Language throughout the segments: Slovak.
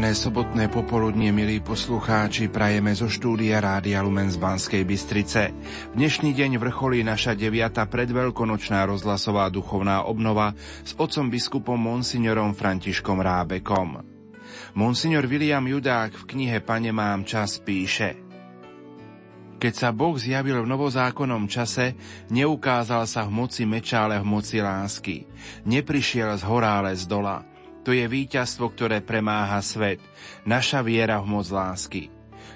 Požehnané sobotné popoludnie, milí poslucháči, prajeme zo štúdia Rádia Lumen z Banskej Bystrice. V dnešný deň vrcholí naša deviata predveľkonočná rozhlasová duchovná obnova s otcom biskupom monsignorom Františkom Rábekom. Monsignor William Judák v knihe Pane mám čas píše Keď sa Boh zjavil v novozákonnom čase, neukázal sa v moci meča, ale v moci lásky. Neprišiel z hora, z dola – to je víťazstvo, ktoré premáha svet, naša viera v moc lásky.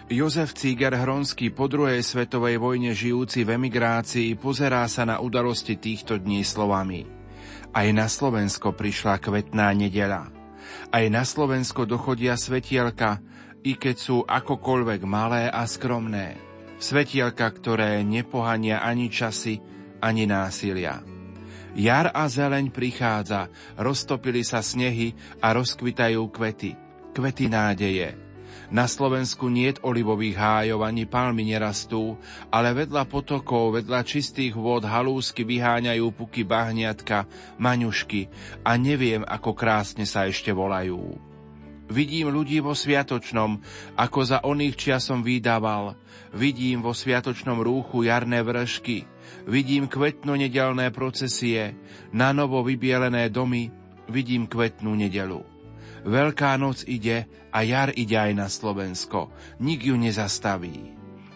Jozef Cíger Hronský po druhej svetovej vojne žijúci v emigrácii pozerá sa na udalosti týchto dní slovami. Aj na Slovensko prišla kvetná nedela. Aj na Slovensko dochodia svetielka, i keď sú akokoľvek malé a skromné. Svetielka, ktoré nepohania ani časy, ani násilia. Jar a zeleň prichádza, roztopili sa snehy a rozkvitajú kvety, kvety nádeje. Na Slovensku niet olivových hájov ani palmy nerastú, ale vedľa potokov, vedľa čistých vôd halúsky vyháňajú puky bahniatka, maňušky a neviem, ako krásne sa ešte volajú. Vidím ľudí vo sviatočnom, ako za oných čiasom vydával. Vidím vo sviatočnom rúchu jarné vršky, Vidím kvetno nedelné procesie, na novo vybielené domy, vidím kvetnú nedelu. Veľká noc ide a jar ide aj na Slovensko. Nik ju nezastaví.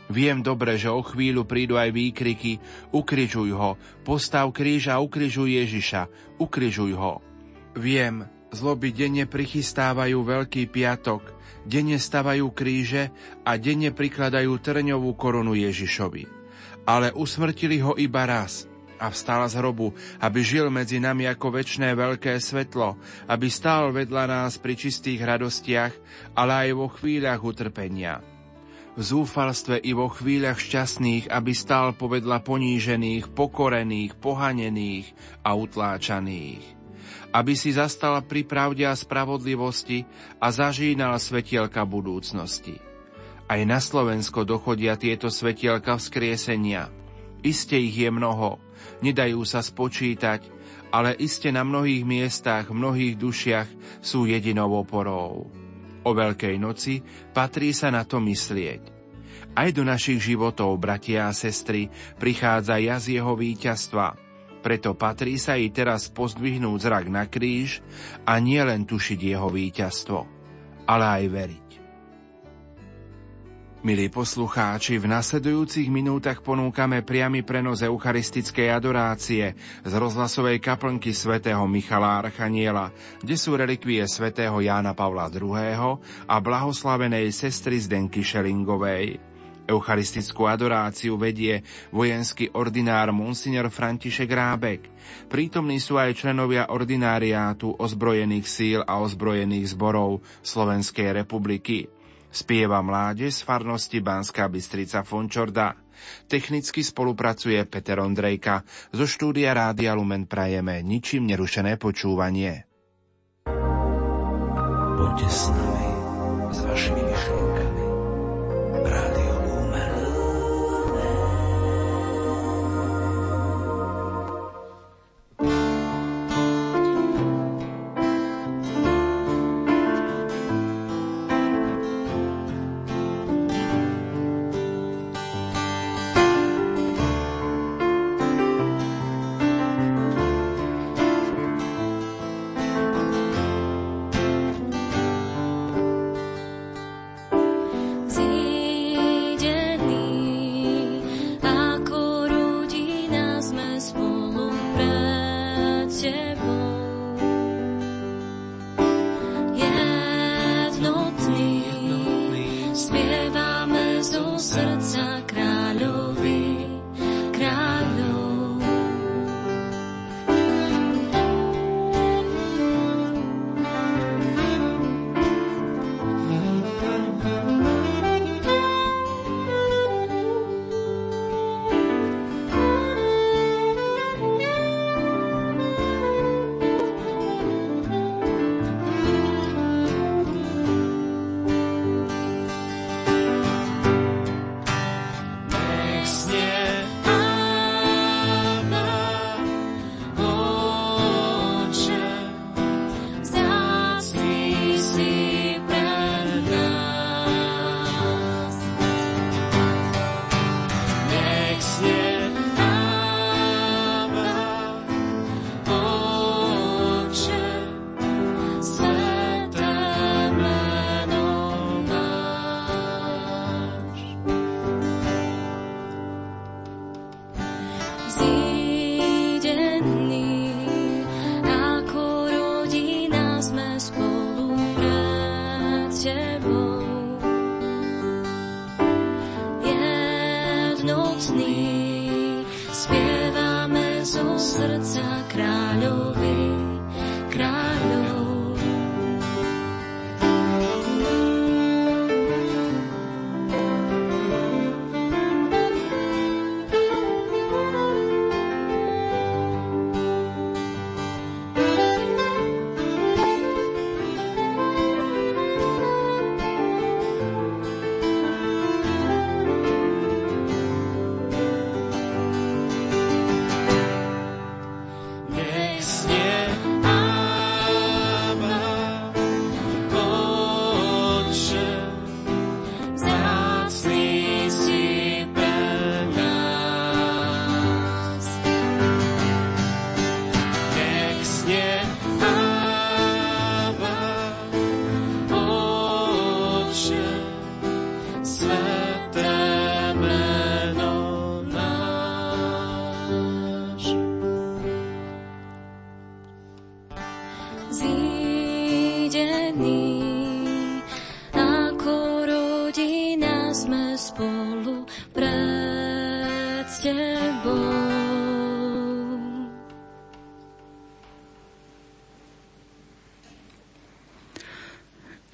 Viem dobre, že o chvíľu prídu aj výkriky Ukrižuj ho, postav kríž a ukrižuj Ježiša, ukrižuj ho. Viem, zloby denne prichystávajú Veľký piatok, denne stavajú kríže a denne prikladajú trňovú korunu Ježišovi ale usmrtili ho iba raz a vstal z hrobu, aby žil medzi nami ako väčšné veľké svetlo, aby stál vedľa nás pri čistých radostiach, ale aj vo chvíľach utrpenia. V zúfalstve i vo chvíľach šťastných, aby stál povedla ponížených, pokorených, pohanených a utláčaných. Aby si zastal pri pravde a spravodlivosti a zažínal svetielka budúcnosti. Aj na Slovensko dochodia tieto svetielka vzkriesenia. Iste ich je mnoho, nedajú sa spočítať, ale iste na mnohých miestach, mnohých dušiach sú jedinou oporou. O Veľkej noci patrí sa na to myslieť. Aj do našich životov, bratia a sestry, prichádza jaz jeho víťazstva. Preto patrí sa i teraz pozdvihnúť zrak na kríž a nie len tušiť jeho víťazstvo, ale aj veriť. Milí poslucháči, v nasledujúcich minútach ponúkame priamy prenos eucharistickej adorácie z rozhlasovej kaplnky svätého Michala Archaniela, kde sú relikvie svätého Jána Pavla II. a blahoslavenej sestry Zdenky Šelingovej. Eucharistickú adoráciu vedie vojenský ordinár Monsignor František Rábek. Prítomní sú aj členovia ordináriátu ozbrojených síl a ozbrojených zborov Slovenskej republiky. Spieva mládež z farnosti Banská Bystrica Fončorda. Technicky spolupracuje Peter Ondrejka. Zo štúdia Rádia Lumen prajeme ničím nerušené počúvanie. Poďte s nami, s vašimi myšlienkami.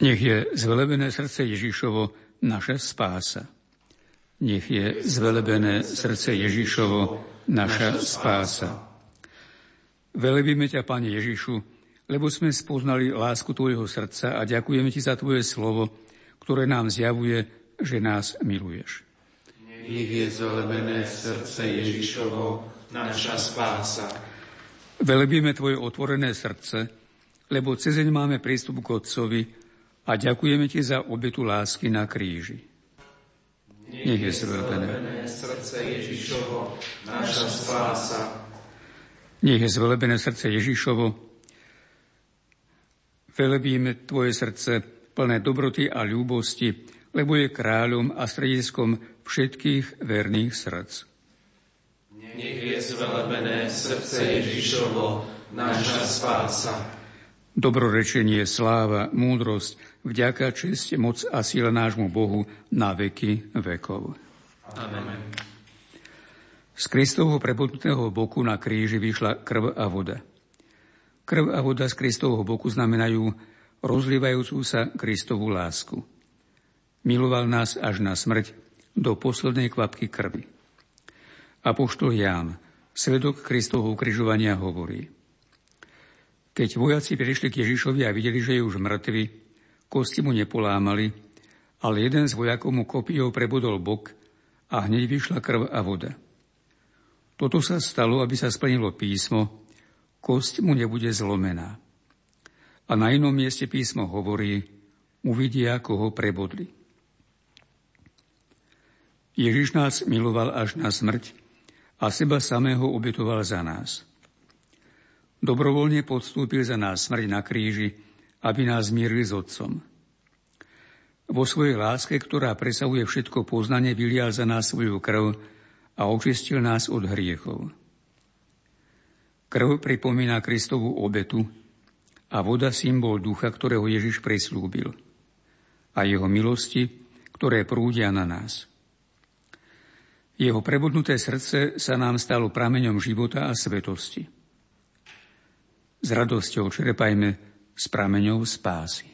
Nech je zvelebené srdce Ježišovo naša spása. Nech je zvelebené srdce Ježišovo naša spása. Velebíme ťa, Pane Ježišu, lebo sme spoznali lásku Tvojho srdca a ďakujeme Ti za Tvoje slovo, ktoré nám zjavuje, že nás miluješ. Nech je zvelebené srdce Ježišovo naša spása. Velebíme Tvoje otvorené srdce, lebo cezeň máme prístup k Otcovi, a ďakujeme Ti za obetu lásky na kríži. Nech je zvelebené srdce Ježišovo, naša spása. Nech je zvelebené srdce Ježišovo. Velebíme Tvoje srdce plné dobroty a ľúbosti, lebo je kráľom a strediskom všetkých verných srdc. Nech je zvelebené srdce Ježišovo, naša spása. Dobrorečenie, sláva, múdrosť, vďaka, čest, moc a síla nášmu Bohu na veky vekov. Amen. Z Kristovho prebudnutého boku na kríži vyšla krv a voda. Krv a voda z Kristovho boku znamenajú rozlievajúcu sa Kristovú lásku. Miloval nás až na smrť do poslednej kvapky krvi. Apoštol Ján, svedok Kristovho ukrižovania, hovorí – keď vojaci prišli k Ježišovi a videli, že je už mŕtvy, kosti mu nepolámali, ale jeden z vojakov mu kopijou prebudol bok a hneď vyšla krv a voda. Toto sa stalo, aby sa splnilo písmo, kosť mu nebude zlomená. A na inom mieste písmo hovorí, uvidia, ako ho prebodli. Ježiš nás miloval až na smrť a seba samého obetoval za nás. Dobrovoľne podstúpil za nás smrť na kríži, aby nás zmierili s Otcom. Vo svojej láske, ktorá presahuje všetko poznanie, vylial za nás svoju krv a očistil nás od hriechov. Krv pripomína Kristovú obetu a voda symbol ducha, ktorého Ježiš prislúbil a jeho milosti, ktoré prúdia na nás. Jeho prebudnuté srdce sa nám stalo prameňom života a svetosti. S radosťou čerpajme s prameňou spásy.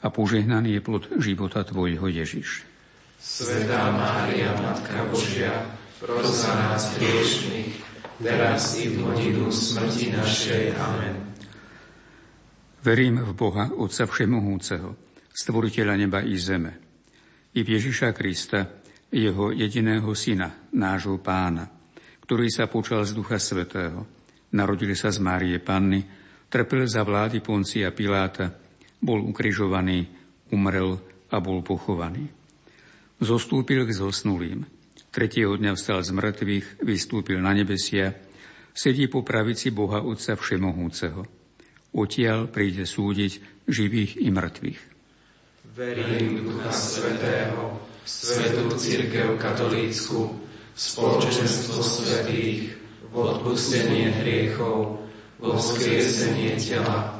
a požehnaný je plod života Tvojho Ježiš. Svetá Mária, Matka Božia, pros za nás hriešných, teraz i v hodinu smrti našej. Amen. Verím v Boha, Otca Všemohúceho, Stvoriteľa neba i zeme, i v Ježiša Krista, Jeho jediného Syna, nášho Pána, ktorý sa počal z Ducha Svetého, narodil sa z Márie Panny, trpel za vlády Poncia Piláta, bol ukrižovaný, umrel a bol pochovaný. Zostúpil k zosnulým, Tretieho dňa vstal z mŕtvych, vystúpil na nebesia, sedí po pravici Boha Otca Všemohúceho. Odtiaľ príde súdiť živých i mŕtvych. Verím Ducha Svetého, Svetú Církev Katolícku, spoločenstvo svetých, v odpustenie hriechov, vo vzkriesenie tela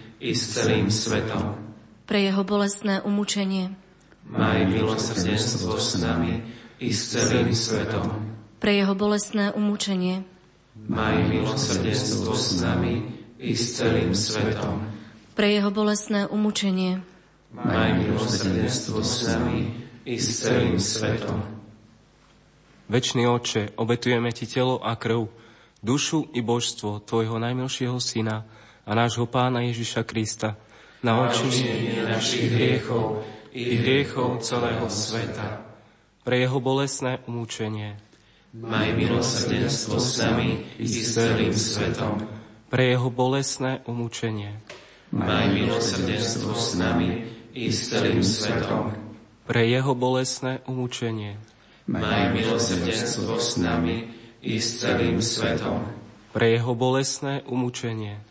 i s celým svetom. Pre jeho bolestné umúčenie Maj milosrdenstvo s nami i s celým svetom. Pre jeho bolestné umúčenie. Maj milosrdenstvo s nami i s celým svetom. Pre jeho bolestné umúčenie. Maj milosrdenstvo s nami i s celým svetom. Večný Oče, obetujeme Ti telo a krv, dušu i božstvo Tvojho najmilšieho Syna a nášho Pána Ježiša Krista na očinenie našich hriechov i hriechov celého sveta. Pre jeho bolestné umúčenie. Maj milosrdenstvo s nami i s celým svetom. Pre jeho bolestné umúčenie. Maj milosrdenstvo s nami i s celým svetom. Pre jeho bolestné umúčenie. Maj milosrdenstvo s nami i s celým svetom. Pre jeho bolestné umúčenie.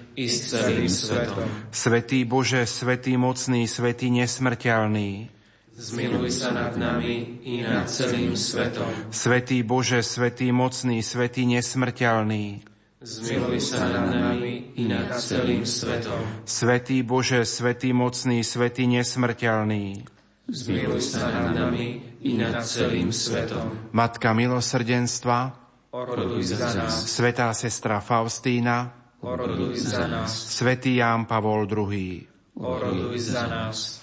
i s celým svetom. Svetý Bože, svetý mocný, svetý nesmrteľný. Zmiluj sa nad nami i nad celým svetom. Svetý Bože, svetý mocný, svetý nesmrteľný. Zmiluj sa nad nami i nad celým svetom. Svetý Bože, svetý mocný, svetý nesmrteľný. Zmiluj sa nad nami i nad celým svetom. Matka milosrdenstva, Oroduj za nás. svetá sestra Faustína, Oroduj za nás. svetý Ján Pavol II. Oroduj za nás.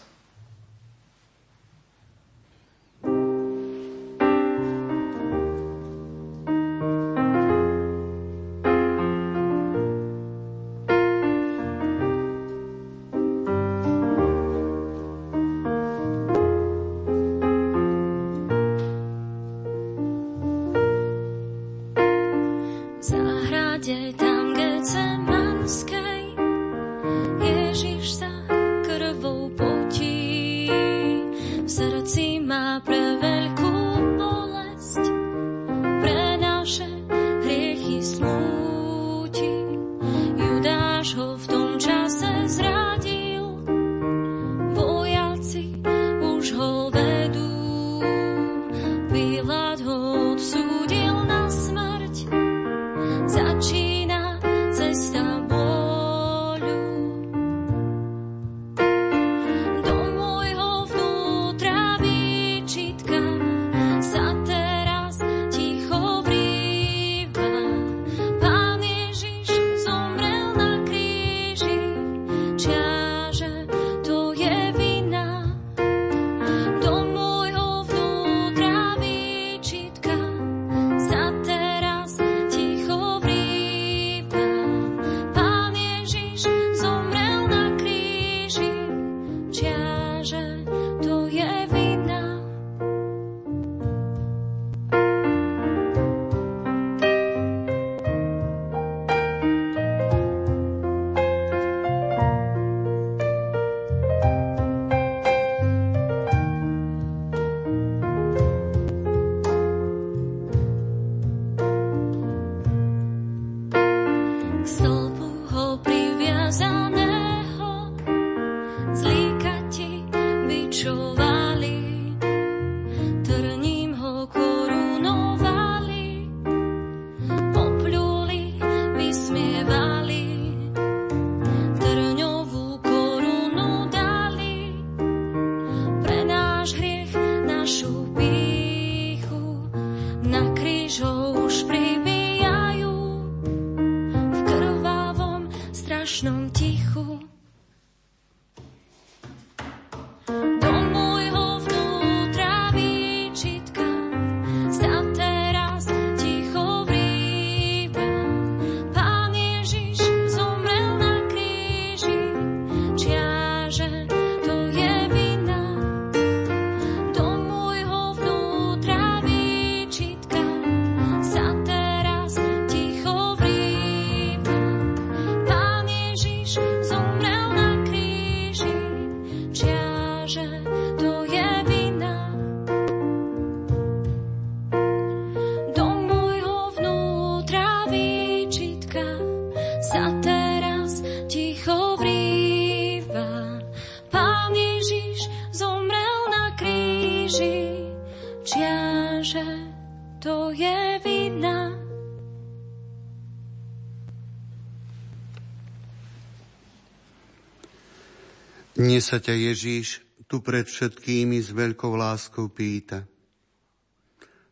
Dnes sa ťa Ježíš tu pred všetkými s veľkou láskou pýta.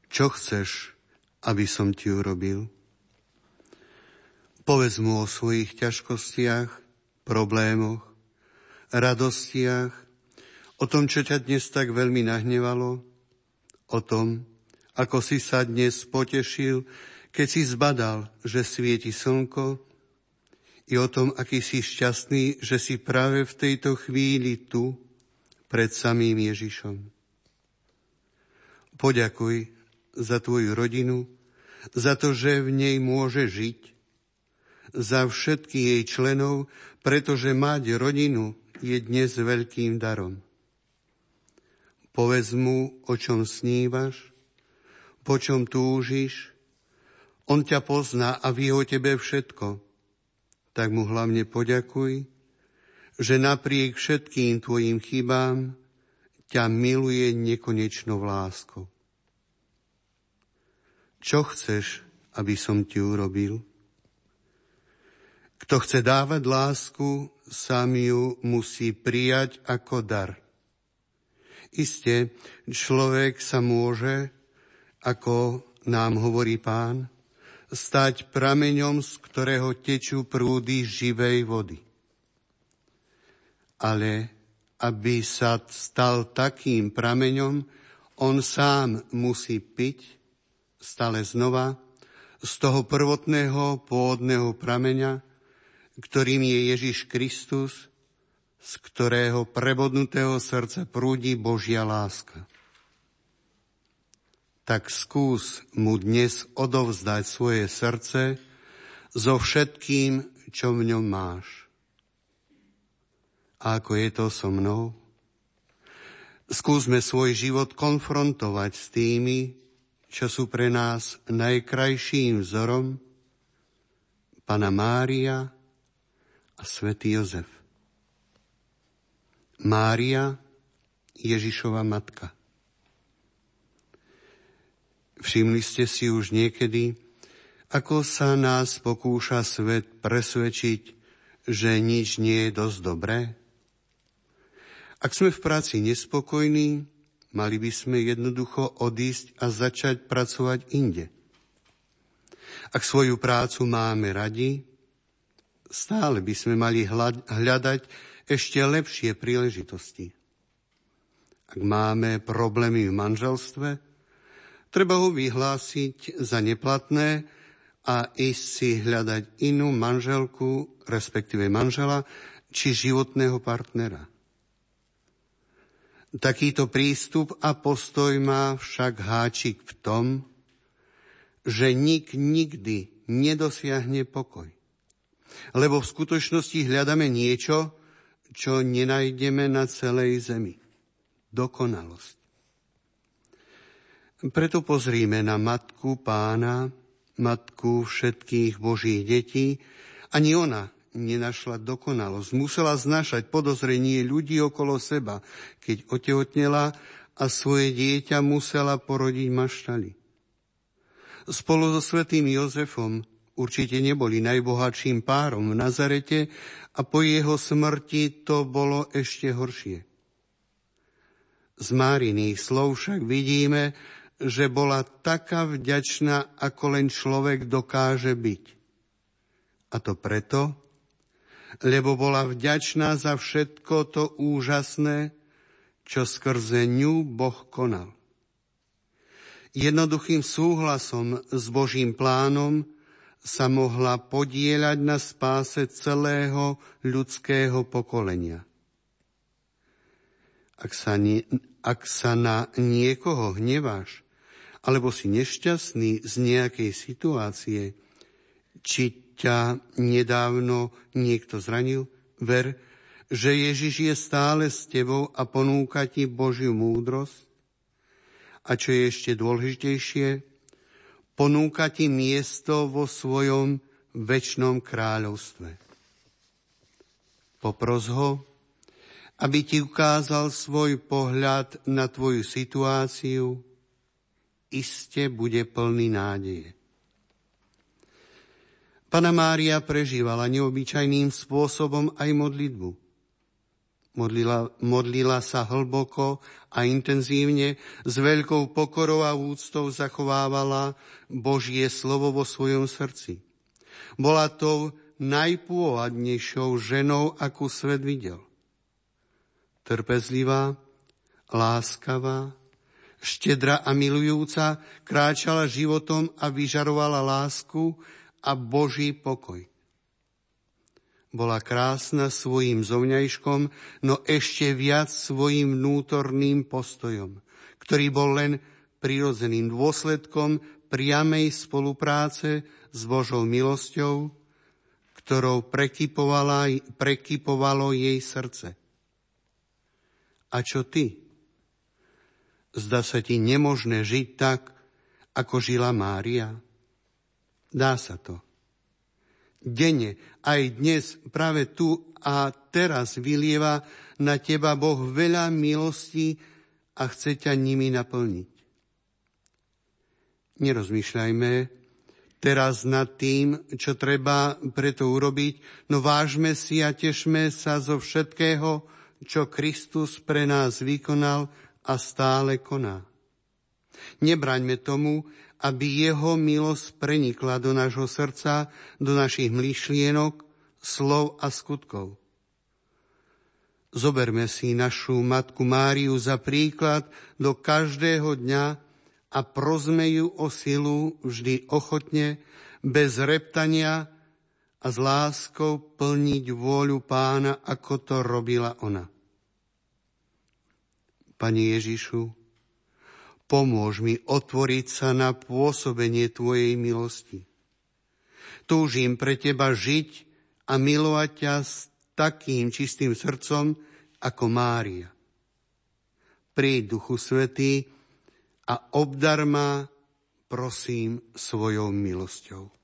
Čo chceš, aby som ti urobil? Povedz mu o svojich ťažkostiach, problémoch, radostiach, o tom, čo ťa dnes tak veľmi nahnevalo, o tom, ako si sa dnes potešil, keď si zbadal, že svieti slnko i o tom, aký si šťastný, že si práve v tejto chvíli tu, pred samým Ježišom. Poďakuj za tvoju rodinu, za to, že v nej môže žiť, za všetky jej členov, pretože mať rodinu je dnes veľkým darom. Povedz mu, o čom snívaš, po čom túžiš, on ťa pozná a vie o tebe všetko – tak mu hlavne poďakuj, že napriek všetkým tvojim chybám ťa miluje nekonečnou láskou. Čo chceš, aby som ti urobil? Kto chce dávať lásku, sám ju musí prijať ako dar. Isté, človek sa môže, ako nám hovorí pán, stať prameňom, z ktorého tečú prúdy živej vody. Ale aby sa stal takým prameňom, on sám musí piť stále znova z toho prvotného pôvodného prameňa, ktorým je Ježiš Kristus, z ktorého prebodnutého srdca prúdi Božia láska tak skús mu dnes odovzdať svoje srdce so všetkým, čo v ňom máš. A ako je to so mnou? Skúsme svoj život konfrontovať s tými, čo sú pre nás najkrajším vzorom, Pana Mária a svätý Jozef. Mária, Ježišova matka. Všimli ste si už niekedy, ako sa nás pokúša svet presvedčiť, že nič nie je dosť dobré? Ak sme v práci nespokojní, mali by sme jednoducho odísť a začať pracovať inde. Ak svoju prácu máme radi, stále by sme mali hľadať ešte lepšie príležitosti. Ak máme problémy v manželstve, Treba ho vyhlásiť za neplatné a ísť si hľadať inú manželku, respektíve manžela, či životného partnera. Takýto prístup a postoj má však háčik v tom, že nik nikdy nedosiahne pokoj. Lebo v skutočnosti hľadáme niečo, čo nenájdeme na celej zemi. Dokonalosť. Preto pozrime na matku pána, matku všetkých Božích detí Ani ona nenašla dokonalosť. Musela znašať podozrenie ľudí okolo seba, keď otehotnela a svoje dieťa musela porodiť maštali. Spolu so svetým Jozefom určite neboli najbohatším párom v Nazarete a po jeho smrti to bolo ešte horšie. Z Máriných slov však vidíme, že bola taká vďačná, ako len človek dokáže byť. A to preto, lebo bola vďačná za všetko to úžasné, čo skrze ňu Boh konal. Jednoduchým súhlasom s Božím plánom sa mohla podieľať na spáse celého ľudského pokolenia. Ak sa, nie, ak sa na niekoho hneváš, alebo si nešťastný z nejakej situácie, či ťa nedávno niekto zranil, ver, že Ježiš je stále s tebou a ponúka ti Božiu múdrosť. A čo je ešte dôležitejšie, ponúka ti miesto vo svojom väčšnom kráľovstve. Popros ho, aby ti ukázal svoj pohľad na tvoju situáciu, iste bude plný nádeje. Pana Mária prežívala neobyčajným spôsobom aj modlitbu. Modlila, modlila sa hlboko a intenzívne, s veľkou pokorou a úctou zachovávala Božie slovo vo svojom srdci. Bola tou najpôvadnejšou ženou, akú svet videl trpezlivá, láskavá, štedra a milujúca, kráčala životom a vyžarovala lásku a Boží pokoj. Bola krásna svojim zovňajškom, no ešte viac svojim vnútorným postojom, ktorý bol len prirodzeným dôsledkom priamej spolupráce s Božou milosťou, ktorou prekypovalo jej srdce. A čo ty? Zdá sa ti nemožné žiť tak, ako žila Mária? Dá sa to. Denne, aj dnes, práve tu a teraz vylieva na teba Boh veľa milostí a chce ťa nimi naplniť. Nerozmýšľajme teraz nad tým, čo treba preto urobiť, no vážme si a tešme sa zo všetkého, čo Kristus pre nás vykonal a stále koná. Nebraňme tomu, aby jeho milosť prenikla do nášho srdca, do našich myšlienok, slov a skutkov. Zoberme si našu Matku Máriu za príklad do každého dňa a prosme ju o silu vždy ochotne, bez reptania a s láskou plniť vôľu pána, ako to robila ona. Pani Ježišu, pomôž mi otvoriť sa na pôsobenie Tvojej milosti. Túžim pre Teba žiť a milovať ťa s takým čistým srdcom ako Mária. Príď, Duchu Svetý, a obdar ma, prosím, svojou milosťou.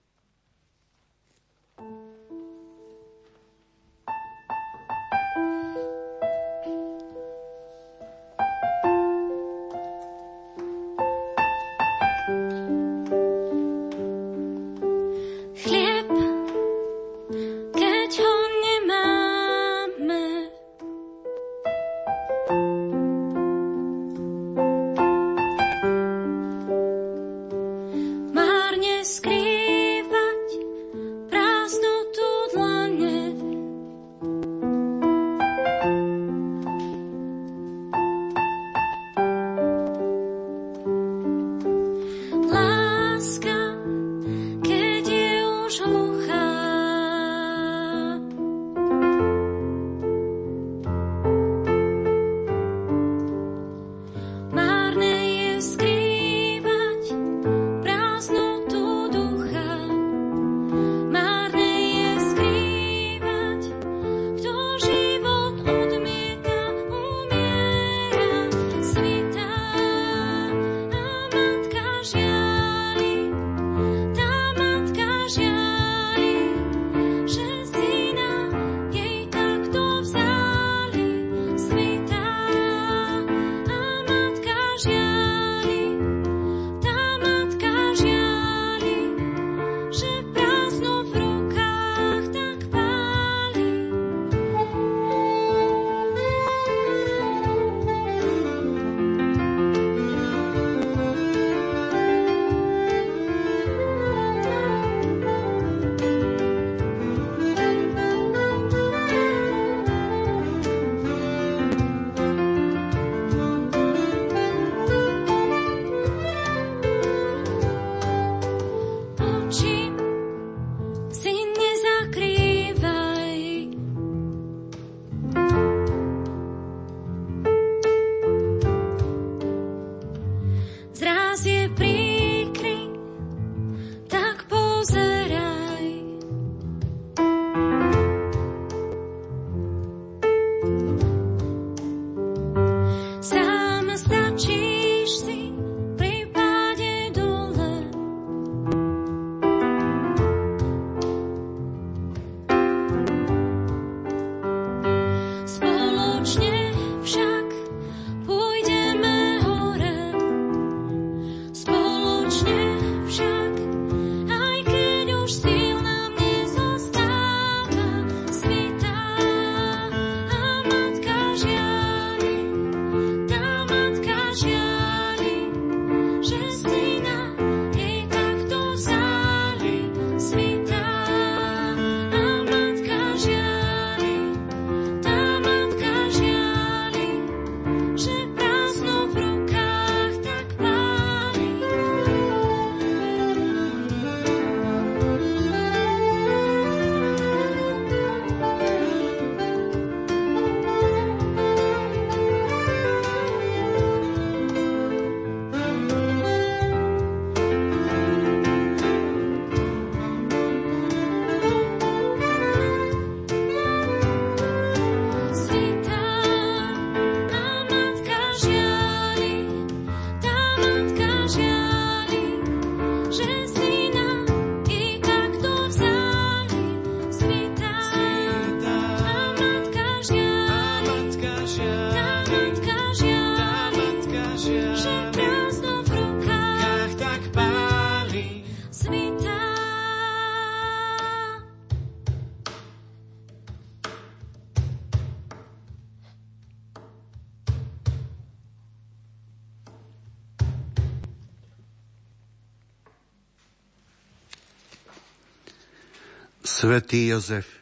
Svetý Jozef.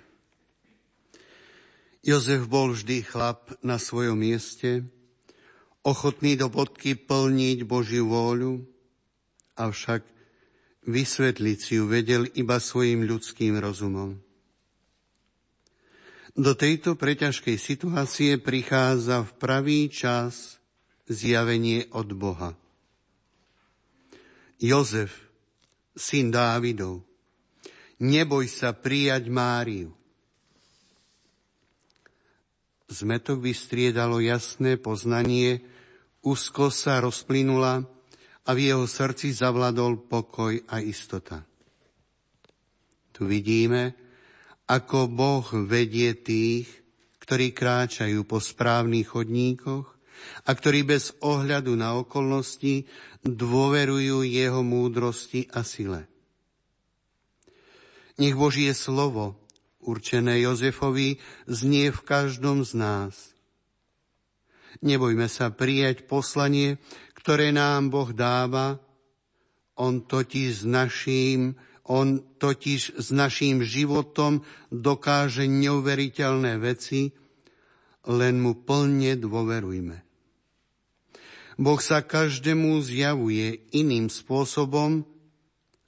Jozef bol vždy chlap na svojom mieste, ochotný do bodky plniť Božiu vôľu, avšak vysvetliť si ju vedel iba svojim ľudským rozumom. Do tejto preťažkej situácie prichádza v pravý čas zjavenie od Boha. Jozef, syn Dávidov, neboj sa prijať Máriu. Zmetok vystriedalo jasné poznanie, úzko sa rozplynula a v jeho srdci zavladol pokoj a istota. Tu vidíme, ako Boh vedie tých, ktorí kráčajú po správnych chodníkoch a ktorí bez ohľadu na okolnosti dôverujú jeho múdrosti a sile. Nech Božie slovo, určené Jozefovi, znie v každom z nás. Nebojme sa prijať poslanie, ktoré nám Boh dáva, on totiž s naším, on totiž s naším životom dokáže neuveriteľné veci, len mu plne dôverujme. Boh sa každému zjavuje iným spôsobom,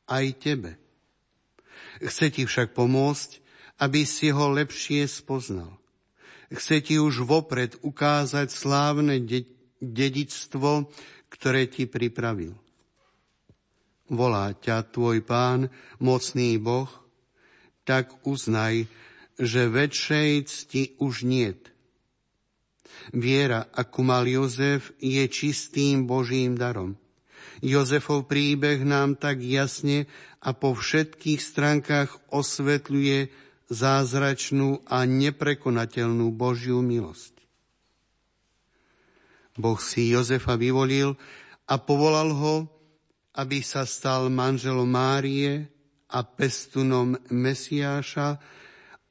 aj tebe. Chce ti však pomôcť, aby si ho lepšie spoznal. Chce ti už vopred ukázať slávne de- dedictvo, ktoré ti pripravil. Volá ťa tvoj pán, mocný Boh, tak uznaj, že väčšej cti už niet. Viera, akú mal Jozef, je čistým Božím darom. Jozefov príbeh nám tak jasne a po všetkých stránkach osvetľuje zázračnú a neprekonateľnú Božiu milosť. Boh si Jozefa vyvolil a povolal ho, aby sa stal manželom Márie a pestunom Mesiáša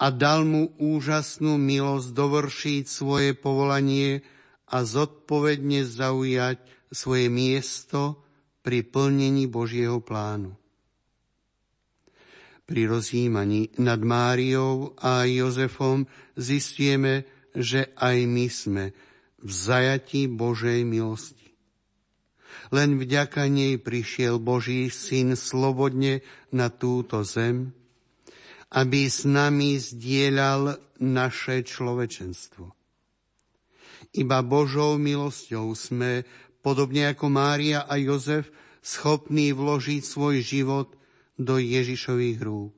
a dal mu úžasnú milosť dovršiť svoje povolanie a zodpovedne zaujať svoje miesto pri plnení Božieho plánu pri rozjímaní nad Máriou a Jozefom zistíme, že aj my sme v zajatí Božej milosti. Len vďaka nej prišiel Boží syn slobodne na túto zem, aby s nami zdieľal naše človečenstvo. Iba Božou milosťou sme, podobne ako Mária a Jozef, schopní vložiť svoj život do Ježišových rúk.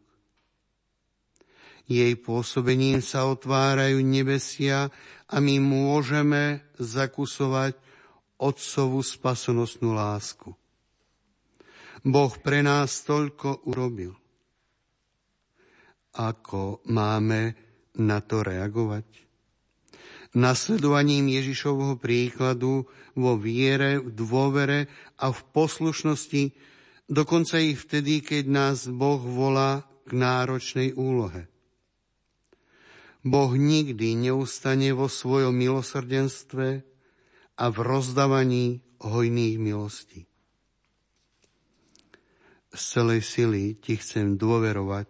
Jej pôsobením sa otvárajú nebesia a my môžeme zakusovať Otcovú spasonosnú lásku. Boh pre nás toľko urobil. Ako máme na to reagovať? Nasledovaním Ježišovho príkladu vo viere, v dôvere a v poslušnosti dokonca i vtedy, keď nás Boh volá k náročnej úlohe. Boh nikdy neustane vo svojom milosrdenstve a v rozdávaní hojných milostí. Z celej sily ti chcem dôverovať,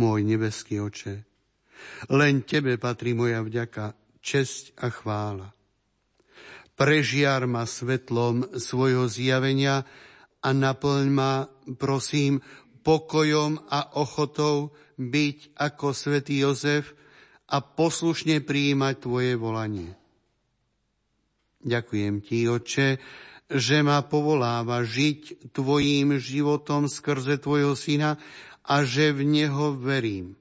môj nebeský oče. Len tebe patrí moja vďaka, česť a chvála. Prežiar ma svetlom svojho zjavenia, a naplň ma, prosím, pokojom a ochotou byť ako svätý Jozef a poslušne prijímať Tvoje volanie. Ďakujem Ti, Oče, že ma povoláva žiť Tvojím životom skrze Tvojho Syna a že v Neho verím.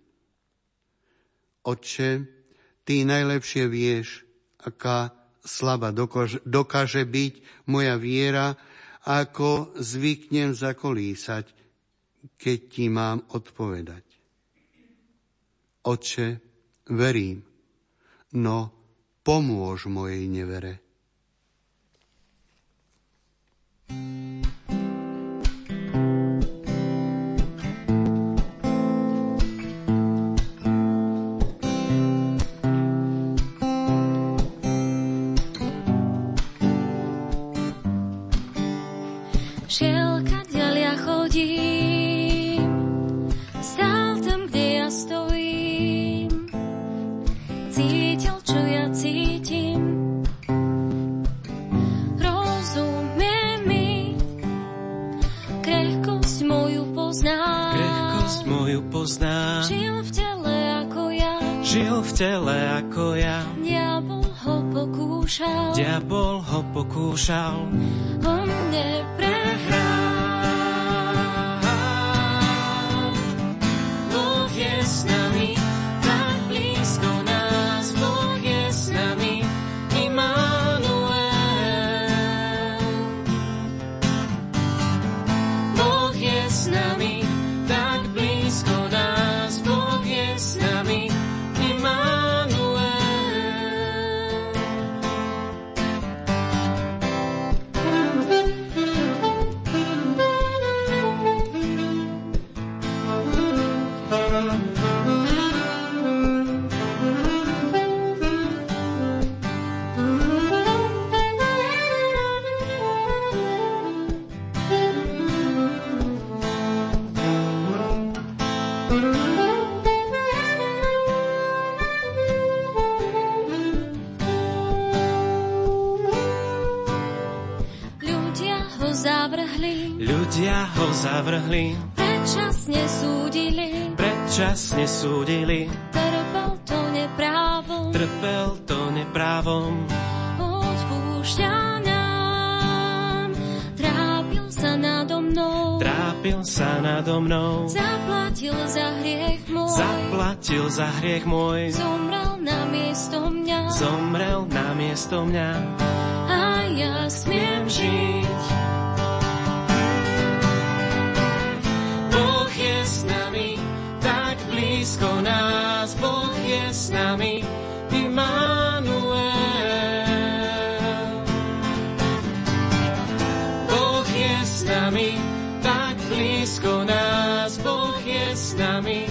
Oče, Ty najlepšie vieš, aká slaba dokáže, byť moja viera, ako zvyknem zakolísať, keď ti mám odpovedať. Oče, verím, no pomôž mojej nevere. Žil town zavrhli, Ľudia ho zavrhli, predčasne súdili. predčasne súdili, Trpel to neprávom, trpel to neprávom. odpúšťa nám. Trápil sa nado mnou, Trápil sa nado mnou, zaplatil za hriech môj. zaplatil za hriech môj, Zomrel na miesto mňa zomrel na miesto mňa. a ja smiem žiť. Blízko nás, Boh je s nami, Immanuel. Boh je s nami, tak blízko nás, Boh je s nami,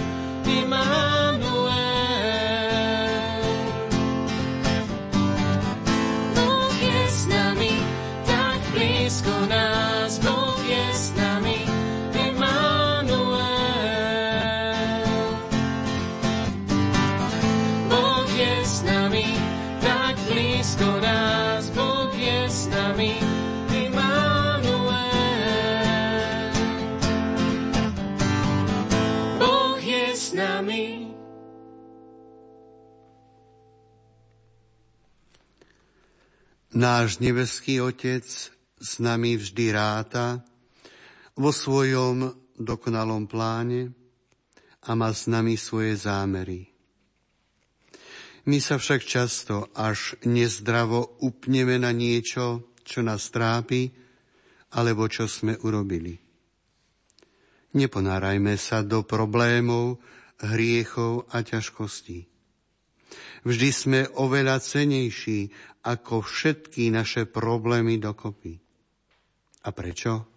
Náš nebeský Otec s nami vždy ráta vo svojom dokonalom pláne a má s nami svoje zámery. My sa však často až nezdravo upneme na niečo, čo nás trápi, alebo čo sme urobili. Neponárajme sa do problémov, hriechov a ťažkostí. Vždy sme oveľa cenejší ako všetky naše problémy dokopy. A prečo?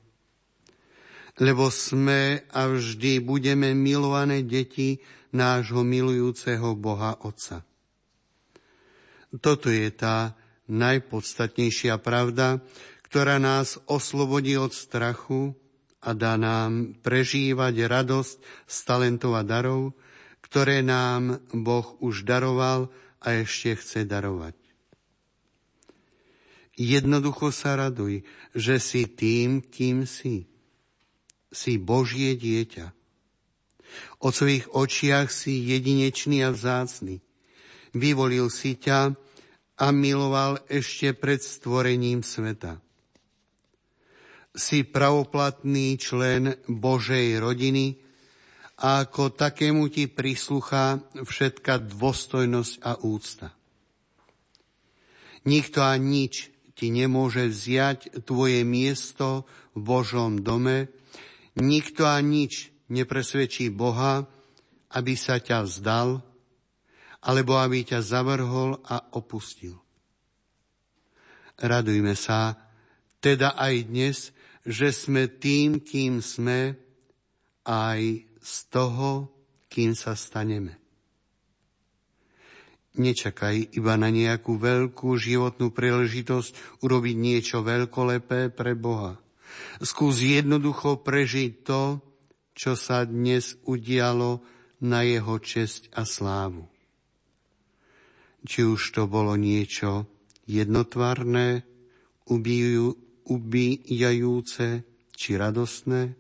Lebo sme a vždy budeme milované deti nášho milujúceho Boha Otca. Toto je tá najpodstatnejšia pravda, ktorá nás oslobodí od strachu a dá nám prežívať radosť z talentov a darov, ktoré nám Boh už daroval a ešte chce darovať. Jednoducho sa raduj, že si tým, kým si. Si Božie dieťa. O svojich očiach si jedinečný a vzácny. Vyvolil si ťa a miloval ešte pred stvorením sveta. Si pravoplatný člen Božej rodiny a ako takému ti prisluchá všetka dôstojnosť a úcta. Nikto a nič ti nemôže vziať tvoje miesto v Božom dome, nikto a nič nepresvedčí Boha, aby sa ťa vzdal, alebo aby ťa zavrhol a opustil. Radujme sa teda aj dnes, že sme tým, kým sme, aj z toho, kým sa staneme. Nečakaj iba na nejakú veľkú životnú príležitosť urobiť niečo veľkolepé pre Boha. Skús jednoducho prežiť to, čo sa dnes udialo na jeho česť a slávu. Či už to bolo niečo jednotvarné, ubijú, ubíjajúce či radostné,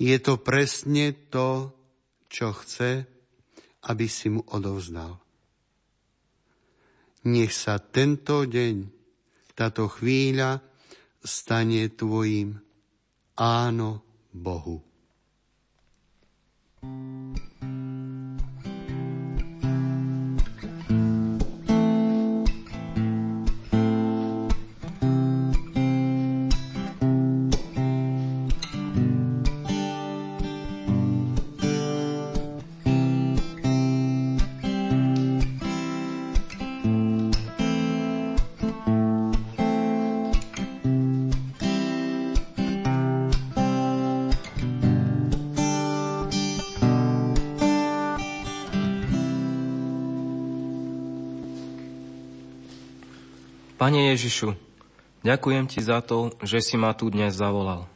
je to presne to, čo chce aby si mu odovzdal. Nech sa tento deň, táto chvíľa stane tvojim áno Bohu. Pane Ježišu, ďakujem Ti za to, že si ma tu dnes zavolal.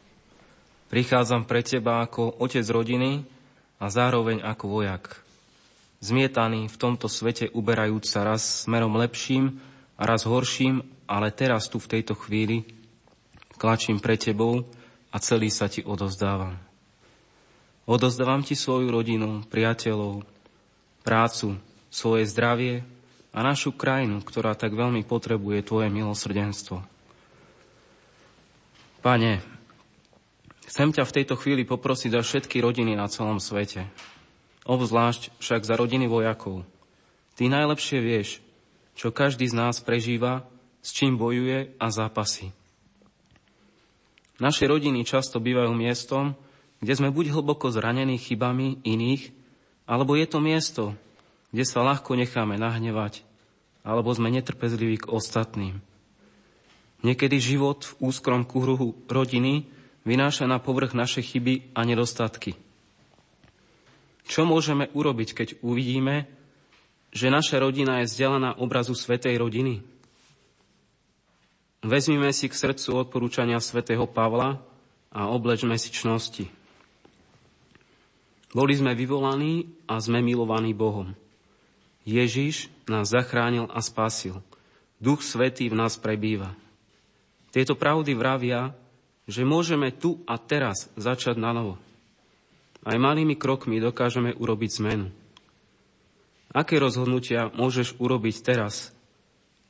Prichádzam pre Teba ako otec rodiny a zároveň ako vojak. Zmietaný v tomto svete uberajúc sa raz smerom lepším a raz horším, ale teraz tu v tejto chvíli klačím pre Tebou a celý sa Ti odozdávam. Odozdávam Ti svoju rodinu, priateľov, prácu, svoje zdravie, a našu krajinu, ktorá tak veľmi potrebuje Tvoje milosrdenstvo. Pane, chcem ťa v tejto chvíli poprosiť za všetky rodiny na celom svete. Obzvlášť však za rodiny vojakov. Ty najlepšie vieš, čo každý z nás prežíva, s čím bojuje a zápasí. Naše rodiny často bývajú miestom, kde sme buď hlboko zranení chybami iných, alebo je to miesto, kde sa ľahko necháme nahnevať, alebo sme netrpezliví k ostatným. Niekedy život v úzkrom kruhu rodiny vynáša na povrch naše chyby a nedostatky. Čo môžeme urobiť, keď uvidíme, že naša rodina je vzdelaná obrazu Svetej rodiny? Vezmime si k srdcu odporúčania svätého Pavla a oblečme si čnosti. Boli sme vyvolaní a sme milovaní Bohom. Ježiš nás zachránil a spasil. Duch Svetý v nás prebýva. Tieto pravdy vravia, že môžeme tu a teraz začať na novo. Aj malými krokmi dokážeme urobiť zmenu. Aké rozhodnutia môžeš urobiť teraz,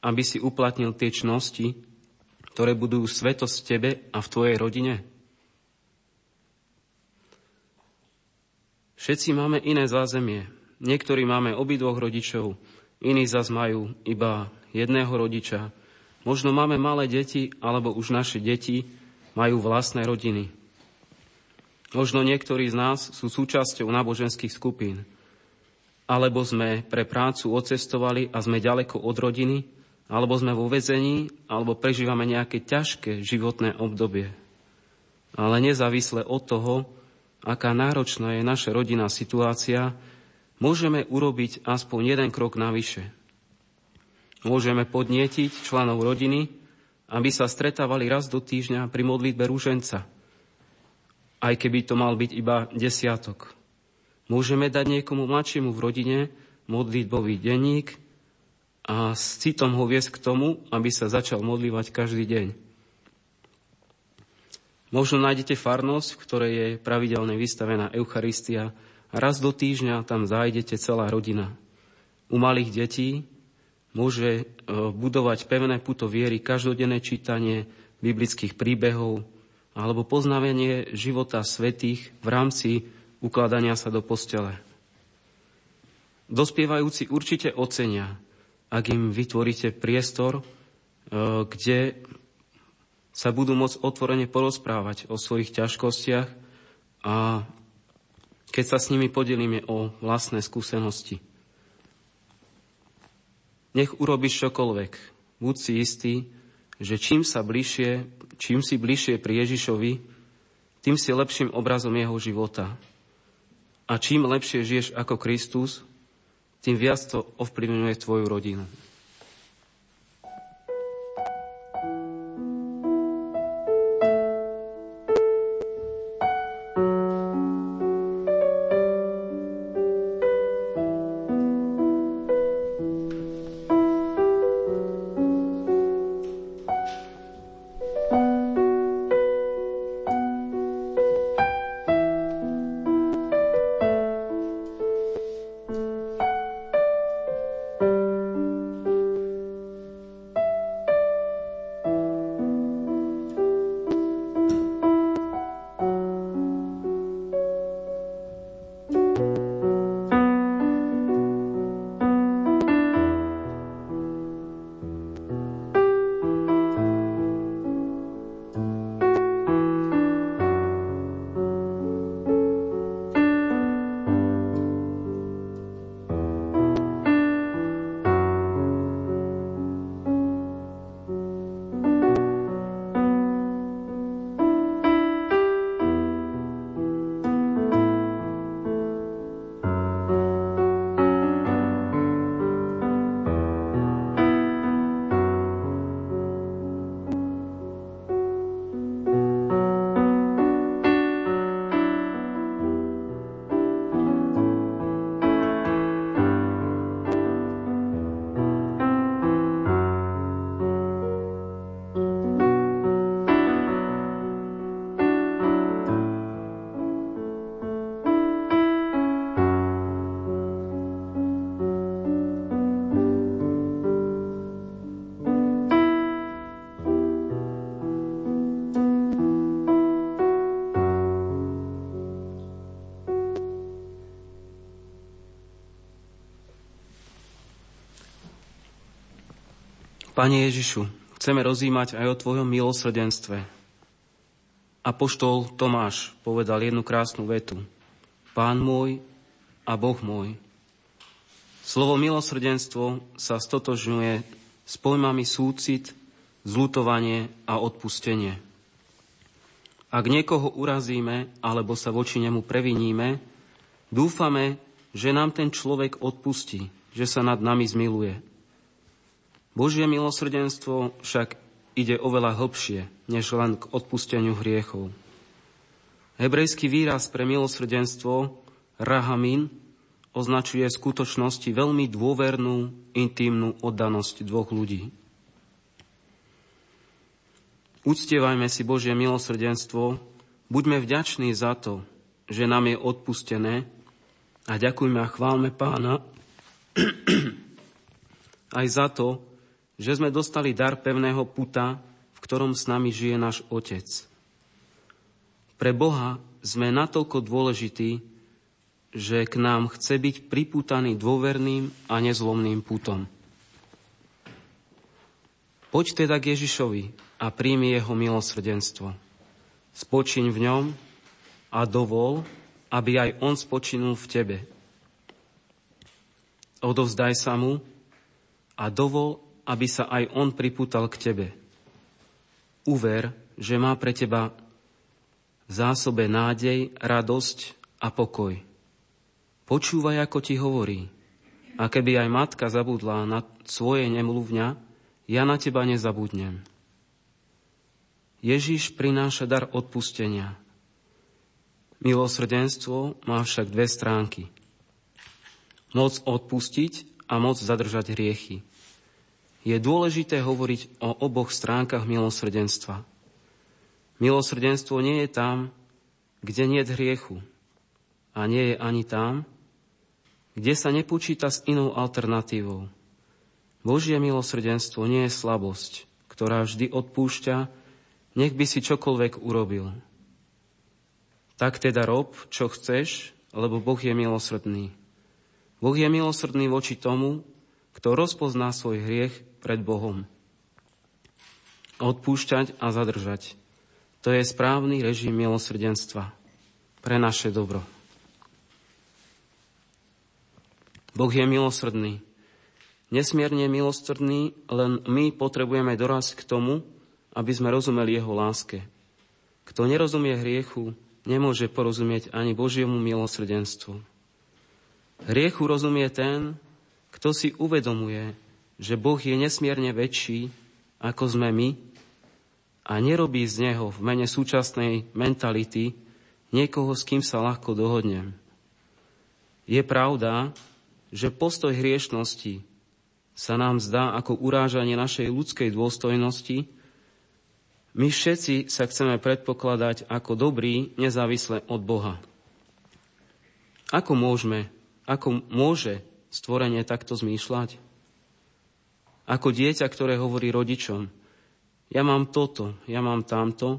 aby si uplatnil tie čnosti, ktoré budú svetosť tebe a v tvojej rodine? Všetci máme iné zázemie, Niektorí máme obidvoch rodičov, iní zas majú iba jedného rodiča. Možno máme malé deti, alebo už naše deti majú vlastné rodiny. Možno niektorí z nás sú súčasťou náboženských skupín. Alebo sme pre prácu odcestovali a sme ďaleko od rodiny, alebo sme vo vezení, alebo prežívame nejaké ťažké životné obdobie. Ale nezávisle od toho, aká náročná je naša rodinná situácia, môžeme urobiť aspoň jeden krok navyše. Môžeme podnietiť členov rodiny, aby sa stretávali raz do týždňa pri modlitbe rúženca, aj keby to mal byť iba desiatok. Môžeme dať niekomu mladšiemu v rodine modlitbový denník a s citom ho viesť k tomu, aby sa začal modlívať každý deň. Možno nájdete farnosť, v ktorej je pravidelne vystavená Eucharistia Raz do týždňa tam zájdete celá rodina. U malých detí môže e, budovať pevné puto viery každodenné čítanie biblických príbehov alebo poznávanie života svetých v rámci ukladania sa do postele. Dospievajúci určite ocenia, ak im vytvoríte priestor, e, kde sa budú môcť otvorene porozprávať o svojich ťažkostiach a keď sa s nimi podelíme o vlastné skúsenosti. Nech urobíš čokoľvek. Buď si istý, že čím, sa bližšie, čím si bližšie pri Ježišovi, tým si lepším obrazom jeho života. A čím lepšie žiješ ako Kristus, tým viac to ovplyvňuje tvoju rodinu. Pane Ježišu, chceme rozímať aj o Tvojom milosrdenstve. Apoštol Tomáš povedal jednu krásnu vetu. Pán môj a Boh môj. Slovo milosrdenstvo sa stotožňuje s pojmami súcit, zlutovanie a odpustenie. Ak niekoho urazíme alebo sa voči nemu previníme, dúfame, že nám ten človek odpustí, že sa nad nami zmiluje. Božie milosrdenstvo však ide oveľa hlbšie, než len k odpusteniu hriechov. Hebrejský výraz pre milosrdenstvo rahamin označuje v skutočnosti veľmi dôvernú, intímnu oddanosť dvoch ľudí. Uctievajme si Božie milosrdenstvo, buďme vďační za to, že nám je odpustené a ďakujme a chválme pána aj za to, že sme dostali dar pevného puta, v ktorom s nami žije náš Otec. Pre Boha sme natoľko dôležití, že k nám chce byť pripútaný dôverným a nezlomným putom. Poď teda k Ježišovi a príjmi jeho milosrdenstvo. Spočiň v ňom a dovol, aby aj on spočinul v tebe. Odovzdaj sa mu a dovol, aby sa aj on pripútal k tebe. Uver, že má pre teba v zásobe nádej, radosť a pokoj. Počúvaj, ako ti hovorí. A keby aj matka zabudla na svoje nemluvňa, ja na teba nezabudnem. Ježiš prináša dar odpustenia. Milosrdenstvo má však dve stránky. Moc odpustiť a moc zadržať hriechy. Je dôležité hovoriť o oboch stránkach milosrdenstva. Milosrdenstvo nie je tam, kde nie je hriechu. A nie je ani tam, kde sa nepočíta s inou alternatívou. Božie milosrdenstvo nie je slabosť, ktorá vždy odpúšťa, nech by si čokoľvek urobil. Tak teda rob, čo chceš, lebo Boh je milosrdný. Boh je milosrdný voči tomu, kto rozpozná svoj hriech pred Bohom. Odpúšťať a zadržať. To je správny režim milosrdenstva pre naše dobro. Boh je milosrdný. Nesmierne milosrdný, len my potrebujeme doraz k tomu, aby sme rozumeli jeho láske. Kto nerozumie hriechu, nemôže porozumieť ani Božiemu milosrdenstvu. Hriechu rozumie ten, kto si uvedomuje, že Boh je nesmierne väčší, ako sme my, a nerobí z neho v mene súčasnej mentality niekoho, s kým sa ľahko dohodnem. Je pravda, že postoj hriešnosti sa nám zdá ako urážanie našej ľudskej dôstojnosti, my všetci sa chceme predpokladať ako dobrí, nezávisle od Boha. Ako môžeme, ako môže stvorenie takto zmýšľať? Ako dieťa, ktoré hovorí rodičom, ja mám toto, ja mám tamto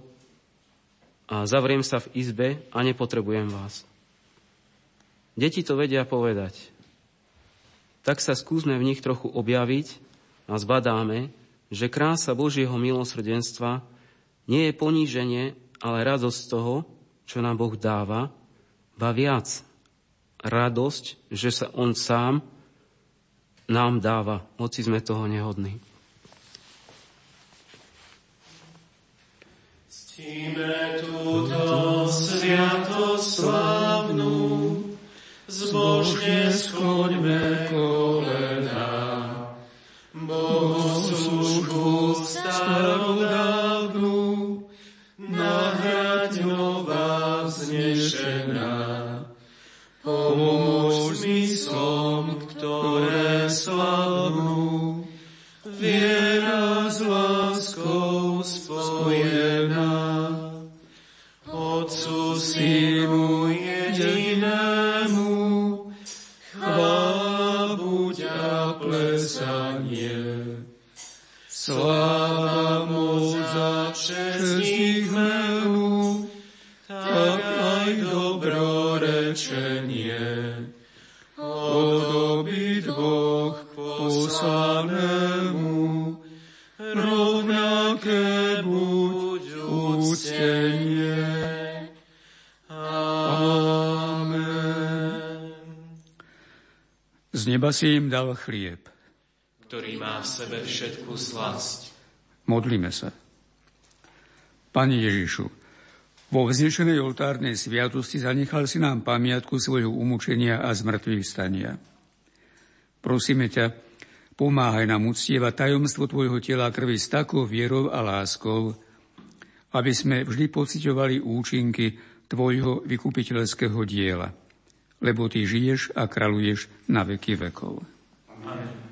a zavriem sa v izbe a nepotrebujem vás. Deti to vedia povedať tak sa skúsme v nich trochu objaviť a zbadáme, že krása Božieho milosrdenstva nie je poníženie, ale radosť toho, čo nám Boh dáva, ba viac. Radosť, že sa On sám nám dáva, hoci sme toho nehodní. Ctíme túto sviatoslavnú zbožne schoďme kolena. Bohu službu starodávnu, Z neba si im dal chlieb, ktorý má v sebe všetku slasť. Modlíme sa. Pane Ježišu, vo vznešenej oltárnej sviatosti zanechal si nám pamiatku svojho umúčenia a zmrtvých stania. Prosíme ťa, pomáhaj nám uctievať tajomstvo Tvojho tela krvi s takou vierou a láskou, aby sme vždy pociťovali účinky Tvojho vykupiteľského diela, lebo Ty žiješ a kraluješ na veky vekov. Amen.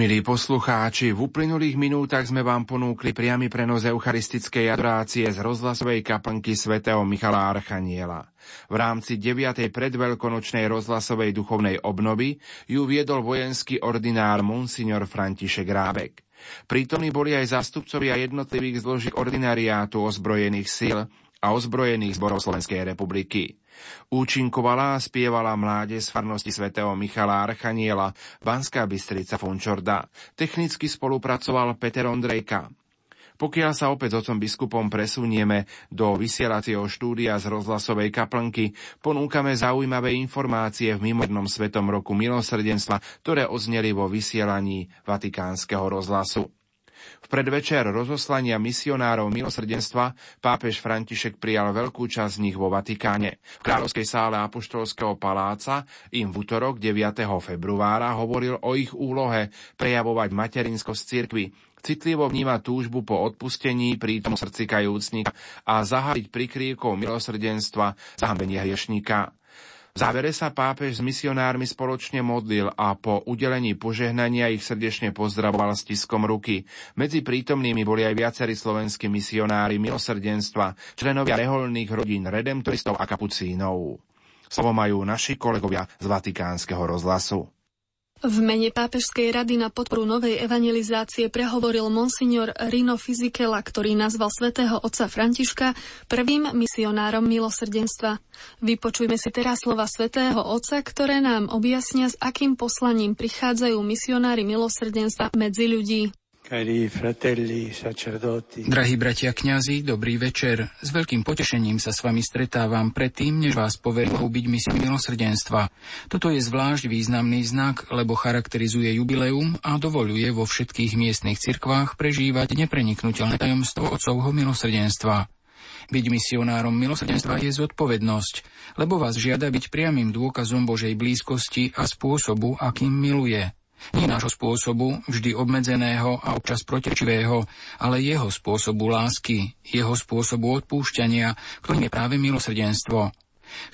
Milí poslucháči, v uplynulých minútach sme vám ponúkli priamy prenos eucharistickej adorácie z rozhlasovej kaplnky svätého Michala Archaniela. V rámci 9. predveľkonočnej rozhlasovej duchovnej obnovy ju viedol vojenský ordinár Monsignor František Rábek. Prítomní boli aj zástupcovia jednotlivých zložiek ordinariátu ozbrojených síl a ozbrojených zborov Slovenskej republiky. Účinkovala a spievala mláde z farnosti svätého Michala Archaniela, Banská Bystrica Fončorda. Technicky spolupracoval Peter Ondrejka. Pokiaľ sa opäť s otcom biskupom presunieme do vysielacieho štúdia z rozhlasovej kaplnky, ponúkame zaujímavé informácie v mimornom svetom roku milosrdenstva, ktoré ozneli vo vysielaní Vatikánskeho rozhlasu. V predvečer rozoslania misionárov milosrdenstva pápež František prijal veľkú časť z nich vo Vatikáne. V kráľovskej sále Apoštolského paláca im v útorok 9. februára hovoril o ich úlohe prejavovať materinskosť cirkvi, citlivo vníma túžbu po odpustení prítom srdci kajúcnika a zahaliť prikrývkou milosrdenstva zahambenie hriešníka. Závere sa pápež s misionármi spoločne modlil a po udelení požehnania ich srdečne pozdravoval stiskom ruky. Medzi prítomnými boli aj viacerí slovenskí misionári milosrdenstva, členovia reholných rodín redemptoristov a kapucínov. Slovo majú naši kolegovia z Vatikánskeho rozhlasu. V mene Pápežskej rady na podporu novej evangelizácie prehovoril monsignor Rino Fizikela, ktorý nazval svätého otca Františka prvým misionárom milosrdenstva. Vypočujme si teraz slova svätého otca, ktoré nám objasnia, s akým poslaním prichádzajú misionári milosrdenstva medzi ľudí. Drahí bratia kňazi, dobrý večer. S veľkým potešením sa s vami stretávam predtým, než vás poverím byť misiu milosrdenstva. Toto je zvlášť významný znak, lebo charakterizuje jubileum a dovoluje vo všetkých miestnych cirkvách prežívať nepreniknutelné tajomstvo otcovho milosrdenstva. Byť misionárom milosrdenstva je zodpovednosť, lebo vás žiada byť priamým dôkazom Božej blízkosti a spôsobu, akým miluje – nie nášho spôsobu, vždy obmedzeného a občas protirečivého, ale jeho spôsobu lásky, jeho spôsobu odpúšťania, ktorým je práve milosrdenstvo.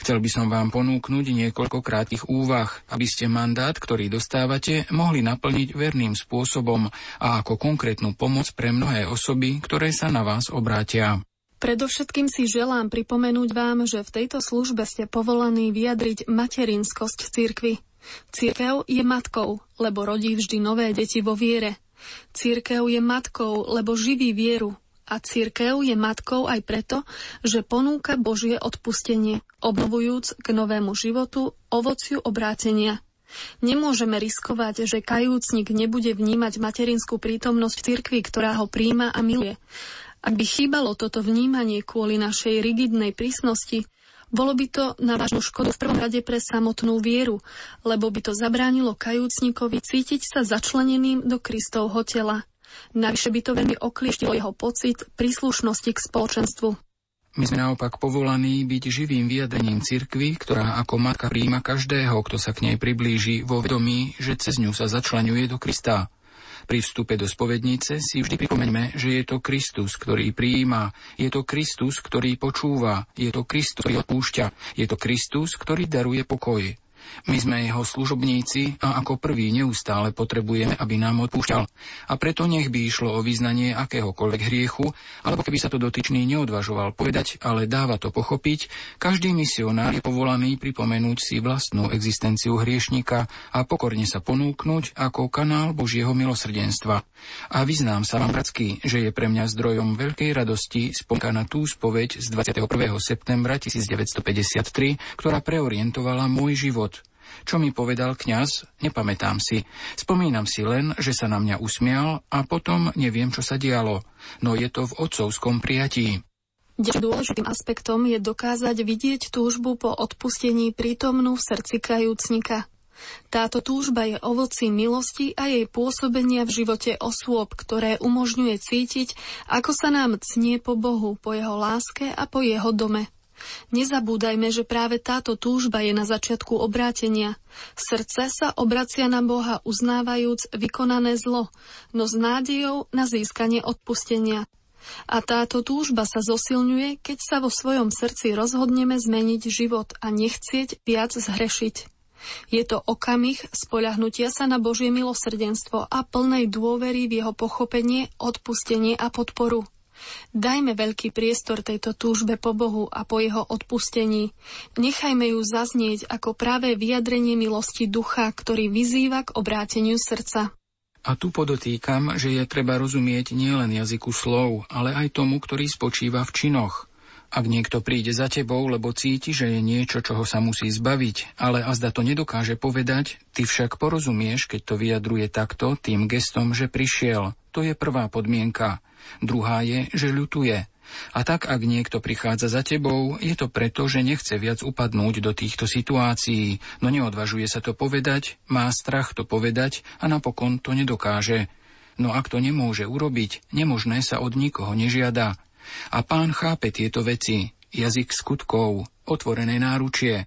Chcel by som vám ponúknuť niekoľko krátkych úvah, aby ste mandát, ktorý dostávate, mohli naplniť verným spôsobom a ako konkrétnu pomoc pre mnohé osoby, ktoré sa na vás obrátia. Predovšetkým si želám pripomenúť vám, že v tejto službe ste povolaní vyjadriť materinskosť cirkvy. Církev je matkou, lebo rodí vždy nové deti vo viere. Církev je matkou, lebo živí vieru. A církev je matkou aj preto, že ponúka Božie odpustenie, obnovujúc k novému životu ovociu obrátenia. Nemôžeme riskovať, že kajúcnik nebude vnímať materinskú prítomnosť cirkvi, ktorá ho príjma a miluje. Ak by chýbalo toto vnímanie kvôli našej rigidnej prísnosti, bolo by to na vážnu škodu v prvom rade pre samotnú vieru, lebo by to zabránilo kajúcnikovi cítiť sa začleneným do Kristovho tela. Navyše by to veľmi oklieštilo jeho pocit príslušnosti k spoločenstvu. My sme naopak povolaní byť živým vyjadrením cirkvy, ktorá ako matka príjima každého, kto sa k nej priblíži vo vedomí, že cez ňu sa začlenuje do Krista. Pri vstupe do spovednice si vždy pripomeňme, že je to Kristus, ktorý prijíma, je to Kristus, ktorý počúva, je to Kristus, ktorý odpúšťa, je to Kristus, ktorý daruje pokoj. My sme jeho služobníci a ako prvý neustále potrebujeme, aby nám odpúšťal. A preto nech by išlo o vyznanie akéhokoľvek hriechu, alebo keby sa to dotyčný neodvažoval povedať, ale dáva to pochopiť, každý misionár je povolaný pripomenúť si vlastnú existenciu hriešnika a pokorne sa ponúknuť ako kanál Božieho milosrdenstva. A vyznám sa vám, bratsky, že je pre mňa zdrojom veľkej radosti na tú spoveď z 21. septembra 1953, ktorá preorientovala môj život čo mi povedal kňaz, nepamätám si. Spomínam si len, že sa na mňa usmial a potom neviem, čo sa dialo. No je to v otcovskom prijatí. Dôležitým aspektom je dokázať vidieť túžbu po odpustení prítomnú v srdci kajúcnika. Táto túžba je ovocím milosti a jej pôsobenia v živote osôb, ktoré umožňuje cítiť, ako sa nám cnie po Bohu, po jeho láske a po jeho dome. Nezabúdajme, že práve táto túžba je na začiatku obrátenia. Srdce sa obracia na Boha uznávajúc vykonané zlo, no s nádejou na získanie odpustenia. A táto túžba sa zosilňuje, keď sa vo svojom srdci rozhodneme zmeniť život a nechcieť viac zhrešiť. Je to okamih spoľahnutia sa na Božie milosrdenstvo a plnej dôvery v jeho pochopenie, odpustenie a podporu. Dajme veľký priestor tejto túžbe po Bohu a po jeho odpustení. Nechajme ju zaznieť ako práve vyjadrenie milosti ducha, ktorý vyzýva k obráteniu srdca. A tu podotýkam, že je treba rozumieť nielen jazyku slov, ale aj tomu, ktorý spočíva v činoch. Ak niekto príde za tebou, lebo cíti, že je niečo, čoho sa musí zbaviť, ale azda to nedokáže povedať, ty však porozumieš, keď to vyjadruje takto, tým gestom, že prišiel. To je prvá podmienka. Druhá je, že ľutuje. A tak, ak niekto prichádza za tebou, je to preto, že nechce viac upadnúť do týchto situácií, no neodvažuje sa to povedať, má strach to povedať a napokon to nedokáže. No ak to nemôže urobiť, nemožné sa od nikoho nežiada. A pán chápe tieto veci, jazyk skutkov, otvorené náručie.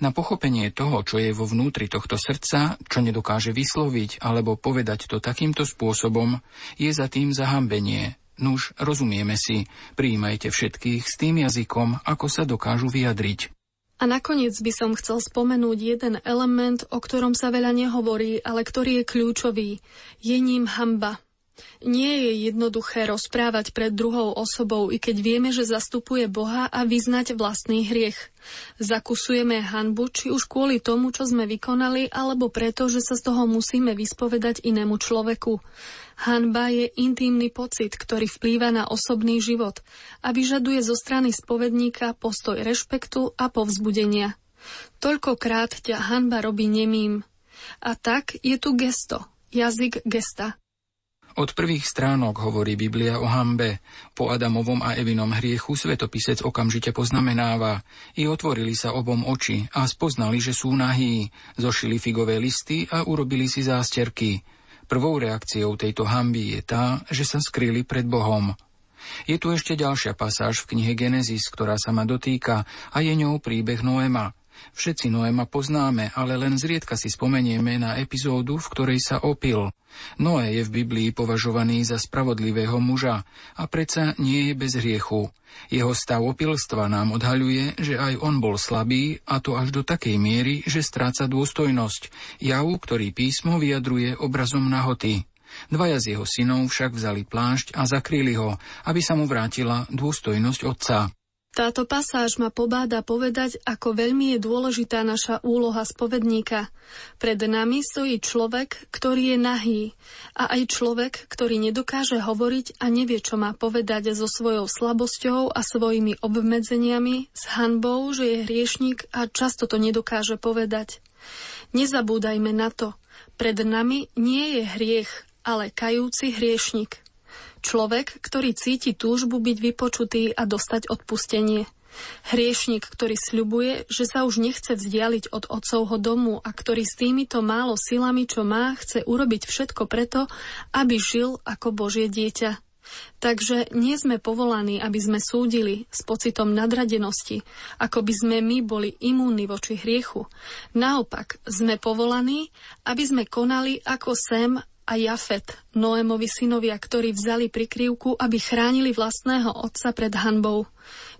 Na pochopenie toho, čo je vo vnútri tohto srdca, čo nedokáže vysloviť alebo povedať to takýmto spôsobom, je za tým zahambenie, Nuž, rozumieme si, prijímajte všetkých s tým jazykom, ako sa dokážu vyjadriť. A nakoniec by som chcel spomenúť jeden element, o ktorom sa veľa nehovorí, ale ktorý je kľúčový. Je ním hamba. Nie je jednoduché rozprávať pred druhou osobou, i keď vieme, že zastupuje Boha a vyznať vlastný hriech. Zakusujeme hanbu, či už kvôli tomu, čo sme vykonali, alebo preto, že sa z toho musíme vyspovedať inému človeku. Hanba je intímny pocit, ktorý vplýva na osobný život a vyžaduje zo strany spovedníka postoj rešpektu a povzbudenia. Toľkokrát ťa hanba robí nemým. A tak je tu gesto, jazyk gesta. Od prvých stránok hovorí Biblia o hambe. Po Adamovom a Evinom hriechu svetopisec okamžite poznamenáva. I otvorili sa obom oči a spoznali, že sú nahí. Zošili figové listy a urobili si zásterky. Prvou reakciou tejto hamby je tá, že sa skrýli pred Bohom. Je tu ešte ďalšia pasáž v knihe Genesis, ktorá sa ma dotýka a je ňou príbeh Noema. Všetci Noema poznáme, ale len zriedka si spomenieme na epizódu, v ktorej sa opil. Noé je v Biblii považovaný za spravodlivého muža a predsa nie je bez hriechu. Jeho stav opilstva nám odhaľuje, že aj on bol slabý a to až do takej miery, že stráca dôstojnosť, javu, ktorý písmo vyjadruje obrazom nahoty. Dvaja z jeho synov však vzali plášť a zakryli ho, aby sa mu vrátila dôstojnosť otca. Táto pasáž ma pobáda povedať, ako veľmi je dôležitá naša úloha spovedníka. Pred nami stojí človek, ktorý je nahý a aj človek, ktorý nedokáže hovoriť a nevie, čo má povedať so svojou slabosťou a svojimi obmedzeniami, s hanbou, že je hriešnik a často to nedokáže povedať. Nezabúdajme na to. Pred nami nie je hriech, ale kajúci hriešnik. Človek, ktorý cíti túžbu byť vypočutý a dostať odpustenie. Hriešnik, ktorý sľubuje, že sa už nechce vzdialiť od otcovho domu a ktorý s týmito málo silami, čo má, chce urobiť všetko preto, aby žil ako Božie dieťa. Takže nie sme povolaní, aby sme súdili s pocitom nadradenosti, ako by sme my boli imúnni voči hriechu. Naopak, sme povolaní, aby sme konali ako Sem a Jafet, Noémovi synovia, ktorí vzali prikryvku, aby chránili vlastného otca pred hanbou.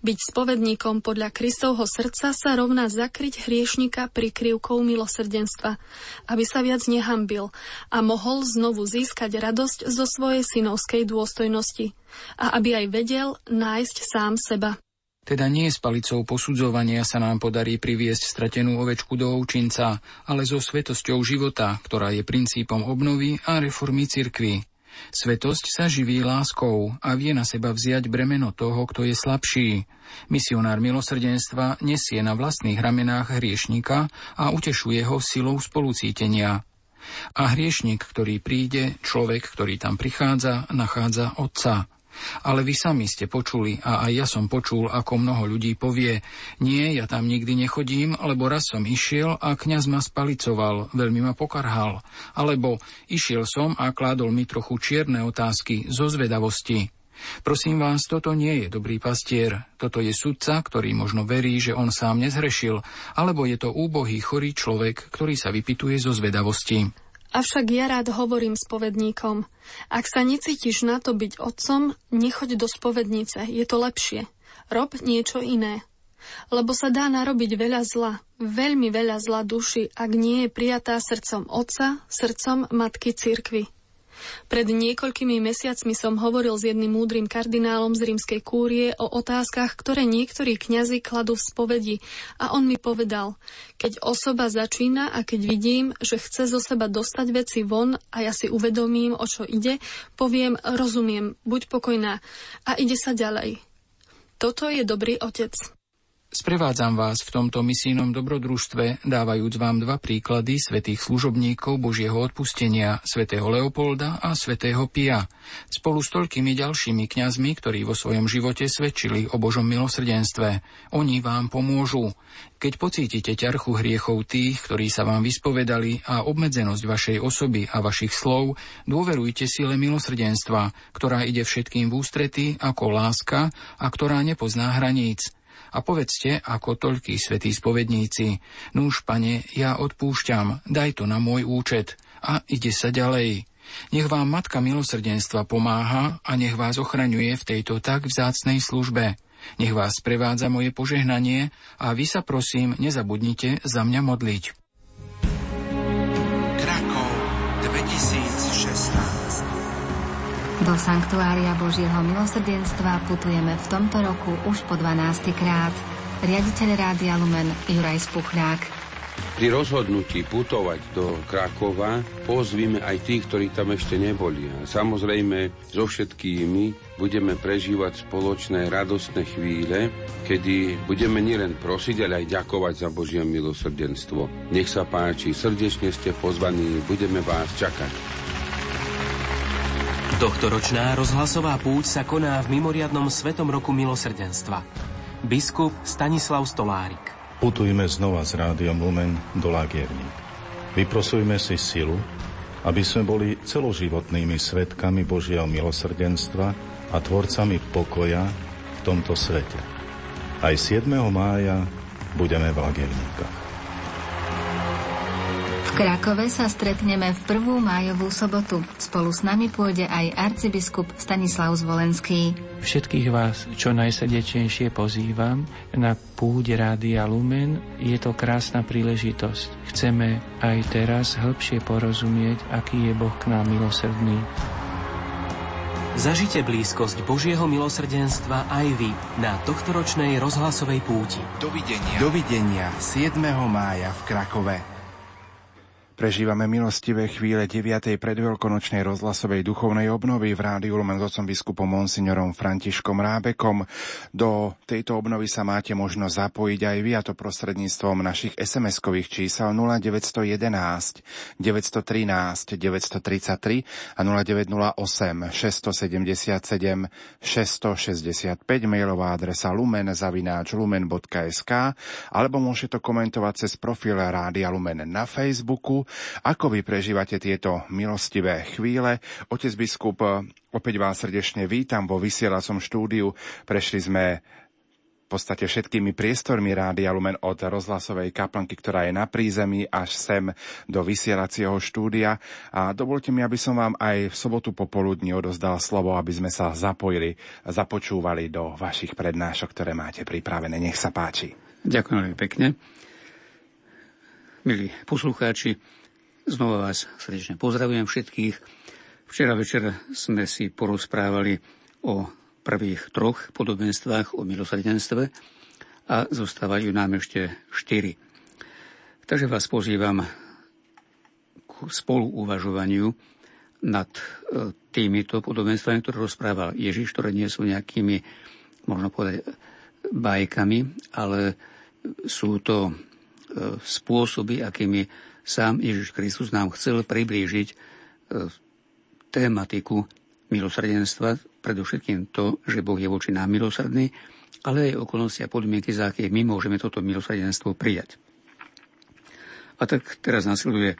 Byť spovedníkom podľa Kristovho srdca sa rovná zakryť hriešnika prikryvkou milosrdenstva, aby sa viac nehambil a mohol znovu získať radosť zo svojej synovskej dôstojnosti a aby aj vedel nájsť sám seba. Teda nie s palicou posudzovania sa nám podarí priviesť stratenú ovečku do ovčinca, ale so svetosťou života, ktorá je princípom obnovy a reformy cirkvy. Svetosť sa živí láskou a vie na seba vziať bremeno toho, kto je slabší. Misionár milosrdenstva nesie na vlastných ramenách hriešnika a utešuje ho silou spolucítenia. A hriešnik, ktorý príde, človek, ktorý tam prichádza, nachádza Otca. Ale vy sami ste počuli a aj ja som počul, ako mnoho ľudí povie, nie, ja tam nikdy nechodím, lebo raz som išiel a kňaz ma spalicoval, veľmi ma pokarhal. Alebo išiel som a kládol mi trochu čierne otázky zo zvedavosti. Prosím vás, toto nie je dobrý pastier. Toto je sudca, ktorý možno verí, že on sám nezhrešil, alebo je to úbohý, chorý človek, ktorý sa vypituje zo zvedavosti. Avšak ja rád hovorím spovedníkom. Ak sa necítiš na to byť otcom, nechoď do spovednice, je to lepšie. Rob niečo iné. lebo sa dá narobiť veľa zla, veľmi veľa zla duši, ak nie je prijatá srdcom otca, srdcom matky cirkvy. Pred niekoľkými mesiacmi som hovoril s jedným múdrym kardinálom z rímskej kúrie o otázkach, ktoré niektorí kňazi kladú v spovedi a on mi povedal, keď osoba začína a keď vidím, že chce zo seba dostať veci von a ja si uvedomím, o čo ide, poviem, rozumiem, buď pokojná a ide sa ďalej. Toto je dobrý otec. Sprevádzam vás v tomto misijnom dobrodružstve, dávajúc vám dva príklady svetých služobníkov Božieho odpustenia, svätého Leopolda a svätého Pia, spolu s toľkými ďalšími kňazmi, ktorí vo svojom živote svedčili o Božom milosrdenstve. Oni vám pomôžu. Keď pocítite ťarchu hriechov tých, ktorí sa vám vyspovedali a obmedzenosť vašej osoby a vašich slov, dôverujte sile milosrdenstva, ktorá ide všetkým v ústrety ako láska a ktorá nepozná hraníc a povedzte, ako toľkí svetí spovedníci, núž, pane, ja odpúšťam, daj to na môj účet a ide sa ďalej. Nech vám Matka milosrdenstva pomáha a nech vás ochraňuje v tejto tak vzácnej službe. Nech vás prevádza moje požehnanie a vy sa prosím nezabudnite za mňa modliť. Krakov 2016 do Sanktuária Božieho milosrdenstva putujeme v tomto roku už po 12. krát. Riaditeľ Rádia Lumen Juraj Spuchľák. Pri rozhodnutí putovať do Krakova pozvíme aj tých, ktorí tam ešte neboli. Samozrejme so všetkými budeme prežívať spoločné radostné chvíle, kedy budeme nielen prosiť, ale aj ďakovať za Božie milosrdenstvo. Nech sa páči, srdečne ste pozvaní, budeme vás čakať. Tohtoročná rozhlasová púť sa koná v mimoriadnom Svetom roku milosrdenstva. Biskup Stanislav Stolárik. Putujme znova z Rádiom Lumen do Lagierník. Vyprosujme si silu, aby sme boli celoživotnými svetkami Božieho milosrdenstva a tvorcami pokoja v tomto svete. Aj 7. mája budeme v Lagierníkach. Krakove sa stretneme v prvú májovú sobotu. Spolu s nami pôjde aj arcibiskup Stanislav Zvolenský. Všetkých vás čo najsrdečnejšie pozývam na púde Rádia Lumen. Je to krásna príležitosť. Chceme aj teraz hĺbšie porozumieť, aký je Boh k nám milosrdný. Zažite blízkosť Božieho milosrdenstva aj vy na tohtoročnej rozhlasovej púti. Dovidenia. Dovidenia 7. mája v Krakove. Prežívame milostivé chvíle 9. predveľkonočnej rozhlasovej duchovnej obnovy v rádiu Lumen s otcom biskupom Monsignorom Františkom Rábekom. Do tejto obnovy sa máte možnosť zapojiť aj vy, a to prostredníctvom našich SMS-kových čísel 0911 913 933 a 0908 677 665 mailová adresa lumen zavináč lumen.sk alebo môžete to komentovať cez profil Rádia Lumen na Facebooku ako vy prežívate tieto milostivé chvíle? Otec biskup, opäť vás srdečne vítam vo vysielacom štúdiu. Prešli sme v podstate všetkými priestormi Rádia Lumen od rozhlasovej kaplnky, ktorá je na prízemí, až sem do vysielacieho štúdia. A dovolte mi, aby som vám aj v sobotu popoludní odozdal slovo, aby sme sa zapojili, započúvali do vašich prednášok, ktoré máte pripravené. Nech sa páči. Ďakujem veľmi pekne. Milí poslucháči, Znova vás srdečne pozdravujem všetkých. Včera večer sme si porozprávali o prvých troch podobenstvách o milosrdenstve a zostávajú nám ešte štyri. Takže vás pozývam k spoluuvažovaniu nad e, týmito podobenstvami, ktoré rozprával Ježiš, ktoré nie sú nejakými, možno povedať, bajkami, ale sú to e, spôsoby, akými Sám Ježiš Kristus nám chcel priblížiť e, tématiku milosrdenstva, predovšetkým to, že Boh je voči nám milosrdný, ale aj okolnosti a podmienky, za aké my môžeme toto milosrdenstvo prijať. A tak teraz nasleduje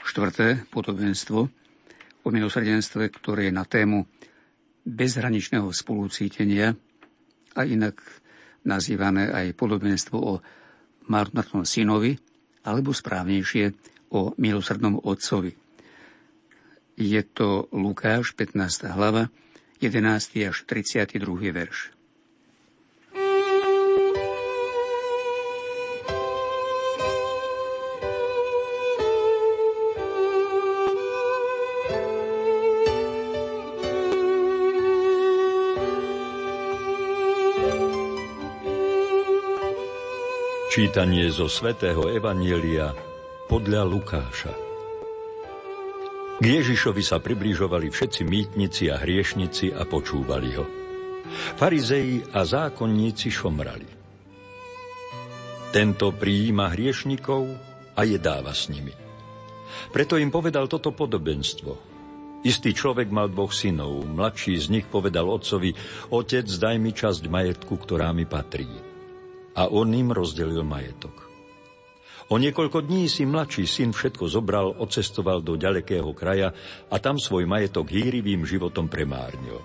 štvrté podobenstvo o milosrdenstve, ktoré je na tému bezhraničného spolucítenia a inak nazývané aj podobenstvo o marnotnom synovi, alebo správnejšie o milosrdnom otcovi. Je to Lukáš, 15. hlava, 11. až 32. verš. Čítanie zo svätého Evanielia podľa Lukáša. K Ježišovi sa približovali všetci mýtnici a hriešnici a počúvali ho. Farizeji a zákonníci šomrali. Tento prijíma hriešnikov a jedáva s nimi. Preto im povedal toto podobenstvo. Istý človek mal dvoch synov. Mladší z nich povedal otcovi, otec, daj mi časť majetku, ktorá mi patrí a on im rozdelil majetok. O niekoľko dní si mladší syn všetko zobral, odcestoval do ďalekého kraja a tam svoj majetok hýrivým životom premárnil.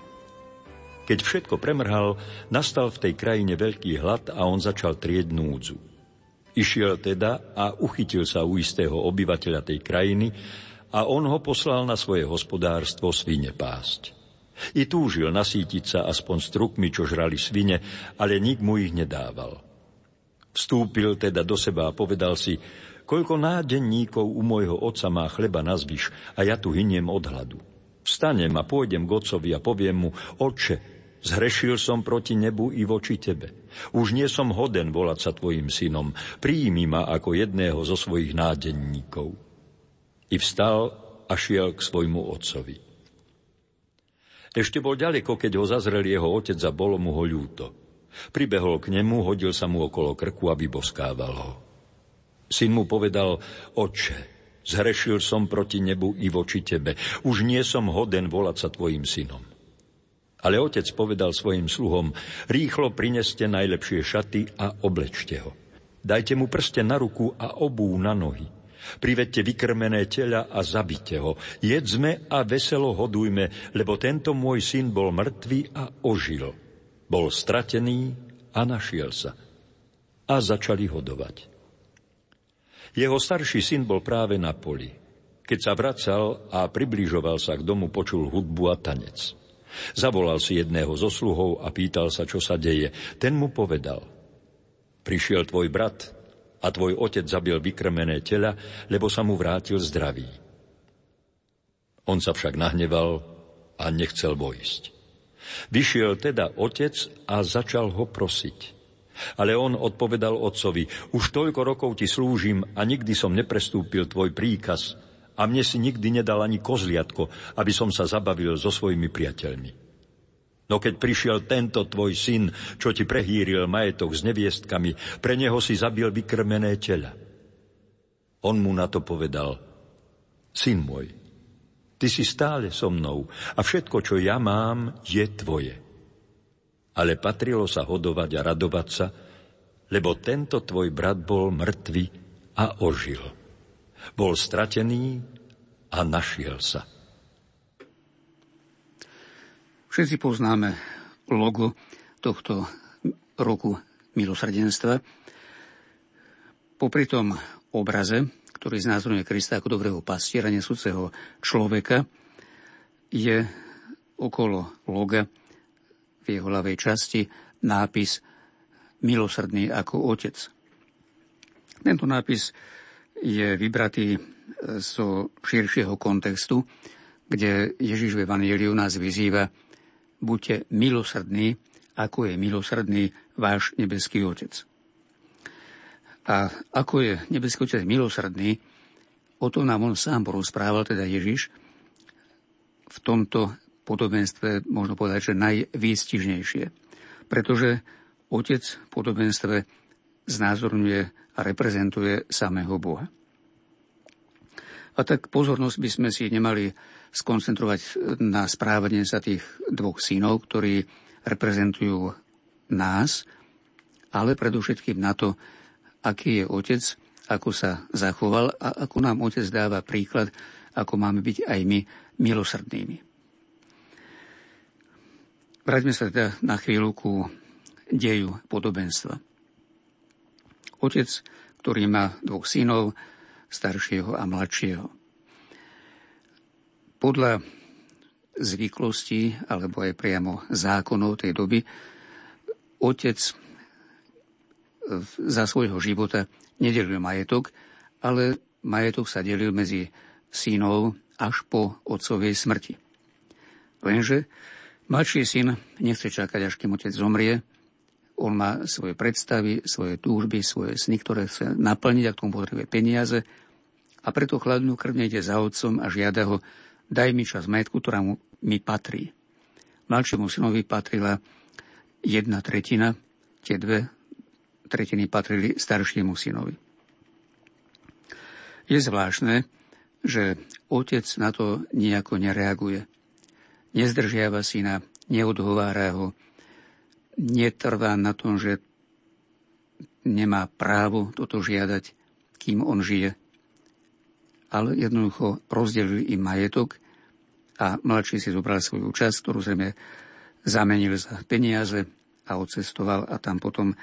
Keď všetko premrhal, nastal v tej krajine veľký hlad a on začal trieť núdzu. Išiel teda a uchytil sa u istého obyvateľa tej krajiny a on ho poslal na svoje hospodárstvo svine pásť. I túžil nasítiť sa aspoň strukmi, čo žrali svine, ale nik mu ich nedával – Vstúpil teda do seba a povedal si, koľko nádenníkov u môjho otca má chleba na zvyš a ja tu hyniem od hladu. Vstanem a pôjdem k otcovi a poviem mu, oče, zhrešil som proti nebu i voči tebe. Už nie som hoden volať sa tvojim synom, príjmi ma ako jedného zo svojich nádenníkov. I vstal a šiel k svojmu otcovi. Ešte bol ďaleko, keď ho zazrel jeho otec a bolo mu ho ľúto. Pribehol k nemu, hodil sa mu okolo krku a vyboskával ho. Syn mu povedal, oče, zhrešil som proti nebu i voči tebe. Už nie som hoden volať sa tvojim synom. Ale otec povedal svojim sluhom, rýchlo prineste najlepšie šaty a oblečte ho. Dajte mu prste na ruku a obú na nohy. Privedte vykrmené tela a zabite ho. Jedzme a veselo hodujme, lebo tento môj syn bol mŕtvý a ožil bol stratený a našiel sa. A začali hodovať. Jeho starší syn bol práve na poli. Keď sa vracal a približoval sa k domu, počul hudbu a tanec. Zavolal si jedného zo sluhov a pýtal sa, čo sa deje. Ten mu povedal, prišiel tvoj brat a tvoj otec zabil vykrmené tela, lebo sa mu vrátil zdravý. On sa však nahneval a nechcel vojsť. Vyšiel teda otec a začal ho prosiť. Ale on odpovedal otcovi, už toľko rokov ti slúžim a nikdy som neprestúpil tvoj príkaz a mne si nikdy nedal ani kozliatko, aby som sa zabavil so svojimi priateľmi. No keď prišiel tento tvoj syn, čo ti prehýril majetok s neviestkami, pre neho si zabil vykrmené tela. On mu na to povedal, syn môj, Ty si stále so mnou a všetko, čo ja mám, je tvoje. Ale patrilo sa hodovať a radovať sa, lebo tento tvoj brat bol mŕtvy a ožil. Bol stratený a našiel sa. Všetci poznáme logo tohto roku milosrdenstva. Popri tom obraze ktorý znázorňuje Krista ako dobrého pastiera, nesúceho človeka, je okolo loga v jeho ľavej časti nápis Milosrdný ako otec. Tento nápis je vybratý zo širšieho kontextu, kde Ježiš v Evangeliu nás vyzýva buďte milosrdní, ako je milosrdný váš nebeský Otec. A ako je nebeský otec milosrdný, o tom nám on sám porozprával, teda Ježiš, v tomto podobenstve možno povedať, že najvýstižnejšie. Pretože otec v podobenstve znázorňuje a reprezentuje samého Boha. A tak pozornosť by sme si nemali skoncentrovať na správanie sa tých dvoch synov, ktorí reprezentujú nás, ale predovšetkým na to, aký je otec, ako sa zachoval a ako nám otec dáva príklad, ako máme byť aj my milosrdnými. Vráťme sa teda na chvíľu ku deju podobenstva. Otec, ktorý má dvoch synov, staršieho a mladšieho. Podľa zvyklostí, alebo aj priamo zákonov tej doby, otec za svojho života nedelil majetok, ale majetok sa delil medzi synov až po otcovej smrti. Lenže mladší syn nechce čakať, až kým otec zomrie, On má svoje predstavy, svoje túžby, svoje sny, ktoré chce naplniť a k tomu potrebuje peniaze. A preto chladnú krv ide za otcom a žiada ho, daj mi čas majetku, ktorá mu mi patrí. Mladšiemu synovi patrila jedna tretina, tie dve tretiny patrili staršiemu synovi. Je zvláštne, že otec na to nejako nereaguje. Nezdržiava syna, neodhovára ho, netrvá na tom, že nemá právo toto žiadať, kým on žije. Ale jednoducho rozdelili im majetok a mladší si zobral svoju časť, ktorú sme zamenil za peniaze a odcestoval a tam potom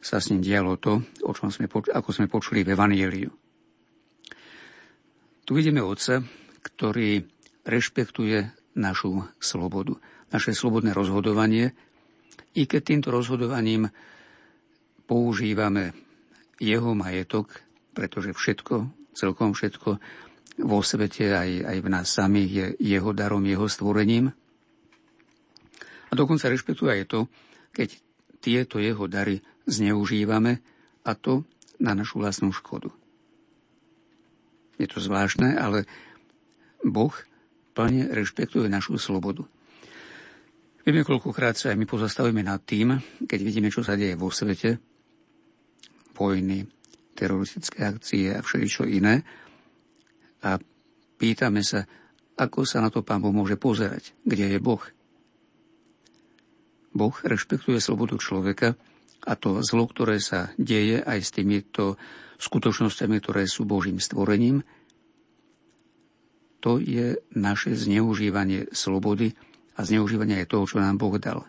sa s ním dialo to, o čom sme, ako sme počuli v Evangeliu. Tu vidíme otca, ktorý rešpektuje našu slobodu, naše slobodné rozhodovanie, i keď týmto rozhodovaním používame jeho majetok, pretože všetko, celkom všetko vo svete aj, aj v nás samých je jeho darom, jeho stvorením. A dokonca rešpektuje aj to, keď tieto jeho dary zneužívame a to na našu vlastnú škodu. Je to zvláštne, ale Boh plne rešpektuje našu slobodu. Vieme, koľkokrát sa aj my pozastavíme nad tým, keď vidíme, čo sa deje vo svete, vojny, teroristické akcie a všeličo iné. A pýtame sa, ako sa na to Pán Boh môže pozerať, kde je Boh. Boh rešpektuje slobodu človeka a to zlo, ktoré sa deje aj s týmito skutočnosťami, ktoré sú Božím stvorením, to je naše zneužívanie slobody, a zneužívania je toho, čo nám Boh dal.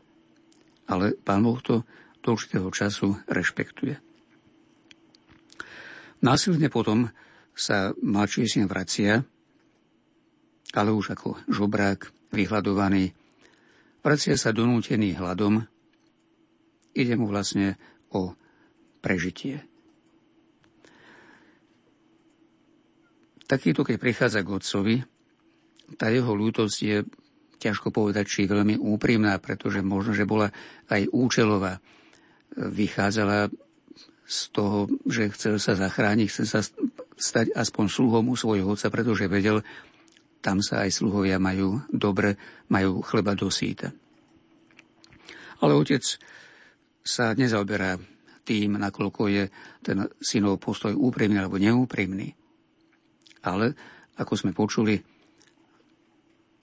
Ale Pán Boh to do určitého času rešpektuje. Násilne potom sa mladší syn vracia, ale už ako žobrák, vyhľadovaný. Vracia sa donútený hladom. Ide mu vlastne o prežitie. Takýto, keď prichádza k otcovi, tá jeho ľútosť je ťažko povedať, či veľmi úprimná, pretože možno, že bola aj účelová. Vychádzala z toho, že chcel sa zachrániť, chcel sa stať aspoň sluhom u svojho otca, pretože vedel, tam sa aj sluhovia majú dobre, majú chleba do síta. Ale otec sa nezaoberá tým, nakoľko je ten synov postoj úprimný alebo neúprimný. Ale, ako sme počuli,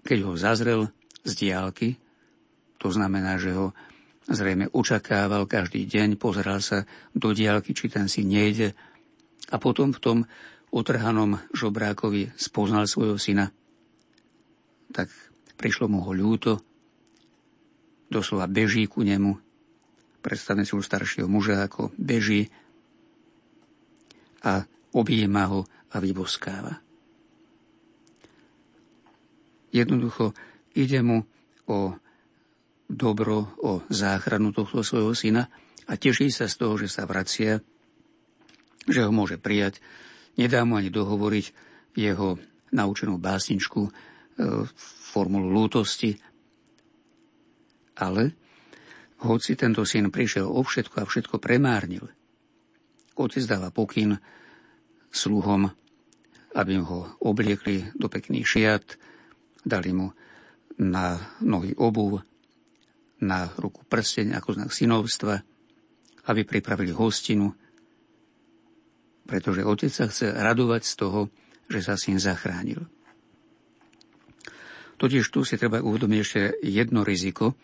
keď ho zazrel z diálky, to znamená, že ho zrejme očakával každý deň, pozeral sa do diálky, či ten si nejde a potom v tom otrhanom žobrákovi spoznal svojho syna. Tak prišlo mu ho ľúto, doslova beží ku nemu. Predstavme si už staršieho muža, ako beží a objíma ho a vyboskáva. Jednoducho ide mu o dobro, o záchranu tohto svojho syna a teší sa z toho, že sa vracia, že ho môže prijať. Nedá mu ani dohovoriť jeho naučenú básničku, e, formulu lútosti. Ale hoci tento syn prišiel o všetko a všetko premárnil, otec dáva pokyn sluhom, aby ho obliekli do pekných šiat, Dali mu na nohy obuv, na ruku prsteň ako znak synovstva, aby pripravili hostinu, pretože otec sa chce radovať z toho, že sa syn zachránil. Totiž tu si treba uvedomiť ešte jedno riziko,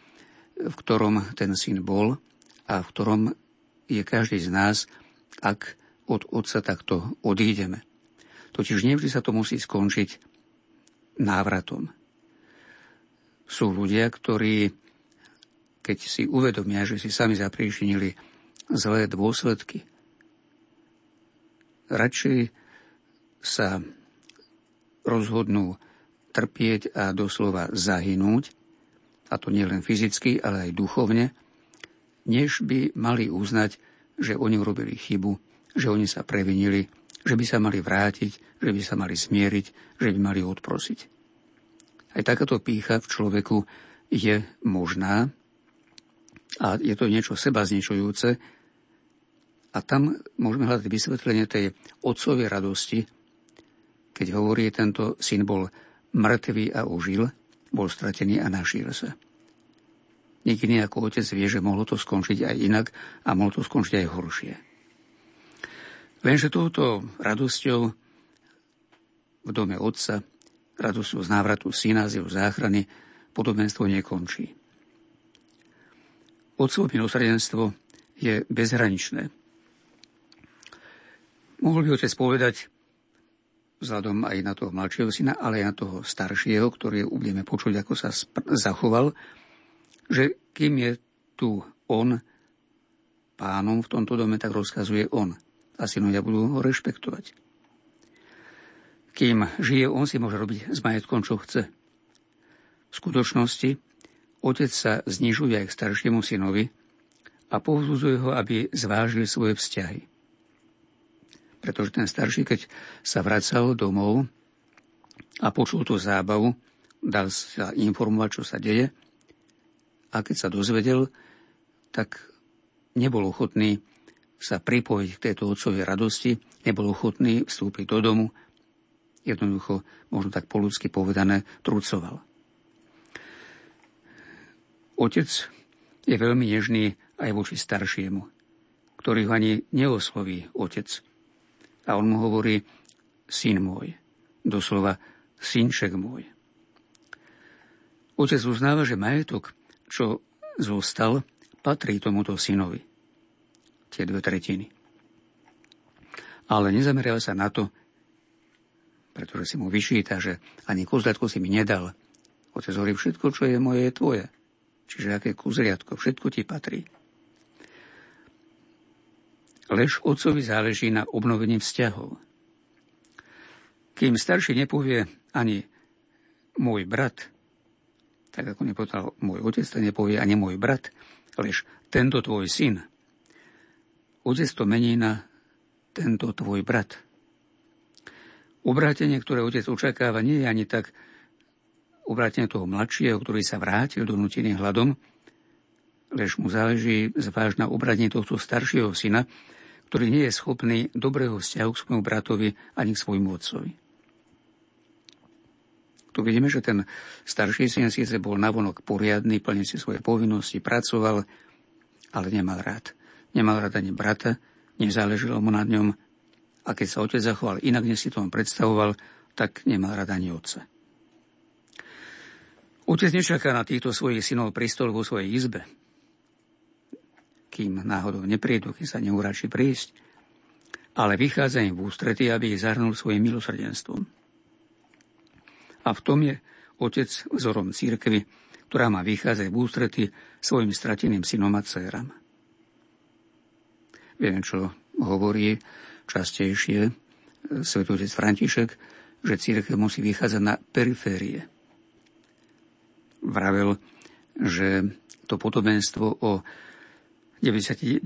v ktorom ten syn bol a v ktorom je každý z nás, ak od otca takto odídeme. Totiž nevždy sa to musí skončiť návratom. Sú ľudia, ktorí, keď si uvedomia, že si sami zapríčinili zlé dôsledky, radšej sa rozhodnú trpieť a doslova zahynúť, a to nielen fyzicky, ale aj duchovne, než by mali uznať, že oni urobili chybu, že oni sa previnili že by sa mali vrátiť, že by sa mali smieriť, že by mali odprosiť. Aj takáto pícha v človeku je možná, a je to niečo seba zničujúce. A tam môžeme hľadať vysvetlenie tej otcovej radosti, keď hovorí, tento syn bol mŕtvý a užil, bol stratený a našiel sa. Nikdy ako otec vie, že mohlo to skončiť aj inak a mohlo to skončiť aj horšie. Lenže touto radosťou v dome otca, radosťou z návratu syna, z jeho záchrany, podobenstvo nekončí. Otcovo milosrdenstvo je bezhraničné. Mohol by otec povedať, vzhľadom aj na toho mladšieho syna, ale aj na toho staršieho, ktorý budeme počuť, ako sa zachoval, že kým je tu on pánom v tomto dome, tak rozkazuje on. A synovia budú ho rešpektovať. Kým žije, on si môže robiť s majetkom, čo chce. V skutočnosti otec sa znižuje aj k staršiemu synovi a povzbudzuje ho, aby zvážil svoje vzťahy. Pretože ten starší, keď sa vracal domov a počul tú zábavu, dal sa informovať, čo sa deje, a keď sa dozvedel, tak nebol ochotný sa pripojiť k tejto otcovej radosti, nebol ochotný vstúpiť do domu, jednoducho, možno tak po ľudsky povedané, trucoval. Otec je veľmi nežný aj voči staršiemu, ktorý ho ani neosloví otec. A on mu hovorí, syn môj, doslova synček môj. Otec uznáva, že majetok, čo zostal, patrí tomuto synovi. Tie dve tretiny. Ale nezameriava sa na to, pretože si mu vyšíta, že ani kuzľatko si mi nedal. Otec hovorí, všetko, čo je moje, je tvoje. Čiže aké kuzliatko, všetko ti patrí. Lež otcovi záleží na obnovení vzťahov. Kým starší nepovie ani môj brat, tak ako nepovedal môj otec, to nepovie ani môj brat, lež tento tvoj syn. Otec to mení na tento tvoj brat. Obrátenie, ktoré otec očakáva, nie je ani tak obrátenie toho mladšieho, ktorý sa vrátil do nutiny hľadom, lež mu záleží zvážna obrátenie tohto staršieho syna, ktorý nie je schopný dobrého vzťahu k svojmu bratovi ani k svojmu otcovi. Tu vidíme, že ten starší syn síce bol navonok poriadny, plne si svoje povinnosti, pracoval, ale nemal rád. Nemal rád ani brata, nezáležilo mu nad ňom a keď sa otec zachoval inak, než si to on predstavoval, tak nemal rád ani otca. Otec nečaká na týchto svojich synov pri vo svojej izbe, kým náhodou neprídu, kým sa neuračí prísť, ale vychádza im v ústrety, aby ich zahrnul svojim milosrdenstvom. A v tom je otec vzorom církvy, ktorá má vychádzať v ústrety svojim strateným synom a dcerám. Viem, čo hovorí častejšie svetotec František, že církev musí vychádzať na periférie vravel, že to podobenstvo o 99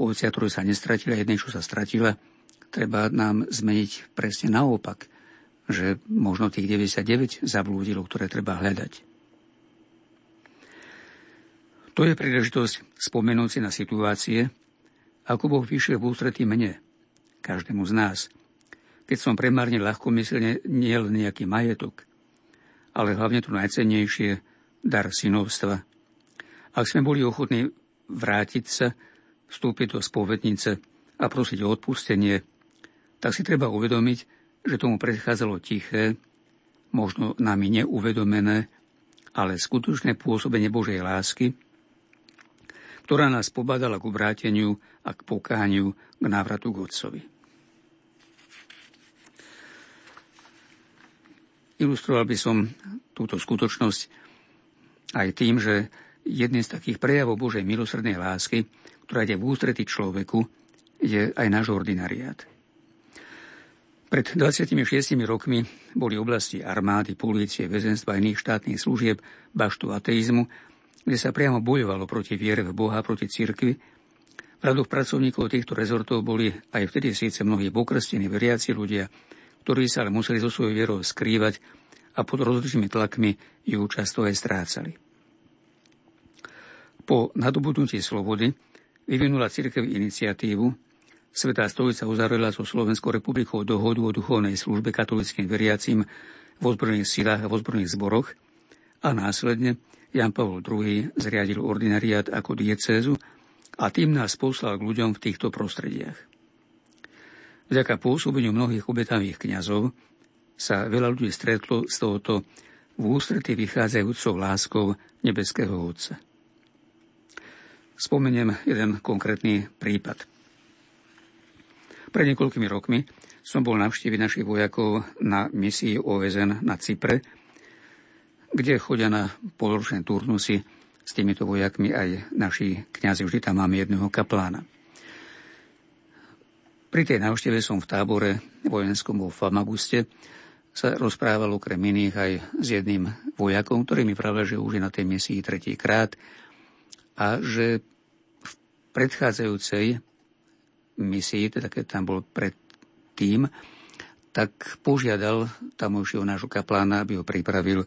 ovciach, ktoré sa nestratili a jednej, čo sa stratila, treba nám zmeniť presne naopak, že možno tých 99 zablúdilo, ktoré treba hľadať. To je príležitosť spomenúť si na situácie, ako Boh vyšiel v ústretí mne, každému z nás, keď som premárne ľahkomyselne niel nejaký majetok, ale hlavne to najcennejšie, dar synovstva. Ak sme boli ochotní vrátiť sa, vstúpiť do spovednice a prosiť o odpustenie, tak si treba uvedomiť, že tomu predchádzalo tiché, možno nami neuvedomené, ale skutočné pôsobenie Božej lásky, ktorá nás pobadala k obráteniu a k pokániu, k návratu k Otcovi. Ilustroval by som túto skutočnosť aj tým, že jedným z takých prejavov Božej milosrdnej lásky, ktorá ide v ústrety človeku, je aj náš ordinariát. Pred 26 rokmi boli oblasti armády, polície, väzenstva a iných štátnych služieb baštu ateizmu, kde sa priamo bojovalo proti viere v Boha, proti cirkvi. V radoch pracovníkov týchto rezortov boli aj vtedy síce mnohí pokrstení veriaci ľudia, ktorí sa ale museli zo svojou vierou skrývať a pod rozličnými tlakmi ju často aj strácali. Po nadobudnutí slobody vyvinula cirkev iniciatívu Svetá stolica uzavrela so Slovenskou republikou dohodu o duchovnej službe katolickým veriacim v ozbrojených silách a v ozbrojených zboroch a následne Jan Pavel II zriadil ordinariát ako diecézu a tým nás poslal k ľuďom v týchto prostrediach. Vďaka pôsobeniu mnohých obetavých kňazov sa veľa ľudí stretlo z tohoto v ústretí vychádzajúcou láskou nebeského Otca. Spomeniem jeden konkrétny prípad. Pred niekoľkými rokmi som bol navštíviť našich vojakov na misii OSN na Cypre, kde chodia na poloročné turnusy s týmito vojakmi aj naši kňazi. Vždy tam máme jedného kaplána. Pri tej návšteve som v tábore vojenskom vo Famaguste sa rozprával okrem iných aj s jedným vojakom, ktorý mi pravil, že už je na tej misii tretíkrát a že predchádzajúcej misii, teda keď tam bol predtým, tak požiadal tamojšieho nášho kaplána, aby ho pripravil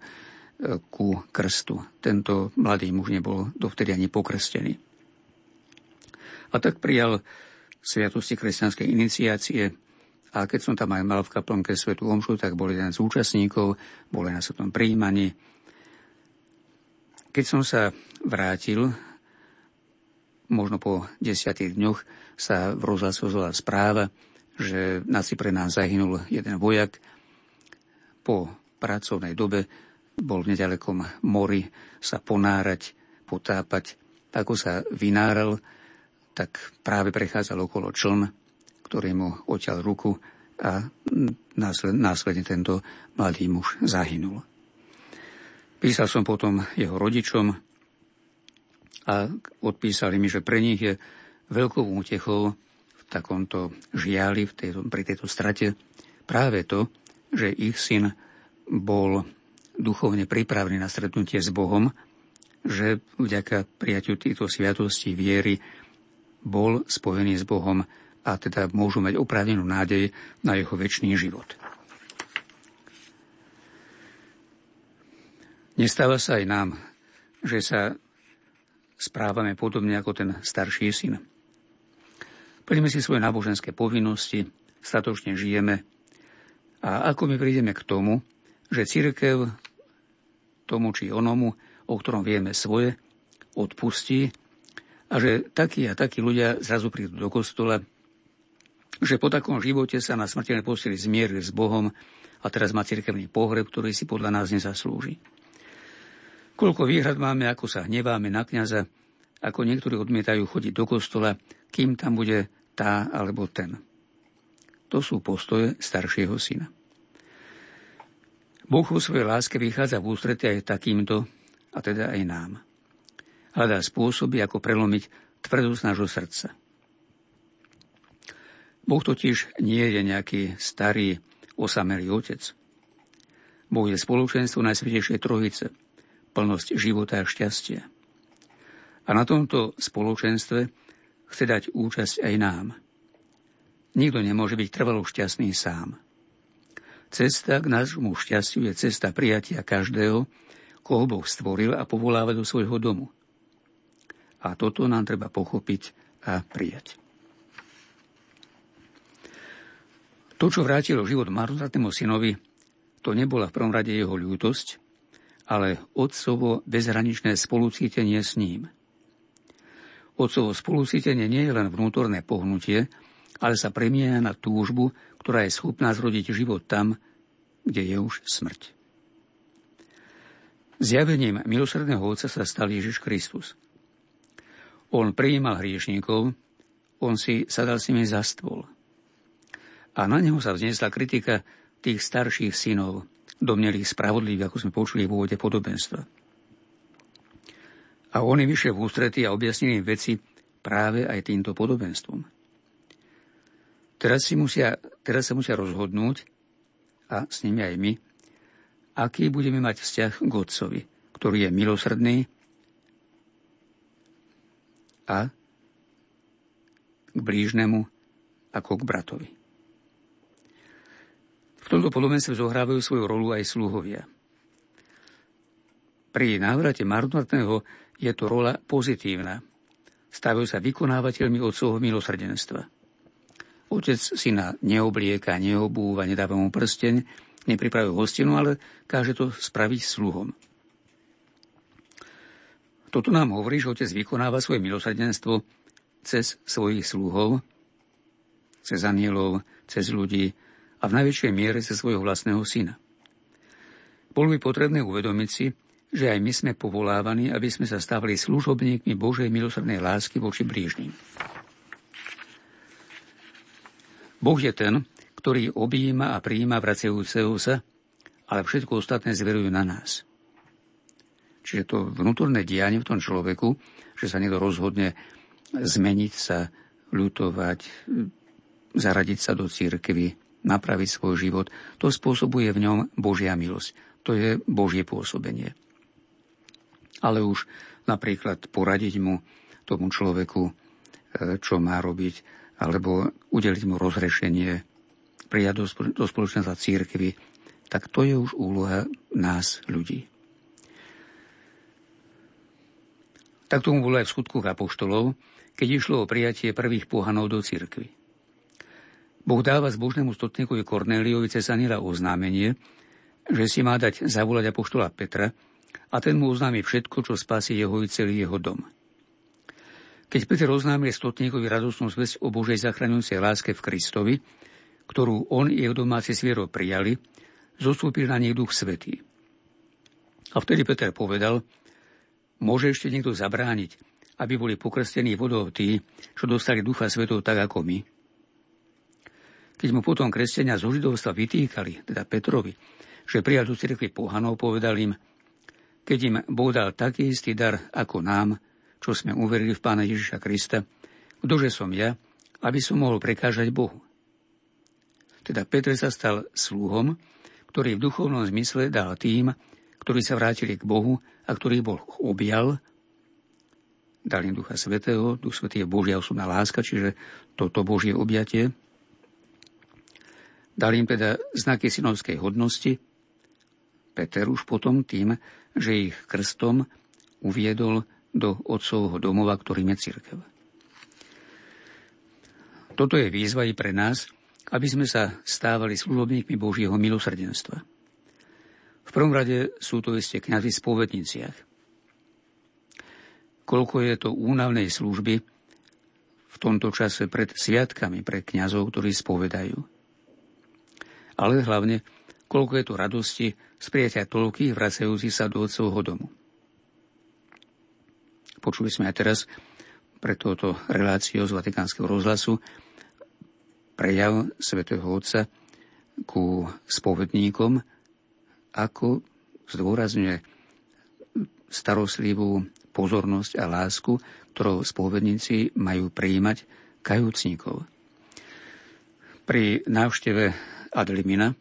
ku krstu. Tento mladý muž nebol dovtedy ani pokrstený. A tak prijal sviatosti kresťanskej iniciácie a keď som tam aj mal v kaplnke svetu omšu, tak bol jeden z účastníkov, bol aj na svetom príjmaní. Keď som sa vrátil, možno po desiatých dňoch, sa v rozhlasu správa, že na Cypre nás zahynul jeden vojak. Po pracovnej dobe bol v nedalekom mori sa ponárať, potápať. Ako sa vynáral, tak práve prechádzal okolo čln, ktorý mu oťal ruku a následne tento mladý muž zahynul. Písal som potom jeho rodičom a odpísali mi, že pre nich je veľkou útechou v takomto žiali, v tejto, pri tejto strate práve to, že ich syn bol duchovne pripravený na stretnutie s Bohom, že vďaka prijaťu týchto sviatostí viery bol spojený s Bohom a teda môžu mať oprávnenú nádej na jeho väčší život. Nestáva sa aj nám, že sa správame podobne ako ten starší syn. Plníme si svoje náboženské povinnosti, statočne žijeme a ako my prídeme k tomu, že církev tomu či onomu, o ktorom vieme svoje, odpustí a že takí a takí ľudia zrazu prídu do kostola, že po takom živote sa na smrteľné posteli zmierili s Bohom a teraz má cirkevný pohreb, ktorý si podľa nás nezaslúži. Koľko výhrad máme, ako sa hneváme na kniaza, ako niektorí odmietajú chodiť do kostola, kým tam bude tá alebo ten. To sú postoje staršieho syna. Boh vo svojej láske vychádza v ústrete aj takýmto, a teda aj nám. Hľadá spôsoby, ako prelomiť tvrdosť nášho srdca. Boh totiž nie je nejaký starý, osamelý otec. Boh je spoločenstvo Najsvetejšej Trojice, plnosť života a šťastia. A na tomto spoločenstve chce dať účasť aj nám. Nikto nemôže byť trvalo šťastný sám. Cesta k nášmu šťastiu je cesta prijatia každého, koho Boh stvoril a povoláva do svojho domu. A toto nám treba pochopiť a prijať. To, čo vrátilo život marnotratnému synovi, to nebola v prvom rade jeho ľútosť, ale otcovo bezhraničné spolucítenie s ním. Otcovo spolucítenie nie je len vnútorné pohnutie, ale sa premieňa na túžbu, ktorá je schopná zrodiť život tam, kde je už smrť. Zjavením milosrdného Otca sa stal Ježiš Kristus. On prijímal hriešníkov, on si sadal s nimi za stôl. A na neho sa vznesla kritika tých starších synov, domnelých spravodlivých, ako sme počuli v úvode podobenstva. A on im vyšiel v ústretí a objasnil im veci práve aj týmto podobenstvom. Teraz, si musia, teraz sa musia rozhodnúť, a s nimi aj my, aký budeme mať vzťah k Otcovi, ktorý je milosrdný a k blížnemu ako k bratovi. V tomto podobenstve zohrávajú svoju rolu aj sluhovia. Pri návrate marnotného je to rola pozitívna. Stávajú sa vykonávateľmi otcovho milosrdenstva. Otec syna neoblieka, neobúva, nedáva mu prsteň, nepripravuje hostinu, ale káže to spraviť sluhom. Toto nám hovorí, že otec vykonáva svoje milosrdenstvo cez svojich sluhov, cez anielov, cez ľudí a v najväčšej miere cez svojho vlastného syna. Bolo by potrebné uvedomiť si, že aj my sme povolávaní, aby sme sa stávali služobníkmi Božej milosrdnej lásky voči blížnym. Boh je ten, ktorý objíma a prijíma vracajúceho sa, ale všetko ostatné zverujú na nás. Čiže to vnútorné dianie v tom človeku, že sa niekto rozhodne zmeniť sa, ľutovať, zaradiť sa do církvy, napraviť svoj život, to spôsobuje v ňom Božia milosť. To je Božie pôsobenie ale už napríklad poradiť mu tomu človeku, e, čo má robiť, alebo udeliť mu rozrešenie, prijať do, spoločenstva církvy, tak to je už úloha nás, ľudí. Tak tomu bolo aj v skutkoch apoštolov, keď išlo o prijatie prvých pohanov do církvy. Boh dáva zbožnému stotníkovi Kornéliovi cez Anila oznámenie, že si má dať zavolať apoštola Petra, a ten mu oznámi všetko, čo spasí jeho i celý jeho dom. Keď Peter oznámil stotníkovi radosnú zväzť o Božej zachraňujúcej láske v Kristovi, ktorú on i jeho domáci sviero prijali, zostúpil na nich duch svetý. A vtedy Peter povedal, môže ešte niekto zabrániť, aby boli pokrstení vodou tí, čo dostali ducha svetov tak ako my. Keď mu potom kresťania zo židovstva vytýkali, teda Petrovi, že prijal do cirkvi pohanov, povedal im, keď im Boh dal taký istý dar ako nám, čo sme uverili v Pána Ježiša Krista, ktože som ja, aby som mohol prekážať Bohu. Teda Petr sa stal sluhom, ktorý v duchovnom zmysle dal tým, ktorí sa vrátili k Bohu a ktorý Boh objal, dal im Ducha Svetého, Duch Svetý je Božia osobná láska, čiže toto Božie objatie. Dal im teda znaky synovskej hodnosti, Peter už potom tým, že ich krstom uviedol do otcovho domova, ktorým je církev. Toto je výzva i pre nás, aby sme sa stávali služobníkmi Božieho milosrdenstva. V prvom rade sú to isté kňazi v spovedniciach. Koľko je to únavnej služby v tomto čase pred sviatkami pre kňazov, ktorí spovedajú. Ale hlavne koľko je tu radosti z prijatia toľkých vracajúcich sa do otcovho domu. Počuli sme aj teraz pre túto reláciu z Vatikánskeho rozhlasu prejav svätého Otca ku spovedníkom, ako zdôrazňuje starostlivú pozornosť a lásku, ktorou spovedníci majú prijímať kajúcnikov. Pri návšteve Adlimina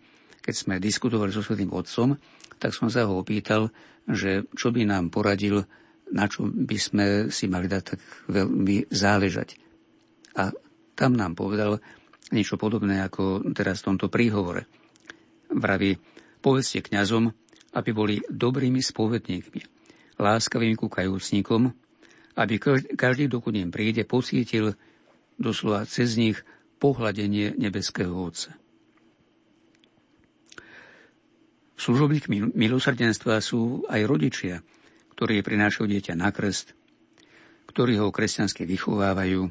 keď sme diskutovali so Svetým Otcom, tak som sa ho opýtal, že čo by nám poradil, na čo by sme si mali dať tak veľmi záležať. A tam nám povedal niečo podobné ako teraz v tomto príhovore. Vraví, povedzte kňazom, aby boli dobrými spovedníkmi, láskavými ku kajúcnikom, aby každý, dokud im príde, pocítil doslova cez nich pohľadenie nebeského Otca. Služobníkmi milosrdenstva sú aj rodičia, ktorí prinášajú dieťa na krst, ktorí ho kresťansky vychovávajú,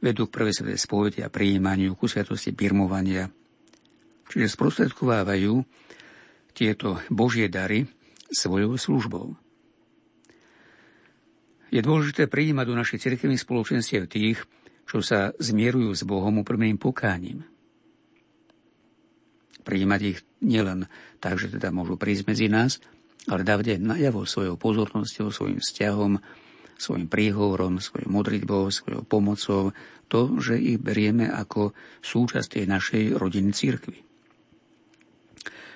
vedú k prvej svetej spovede a prijímaniu, ku sviatosti birmovania. Čiže sprostredkovávajú tieto Božie dary svojou službou. Je dôležité prijímať do našich cirkevných spoločenstiev tých, čo sa zmierujú s Bohom úprimným pokáním – prijímať ich nielen tak, že teda môžu prísť medzi nás, ale aj najavo svojou pozornosťou, svojim vzťahom, svojim príhovorom, svojou modlitbou, svojou pomocou, to, že ich berieme ako súčasť tej našej rodiny církvy.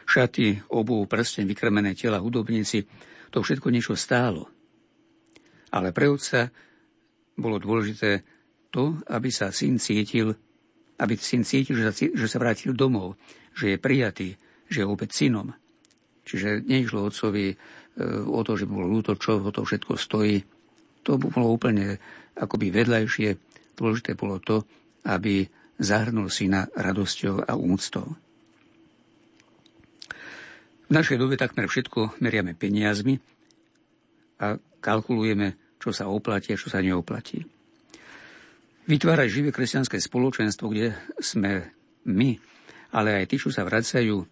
Šaty, obu, prsten, vykrmené tela, hudobníci, to všetko niečo stálo. Ale pre otca bolo dôležité to, aby sa syn cítil, aby syn cítil, že sa, že sa vrátil domov, že je prijatý, že je opäť synom. Čiže neišlo otcovi o to, že bolo ľúto, čo o to všetko stojí. To bolo úplne akoby vedľajšie. Dôležité bolo to, aby zahrnul syna radosťou a úctou. V našej dobe takmer všetko meriame peniazmi a kalkulujeme, čo sa oplatí a čo sa neoplatí. Vytvárať živé kresťanské spoločenstvo, kde sme my, ale aj tí, čo sa vracajú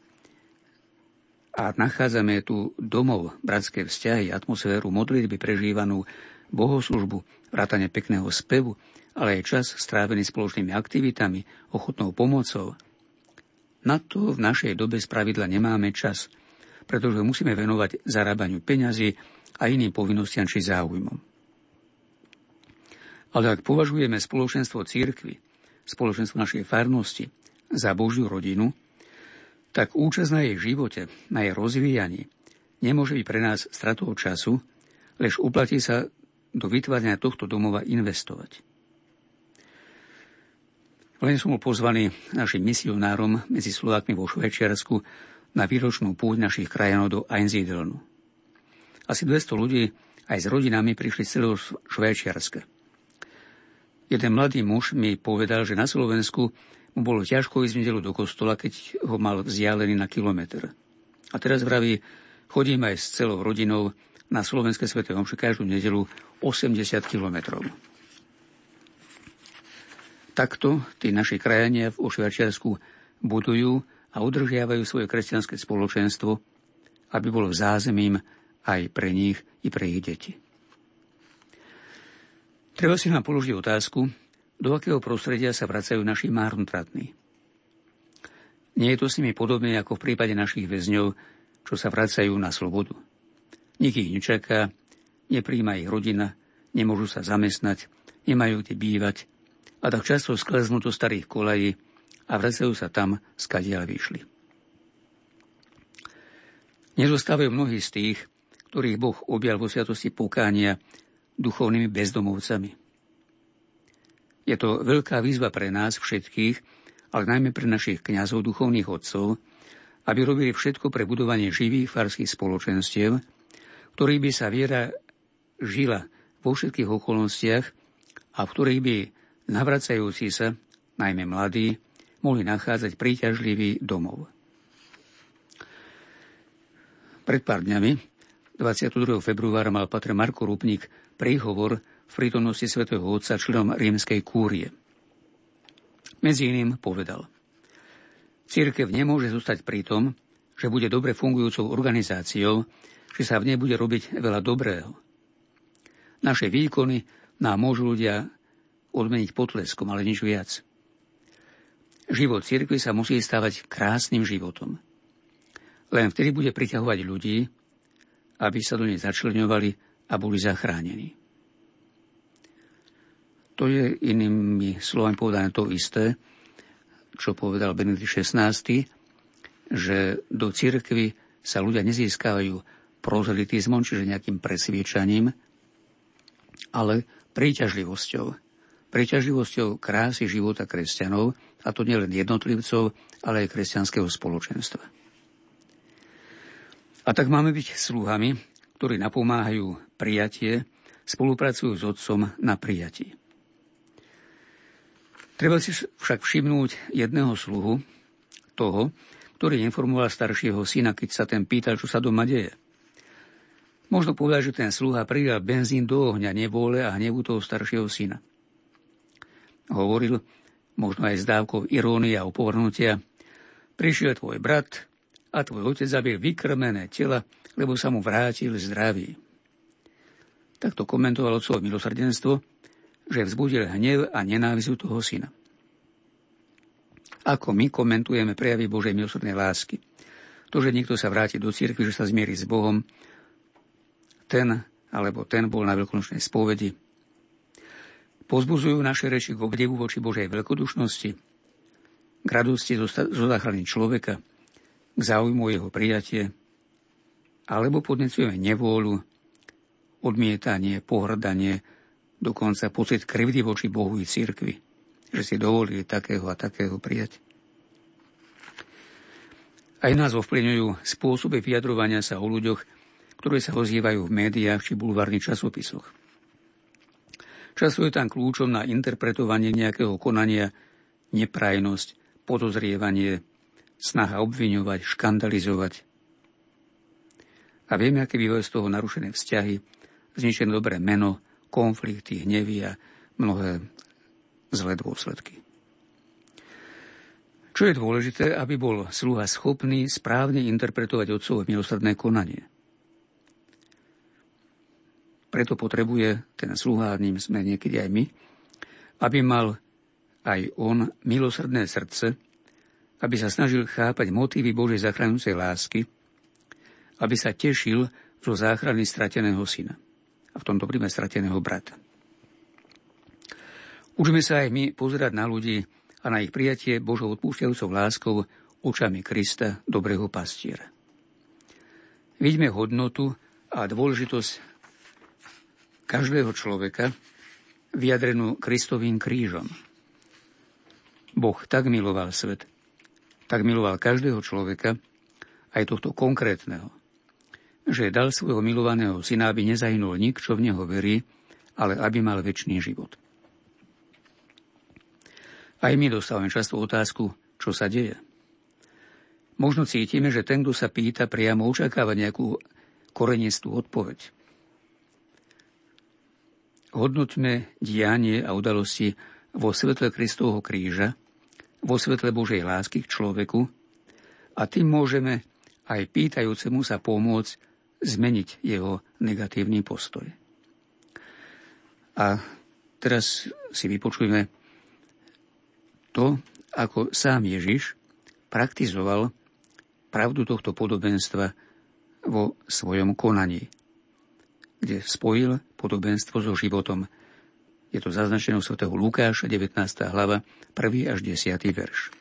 a nachádzame tu domov, bratské vzťahy, atmosféru modlitby prežívanú, bohoslužbu, vrátane pekného spevu, ale aj čas strávený spoločnými aktivitami, ochotnou pomocou. Na to v našej dobe spravidla nemáme čas – pretože musíme venovať zarábaniu peňazí a iným povinnostiam či záujmom. Ale ak považujeme spoločenstvo církvy, spoločenstvo našej farnosti za Božiu rodinu, tak účasť na jej živote, na jej rozvíjaní nemôže byť pre nás stratou času, lež uplatí sa do vytvárania tohto domova investovať. Len som bol pozvaný našim misionárom medzi Slovákmi vo Švajčiarsku na výročnú púť našich krajanov do Einsiedelnu. Asi 200 ľudí aj s rodinami prišli z celého Švajčiarska. Jeden mladý muž mi povedal, že na Slovensku mu bolo ťažko ísť v do kostola, keď ho mal vzdialený na kilometr. A teraz vraví, chodím aj s celou rodinou na slovenské sveté omše každú nedelu 80 kilometrov. Takto tí naši krajania v Švajčiarsku budujú a udržiavajú svoje kresťanské spoločenstvo, aby bolo zázemím aj pre nich i pre ich deti. Treba si nám položiť otázku, do akého prostredia sa vracajú naši marnotratní. Nie je to s nimi podobné ako v prípade našich väzňov, čo sa vracajú na slobodu. Nik ich nečaká, nepríjma ich rodina, nemôžu sa zamestnať, nemajú kde bývať a tak často skleznú do starých kolají, a vracajú sa tam, skadiaľ vyšli. Nezostávajú mnohí z tých, ktorých Boh objal vo sviatosti pokánia duchovnými bezdomovcami. Je to veľká výzva pre nás všetkých, ale najmä pre našich kňazov, duchovných otcov, aby robili všetko pre budovanie živých farských spoločenstiev, ktorých by sa viera žila vo všetkých okolnostiach a v ktorých by navracajúci sa, najmä mladí, mohli nachádzať príťažlivý domov. Pred pár dňami, 22. februára, mal Patre Marko Rupník príhovor v prítomnosti svätého Otca členom rímskej kúrie. Medzi iným povedal, Církev nemôže zostať pri tom, že bude dobre fungujúcou organizáciou, že sa v nej bude robiť veľa dobrého. Naše výkony nám môžu ľudia odmeniť potleskom, ale nič viac. Život cirkvi sa musí stávať krásnym životom. Len vtedy bude priťahovať ľudí, aby sa do nej začleňovali a boli zachránení. To je inými slovami povedané to isté, čo povedal Benedikt XVI, že do cirkvy sa ľudia nezískavajú prozelitizmom, čiže nejakým presviečaním, ale príťažlivosťou. Príťažlivosťou krásy života kresťanov, a to nielen jednotlivcov, ale aj kresťanského spoločenstva. A tak máme byť sluhami, ktorí napomáhajú prijatie, spolupracujú s otcom na prijatí. Treba si však všimnúť jedného sluhu, toho, ktorý informoval staršieho syna, keď sa ten pýtal, čo sa doma deje. Možno povedať, že ten sluha pridal benzín do ohňa nevôle a hnevu toho staršieho syna. Hovoril, možno aj s dávkou irónie a upovrnutia, prišiel tvoj brat a tvoj otec zabil vykrmené tela, lebo sa mu vrátil zdravý. Takto komentoval otcovo milosrdenstvo, že vzbudil hnev a nenávisť toho syna. Ako my komentujeme prejavy Božej milosrdnej lásky. To, že niekto sa vráti do cirkvi, že sa zmierí s Bohom, ten alebo ten bol na veľkonočnej spovedi, Pozbudzujú naše reči k obdivu voči Božej veľkodušnosti, k radosti zo záchrany človeka, k záujmu jeho prijatie, alebo podnecujeme nevôľu, odmietanie, pohrdanie, dokonca pocit krivdy voči Bohu i cirkvi, že si dovolili takého a takého prijať. Aj nás ovplyvňujú spôsoby vyjadrovania sa o ľuďoch, ktoré sa ozývajú v médiách či bulvárnych časopisoch. Často je tam kľúčom na interpretovanie nejakého konania neprajnosť, podozrievanie, snaha obviňovať, škandalizovať. A vieme, aké bývajú z toho narušené vzťahy, zničené dobré meno, konflikty, hnevy a mnohé zlé dôsledky. Čo je dôležité, aby bol sluha schopný správne interpretovať otcové milosrdné konanie. Preto potrebuje ten sluha, ním sme niekedy aj my, aby mal aj on milosrdné srdce, aby sa snažil chápať motívy Božej zachránujúcej lásky, aby sa tešil zo záchrany strateného syna a v tomto príme strateného brata. Učme sa aj my pozerať na ľudí a na ich prijatie Božou odpúšťajúcou láskou očami Krista, dobrého pastiera. Vidíme hodnotu a dôležitosť každého človeka vyjadrenú Kristovým krížom. Boh tak miloval svet, tak miloval každého človeka, aj tohto konkrétneho, že dal svojho milovaného syna, aby nezahynul nik, čo v neho verí, ale aby mal väčší život. Aj my dostávame často otázku, čo sa deje. Možno cítime, že ten, kto sa pýta, priamo očakáva nejakú korenistú odpoveď. Hodnotme dianie a udalosti vo svetle Kristovho kríža, vo svetle Božej lásky k človeku a tým môžeme aj pýtajúcemu sa pomôcť zmeniť jeho negatívny postoj. A teraz si vypočujme to, ako sám Ježiš praktizoval pravdu tohto podobenstva vo svojom konaní, kde spojil podobenstvo so životom. Je to zaznačené u svätého Lukáša, 19. hlava, 1. až 10. verš.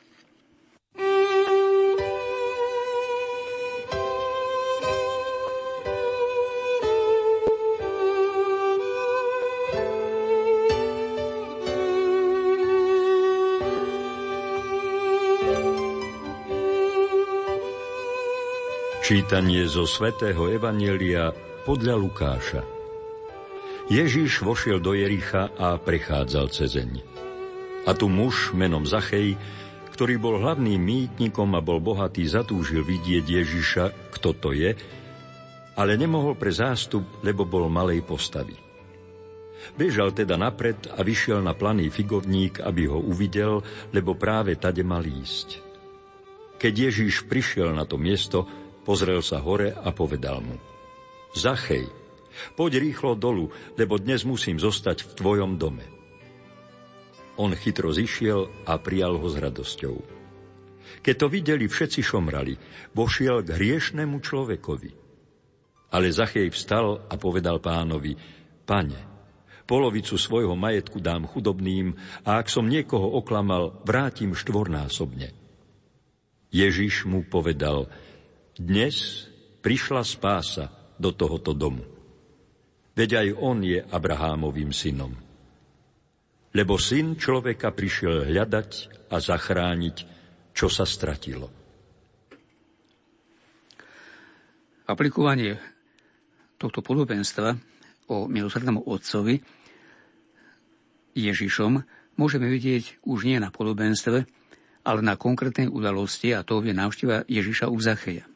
Čítanie zo svätého Evanielia podľa Lukáša. Ježiš vošiel do Jericha a prechádzal cezeň. A tu muž menom Zachej, ktorý bol hlavným mýtnikom a bol bohatý, zatúžil vidieť Ježiša, kto to je, ale nemohol pre zástup, lebo bol malej postavy. Bežal teda napred a vyšiel na planý figovník, aby ho uvidel, lebo práve tade mal ísť. Keď Ježíš prišiel na to miesto, Pozrel sa hore a povedal mu, Zachej, poď rýchlo dolu, lebo dnes musím zostať v tvojom dome. On chytro zišiel a prijal ho s radosťou. Keď to videli, všetci šomrali, vošiel k hriešnemu človekovi. Ale Zachej vstal a povedal pánovi, Pane, polovicu svojho majetku dám chudobným a ak som niekoho oklamal, vrátim štvornásobne. Ježiš mu povedal, dnes prišla spása do tohoto domu. Veď aj on je Abrahámovým synom. Lebo syn človeka prišiel hľadať a zachrániť, čo sa stratilo. Aplikovanie tohto podobenstva o milosrdnom otcovi Ježišom môžeme vidieť už nie na podobenstve, ale na konkrétnej udalosti a to je návšteva Ježiša u Zacheja.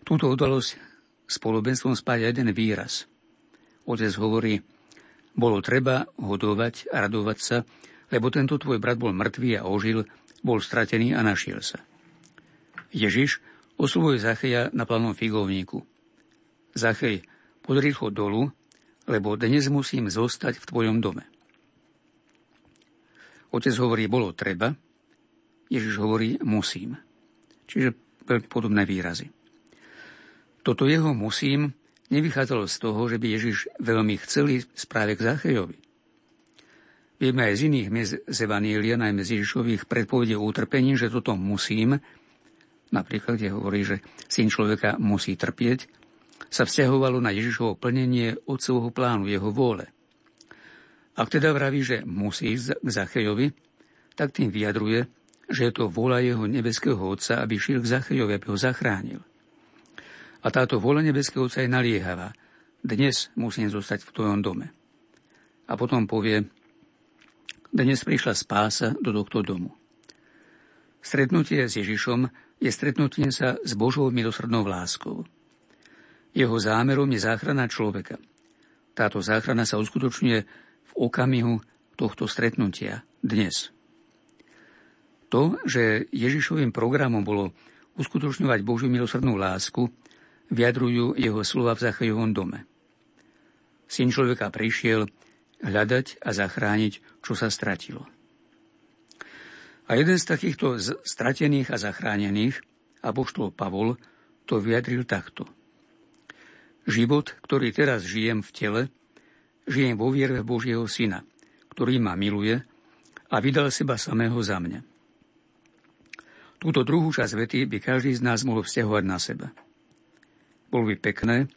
Túto udalosť s podobenstvom spája jeden výraz. Otec hovorí, bolo treba hodovať a radovať sa, lebo tento tvoj brat bol mŕtvý a ožil, bol stratený a našiel sa. Ježiš oslovuje Zacheja na planom figovníku. Zachej, podri ho dolu, lebo dnes musím zostať v tvojom dome. Otec hovorí, bolo treba, Ježiš hovorí, musím. Čiže veľmi podobné výrazy. Toto jeho musím nevychádzalo z toho, že by Ježiš veľmi chceli správe k Zachejovi. Vieme aj z iných miest z Evanília, najmä z Ježišových predpovedí o utrpení, že toto musím, napríklad, kde hovorí, že syn človeka musí trpieť, sa vzťahovalo na Ježišovo plnenie otcovho plánu, jeho vôle. Ak teda vraví, že musí ísť k Zachejovi, tak tým vyjadruje, že je to vôľa jeho nebeského otca, aby šiel k Zachejovi, aby ho zachránil. A táto vôľa nebeského Otca je naliehavá. Dnes musím zostať v tvojom dome. A potom povie, dnes prišla spása do tohto domu. Stretnutie s Ježišom je stretnutie sa s Božou milosrdnou láskou. Jeho zámerom je záchrana človeka. Táto záchrana sa uskutočňuje v okamihu tohto stretnutia dnes. To, že Ježišovým programom bolo uskutočňovať Božiu milosrdnú lásku, vyjadrujú jeho slova v Zachajovom dome. Syn človeka prišiel hľadať a zachrániť, čo sa stratilo. A jeden z takýchto stratených a zachránených, apoštol Pavol, to vyjadril takto. Život, ktorý teraz žijem v tele, žijem vo viere Božieho Syna, ktorý ma miluje a vydal seba samého za mňa. Túto druhú časť vety by každý z nás mohol vzťahovať na seba. Bolo by pekné,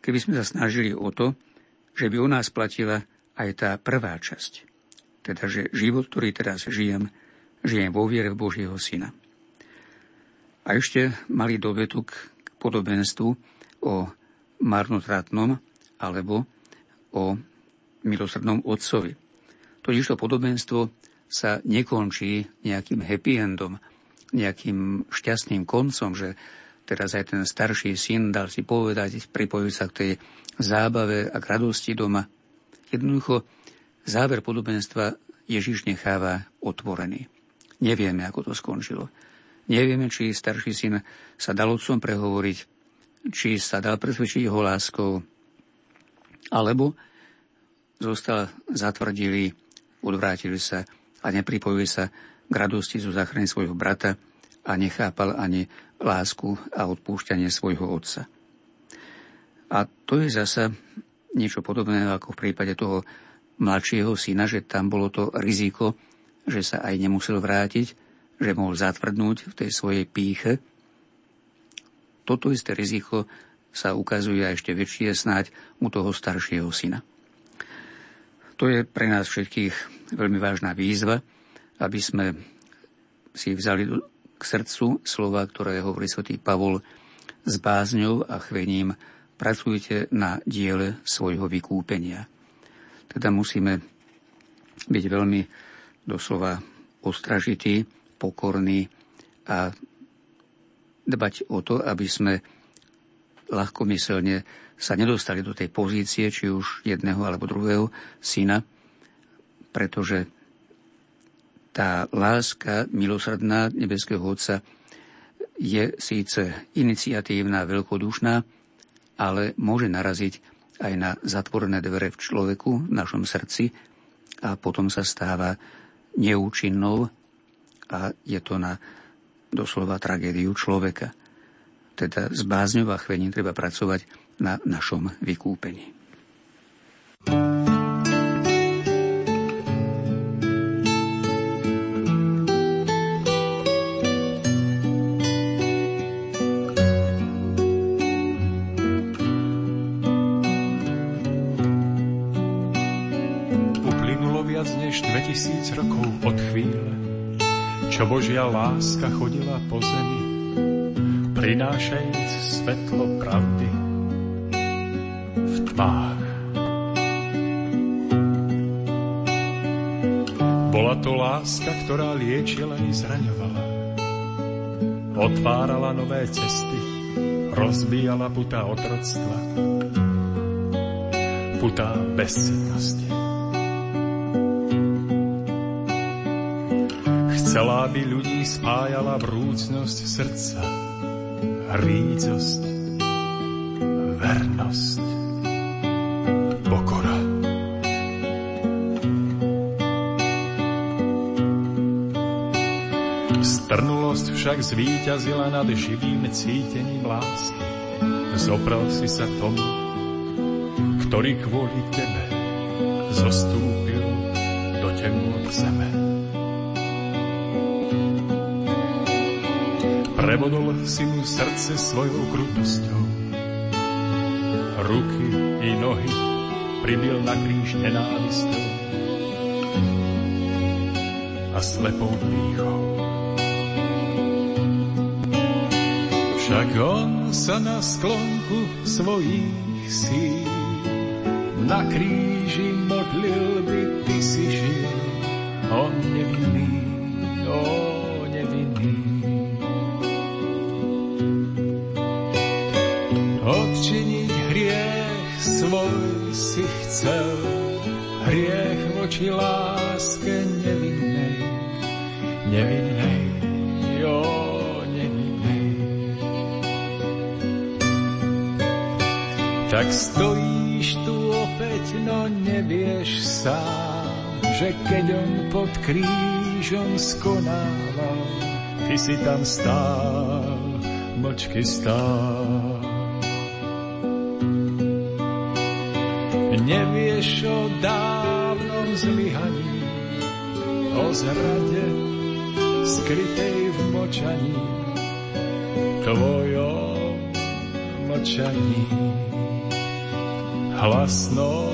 keby sme sa snažili o to, že by u nás platila aj tá prvá časť. Teda, že život, ktorý teraz žijem, žijem vo viere v Božieho Syna. A ešte malý dovetok k podobenstvu o marnotratnom alebo o milosrdnom otcovi. Totiž to podobenstvo sa nekončí nejakým happy endom, nejakým šťastným koncom, že teraz aj ten starší syn dal si povedať, pripojiť sa k tej zábave a k radosti doma. Jednoducho, záver podobenstva Ježiš necháva otvorený. Nevieme, ako to skončilo. Nevieme, či starší syn sa dal otcom prehovoriť, či sa dal presvedčiť jeho láskou, alebo zostal zatvrdilý, odvrátili sa a nepripojili sa k radosti zo záchrany svojho brata a nechápal ani lásku a odpúšťanie svojho otca. A to je zasa niečo podobné ako v prípade toho mladšieho syna, že tam bolo to riziko, že sa aj nemusel vrátiť, že mohol zatvrdnúť v tej svojej píche. Toto isté riziko sa ukazuje a ešte väčšie snáď u toho staršieho syna. To je pre nás všetkých veľmi vážna výzva, aby sme si vzali k srdcu slova, ktoré hovorí svätý Pavol s bázňou a chvením pracujte na diele svojho vykúpenia. Teda musíme byť veľmi doslova ostražití, pokorní a dbať o to, aby sme ľahkomyselne sa nedostali do tej pozície, či už jedného alebo druhého syna, pretože tá láska milosrdná nebeského Otca je síce iniciatívna, veľkodušná, ale môže naraziť aj na zatvorené dvere v človeku, v našom srdci a potom sa stáva neúčinnou a je to na doslova tragédiu človeka. Teda s bázňou a chvením treba pracovať na našom vykúpení. Čo Božia láska chodila po zemi, prinášajúc svetlo pravdy v tmách. Bola to láska, ktorá liečila i zraňovala. Otvárala nové cesty, rozbíjala putá otroctva, putá bezsitnosti. Chcela, aby ľudí spájala vrúcnosť srdca, rídzosť, vernosť, pokora. Strnulosť však zvíťazila nad živým cítením lásky. Zopral si sa tomu, ktorý kvôli tebe zostúpil do temnot zeme. Prebodol si mu srdce svojou krutosťou. Ruky i nohy pribil na kríž nenávistou a slepou pýchou. Však on sa na sklonku svojich síl na kríži modlil skonával, ty si tam stál, mlčky stál. Nevieš o dávnom zlyhaní, o zrade skrytej v močaní, tvojom mlčaní, hlasnom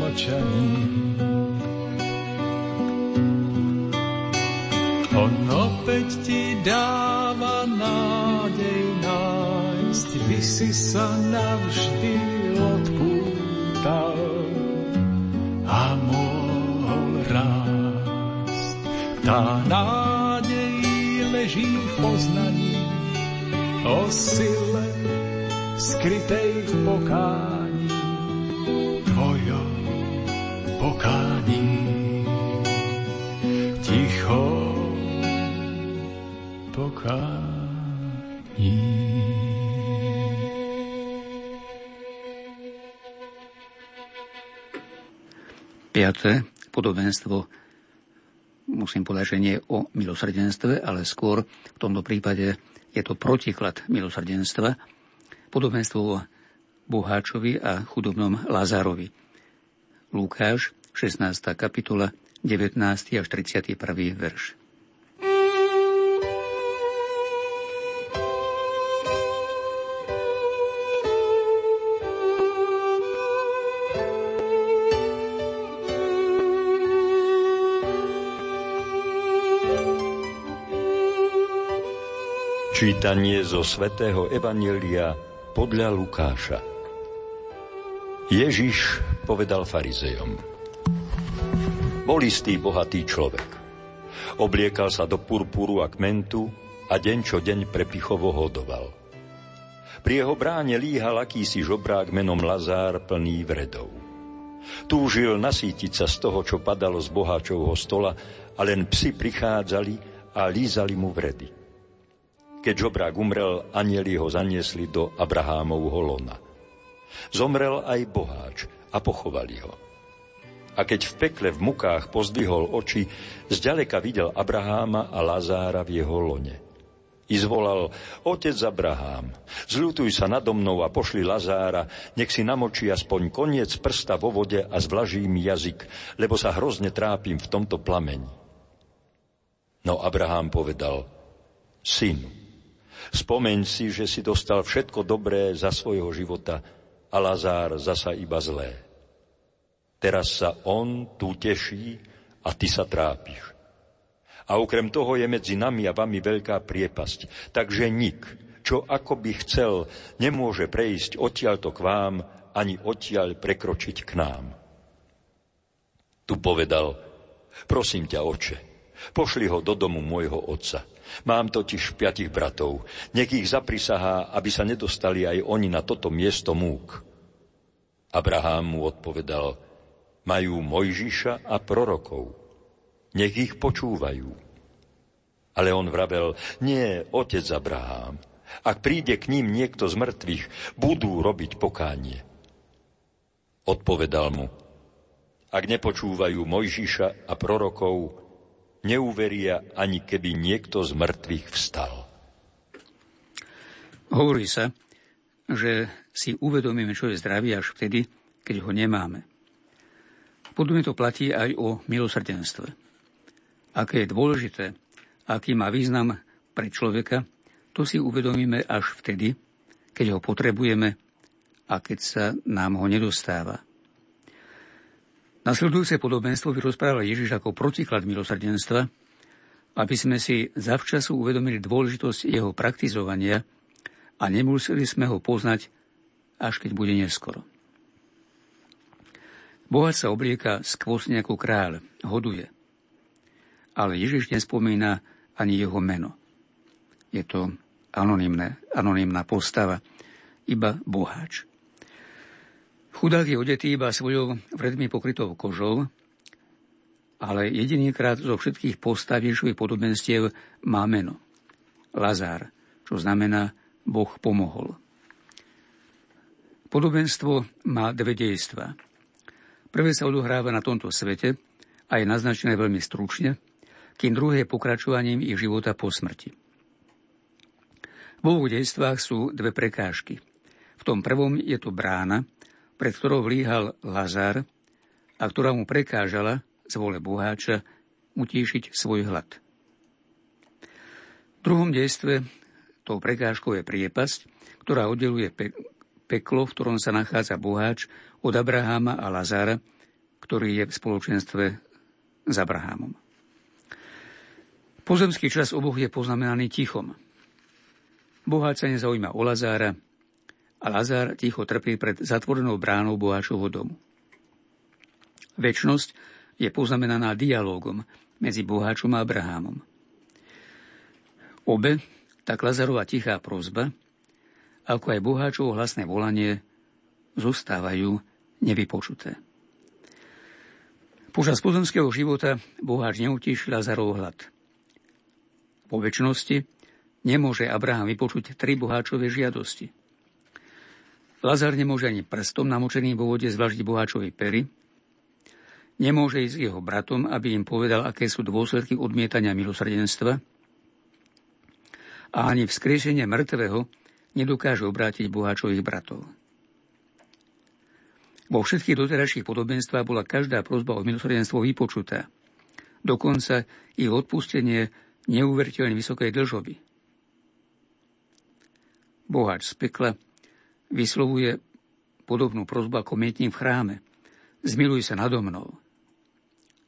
mlčaní. Opäť ti dáva nádej nájsť, by si sa navždy Piaté podobenstvo musím povedať, že nie o milosrdenstve, ale skôr v tomto prípade je to protiklad milosrdenstva, podobenstvo o boháčovi a chudobnom Lazárovi. Lukáš, 16. kapitola, 19. až 31. verš. Čítanie zo svätého Evanielia podľa Lukáša. Ježiš povedal farizejom. Bol istý bohatý človek. Obliekal sa do purpuru a kmentu a deň čo deň prepichovo hodoval. Pri jeho bráne líhal akýsi žobrák menom Lazár plný vredov. Túžil nasítiť sa z toho, čo padalo z boháčovho stola a len psi prichádzali a lízali mu vredy. Keď žobrák umrel, anieli ho zaniesli do Abrahámovho lona. Zomrel aj boháč a pochovali ho. A keď v pekle v mukách pozdvihol oči, zďaleka videl Abraháma a Lazára v jeho lone. I zvolal, otec Abrahám, zľutuj sa nado mnou a pošli Lazára, nech si namočí aspoň koniec prsta vo vode a zvlaží mi jazyk, lebo sa hrozne trápim v tomto plameň. No Abrahám povedal, synu, Spomeň si, že si dostal všetko dobré za svojho života a Lazár zasa iba zlé. Teraz sa on tu teší a ty sa trápiš. A okrem toho je medzi nami a vami veľká priepasť. Takže nik, čo ako by chcel, nemôže prejsť odtiaľto k vám, ani odtiaľ prekročiť k nám. Tu povedal, prosím ťa, oče, pošli ho do domu môjho otca. Mám totiž piatich bratov. Nech ich zaprisahá, aby sa nedostali aj oni na toto miesto múk. Abraham mu odpovedal, majú Mojžiša a prorokov. Nech ich počúvajú. Ale on vravel, nie, otec Abraham. Ak príde k ním niekto z mŕtvych, budú robiť pokánie. Odpovedal mu, ak nepočúvajú Mojžiša a prorokov, neuveria, ani keby niekto z mŕtvych vstal. Hovorí sa, že si uvedomíme, čo je zdravie až vtedy, keď ho nemáme. Podobne to platí aj o milosrdenstve. Aké je dôležité, aký má význam pre človeka, to si uvedomíme až vtedy, keď ho potrebujeme a keď sa nám ho nedostáva. Nasledujúce podobenstvo vyrozpráva Ježiš ako protiklad milosrdenstva, aby sme si zavčasu uvedomili dôležitosť jeho praktizovania a nemuseli sme ho poznať, až keď bude neskoro. Bohač sa oblieka skvostne ako kráľ, hoduje. Ale Ježiš nespomína ani jeho meno. Je to anonimné, anonimná postava, iba boháč. Chudák je odetý iba svojou vredmi pokrytou kožou, ale jedinýkrát zo všetkých postav Ježišových podobenstiev má meno. Lazár, čo znamená Boh pomohol. Podobenstvo má dve dejstva. Prvé sa odohráva na tomto svete a je naznačené veľmi stručne, kým druhé je pokračovaním ich života po smrti. V oboch dejstvách sú dve prekážky. V tom prvom je to brána, pred ktorou vlíhal Lazar a ktorá mu prekážala z vole boháča utíšiť svoj hlad. V druhom dejstve tou prekážkou je priepasť, ktorá oddeluje pe- peklo, v ktorom sa nachádza boháč, od Abraháma a Lazára, ktorý je v spoločenstve s Abrahámom. Pozemský čas oboch je poznamenaný tichom. Boháč sa nezaujíma o Lazára, a Lazár ticho trpí pred zatvorenou bránou Boášovho domu. Večnosť je poznamenaná dialogom medzi Boháčom a Abrahámom. Obe, tak Lazarova tichá prozba, ako aj Boháčovo hlasné volanie, zostávajú nevypočuté. Počas pozemského života Boháč neutíši Lazarov hlad. Po väčšnosti nemôže Abraham vypočuť tri boháčové žiadosti – Lazar nemôže ani prstom namočeným vo vode zvlažiť boháčovej pery, nemôže ísť jeho bratom, aby im povedal, aké sú dôsledky odmietania milosrdenstva a ani vzkriešenie mŕtvého nedokáže obrátiť boháčových bratov. Vo všetkých doterajších podobenstvách bola každá prozba o milosrdenstvo vypočutá. Dokonca ich odpustenie neuveriteľne vysokej dlžoby. Boháč z pekla vyslovuje podobnú prozbu ako mietnik v chráme. Zmiluj sa nado mnou.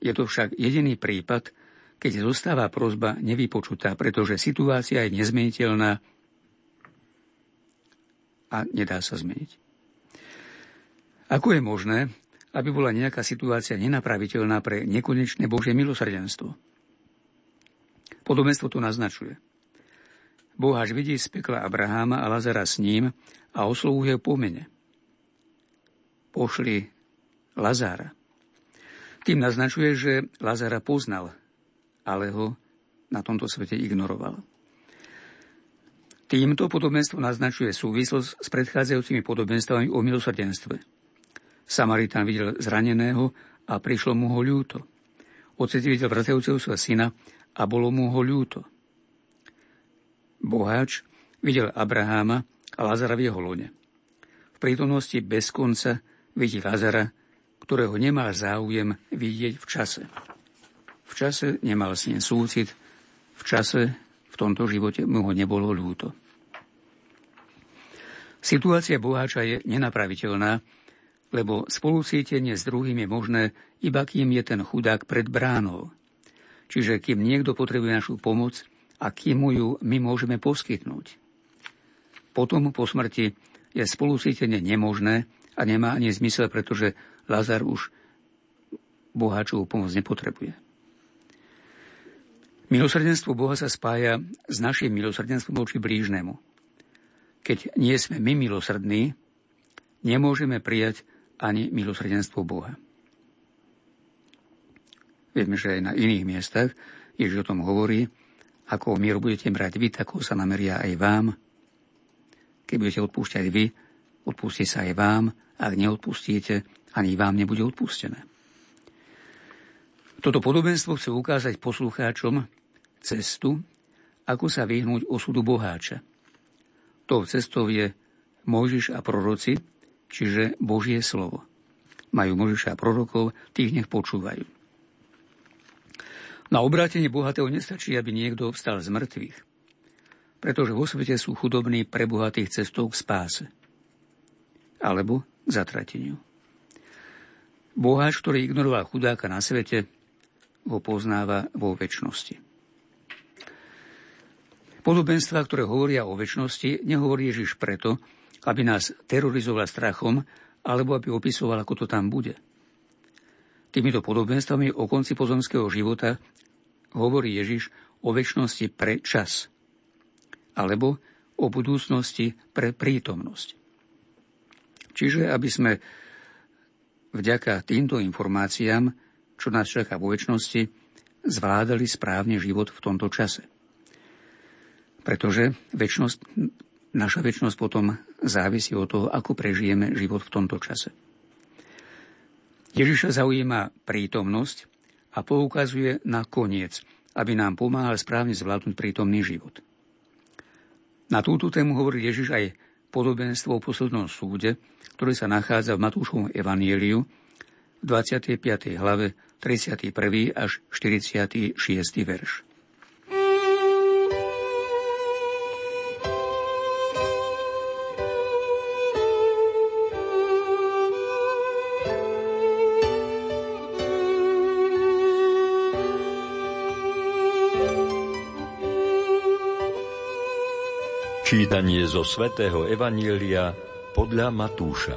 Je to však jediný prípad, keď zostáva prozba nevypočutá, pretože situácia je nezmeniteľná a nedá sa zmeniť. Ako je možné, aby bola nejaká situácia nenapraviteľná pre nekonečné Božie milosrdenstvo? Podobenstvo to naznačuje. Boh až vidí z pekla Abraháma a Lazara s ním a oslovuje po mene. Pošli Lazára. Tým naznačuje, že Lazára poznal, ale ho na tomto svete ignoroval. Týmto podobenstvo naznačuje súvislosť s predchádzajúcimi podobenstvami o milosrdenstve. Samaritán videl zraneného a prišlo mu ho ľúto. Otec videl vracajúceho sa syna a bolo mu ho ľúto. Boháč videl Abraháma a Lazara v jeho lone. V prítomnosti bez konca vidí Lazara, ktorého nemal záujem vidieť v čase. V čase nemal s ním súcit, v čase v tomto živote mu ho nebolo ľúto. Situácia boháča je nenapraviteľná, lebo spolucítenie s druhým je možné, iba kým je ten chudák pred bránou. Čiže kým niekto potrebuje našu pomoc, a kým mu ju my môžeme poskytnúť. Potom po smrti je spolucítenie nemožné a nemá ani zmysel, pretože Lazar už boháčovú pomoc nepotrebuje. Milosrdenstvo Boha sa spája s našim milosrdenstvom voči blížnemu. Keď nie sme my milosrdní, nemôžeme prijať ani milosrdenstvo Boha. Vieme, že aj na iných miestach Ježiš o tom hovorí, ako mieru budete brať vy, tako sa nameria aj vám. Keď budete odpúšťať vy, odpustí sa aj vám. Ak neodpustíte, ani vám nebude odpustené. Toto podobenstvo chce ukázať poslucháčom cestu, ako sa vyhnúť osudu boháča. Tou cestou je Mojžiš a proroci, čiže Božie slovo. Majú Mojžiša a prorokov, tých nech počúvajú. Na obrátenie bohatého nestačí, aby niekto vstal z mŕtvych, pretože vo svete sú chudobní pre bohatých cestou k spáse alebo k zatrateniu. Boháč, ktorý ignoroval chudáka na svete, ho poznáva vo väčšnosti. Podobenstva, ktoré hovoria o väčšnosti, nehovorí Ježiš preto, aby nás terorizoval strachom, alebo aby opisoval, ako to tam bude. Týmito podobenstvami o konci pozemského života hovorí Ježiš o väčšnosti pre čas, alebo o budúcnosti pre prítomnosť. Čiže aby sme vďaka týmto informáciám, čo nás čaká vo väčšnosti, zvládali správne život v tomto čase. Pretože väčšnosť, naša väčšnosť potom závisí od toho, ako prežijeme život v tomto čase. Ježiša zaujíma prítomnosť a poukazuje na koniec, aby nám pomáhal správne zvládnuť prítomný život. Na túto tému hovorí Ježiš aj podobenstvo o poslednom súde, ktoré sa nachádza v Matúšovom evanieliu v 25. hlave 31. až 46. verš. Čítanie zo svätého Evanielia podľa Matúša.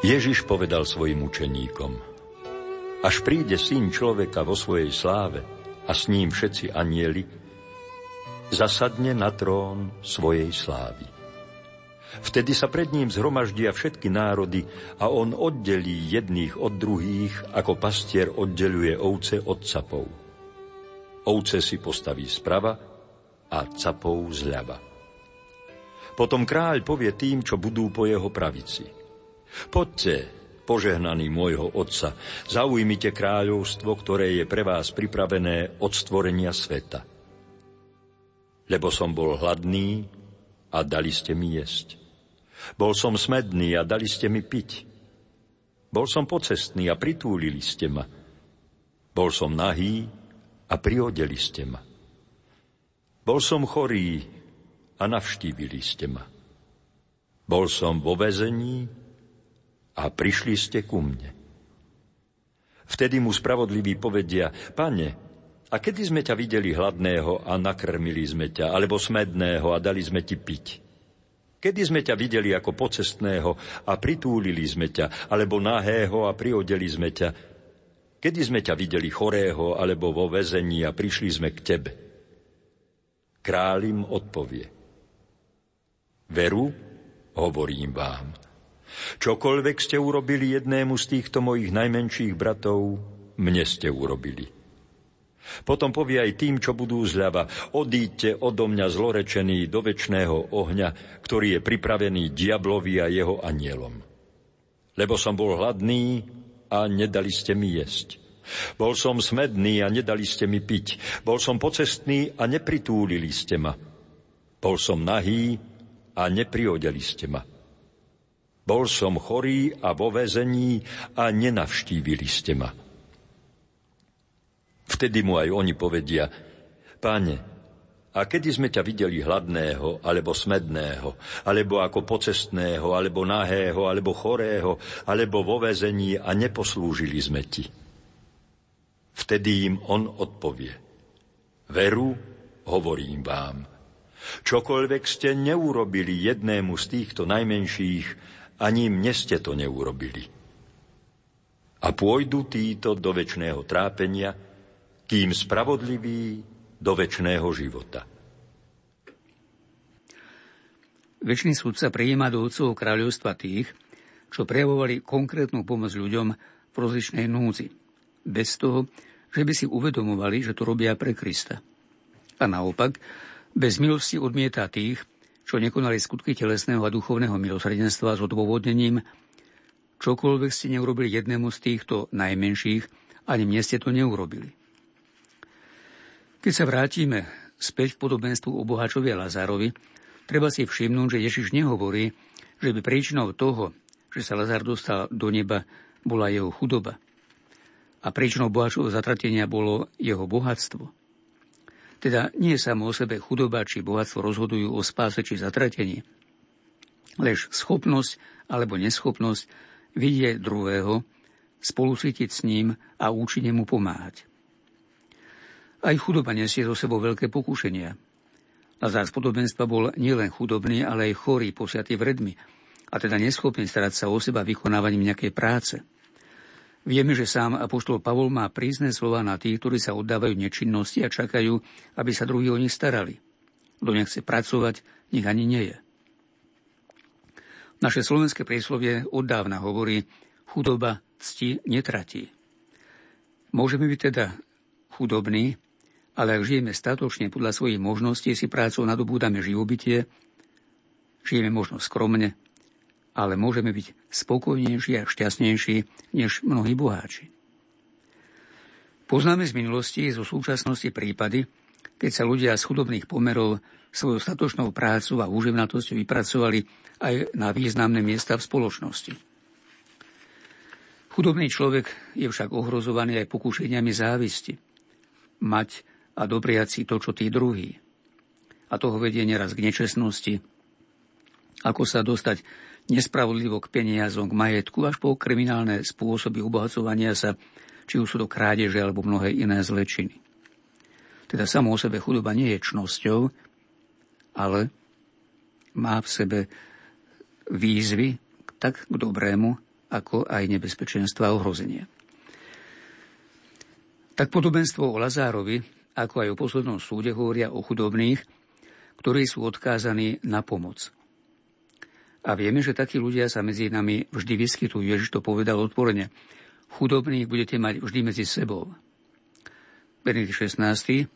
Ježiš povedal svojim učeníkom, až príde syn človeka vo svojej sláve a s ním všetci anieli, zasadne na trón svojej slávy. Vtedy sa pred ním zhromaždia všetky národy a on oddelí jedných od druhých, ako pastier oddeluje ovce od capov. Ovce si postaví sprava, a capou zľava. Potom kráľ povie tým, čo budú po jeho pravici. Poďte, požehnaný môjho otca, zaujmite kráľovstvo, ktoré je pre vás pripravené od stvorenia sveta. Lebo som bol hladný a dali ste mi jesť. Bol som smedný a dali ste mi piť. Bol som pocestný a pritúlili ste ma. Bol som nahý a priodeli ste ma. Bol som chorý a navštívili ste ma. Bol som vo vezení a prišli ste ku mne. Vtedy mu spravodliví povedia, pane, a kedy sme ťa videli hladného a nakrmili sme ťa, alebo smedného a dali sme ti piť? Kedy sme ťa videli ako pocestného a pritúlili sme ťa, alebo nahého a priodeli sme ťa? Kedy sme ťa videli chorého alebo vo vezení a prišli sme k tebe? Kráľ im odpovie. Veru, hovorím vám, čokoľvek ste urobili jednému z týchto mojich najmenších bratov, mne ste urobili. Potom povie aj tým, čo budú zľava, odíďte odo mňa zlorečený do väčšného ohňa, ktorý je pripravený diablovi a jeho anielom. Lebo som bol hladný a nedali ste mi jesť. Bol som smedný a nedali ste mi piť. Bol som pocestný a nepritúlili ste ma. Bol som nahý a nepriodeli ste ma. Bol som chorý a vo väzení a nenavštívili ste ma. Vtedy mu aj oni povedia, Pane, a kedy sme ťa videli hladného, alebo smedného, alebo ako pocestného, alebo nahého, alebo chorého, alebo vo väzení a neposlúžili sme ti. Vtedy im on odpovie. Veru, hovorím vám, čokoľvek ste neurobili jednému z týchto najmenších, ani mne ste to neurobili. A pôjdu títo do väčšného trápenia, kým spravodliví do väčšného života. Večný súdca prijíma do otcovho kráľovstva tých, čo prejavovali konkrétnu pomoc ľuďom v rozličnej núdzi, bez toho, že by si uvedomovali, že to robia pre Krista. A naopak, bez milosti odmieta tých, čo nekonali skutky telesného a duchovného milosrdenstva s odôvodnením, čokoľvek ste neurobili jednému z týchto najmenších, ani mne ste to neurobili. Keď sa vrátime späť k podobenstvu o bohačovi a Lazárovi, treba si všimnúť, že Ježiš nehovorí, že by príčinou toho, že sa Lazár dostal do neba, bola jeho chudoba – a príčinou bohatšieho zatratenia bolo jeho bohatstvo. Teda nie samo o sebe chudoba či bohatstvo rozhodujú o spáse či zatratení, lež schopnosť alebo neschopnosť vidieť druhého, spolusvetiť s ním a účinne mu pomáhať. Aj chudoba nesie zo sebou veľké pokušenia. Lazár z podobenstva bol nielen chudobný, ale aj chorý, posiatý vredmi, a teda neschopný starať sa o seba vykonávaním nejakej práce. Vieme, že sám apoštol Pavol má prízne slova na tých, ktorí sa oddávajú nečinnosti a čakajú, aby sa druhí o nich starali. Kto nechce pracovať, nech ani nie je. Naše slovenské príslovie od dávna hovorí, chudoba cti netratí. Môžeme byť teda chudobní, ale ak žijeme statočne podľa svojich možností, si prácou nadobúdame živobytie, žijeme možno skromne, ale môžeme byť spokojnejší a šťastnejší než mnohí boháči. Poznáme z minulosti zo súčasnosti prípady, keď sa ľudia z chudobných pomerov svojou statočnou prácu a úževnatosťou vypracovali aj na významné miesta v spoločnosti. Chudobný človek je však ohrozovaný aj pokúšeniami závisti. Mať a dopriať si to, čo tí druhí. A toho vedie neraz k nečestnosti. Ako sa dostať nespravodlivo k peniazom, k majetku, až po kriminálne spôsoby obohacovania sa, či už sú to krádeže alebo mnohé iné zlečiny. Teda samo o sebe chudoba nie je čnosťou, ale má v sebe výzvy tak k dobrému, ako aj nebezpečenstva a ohrozenia. Tak podobenstvo o Lazárovi, ako aj o poslednom súde, hovoria o chudobných, ktorí sú odkázaní na pomoc. A vieme, že takí ľudia sa medzi nami vždy vyskytujú. Ježiš to povedal otvorene. Chudobných budete mať vždy medzi sebou. Benedikt 16.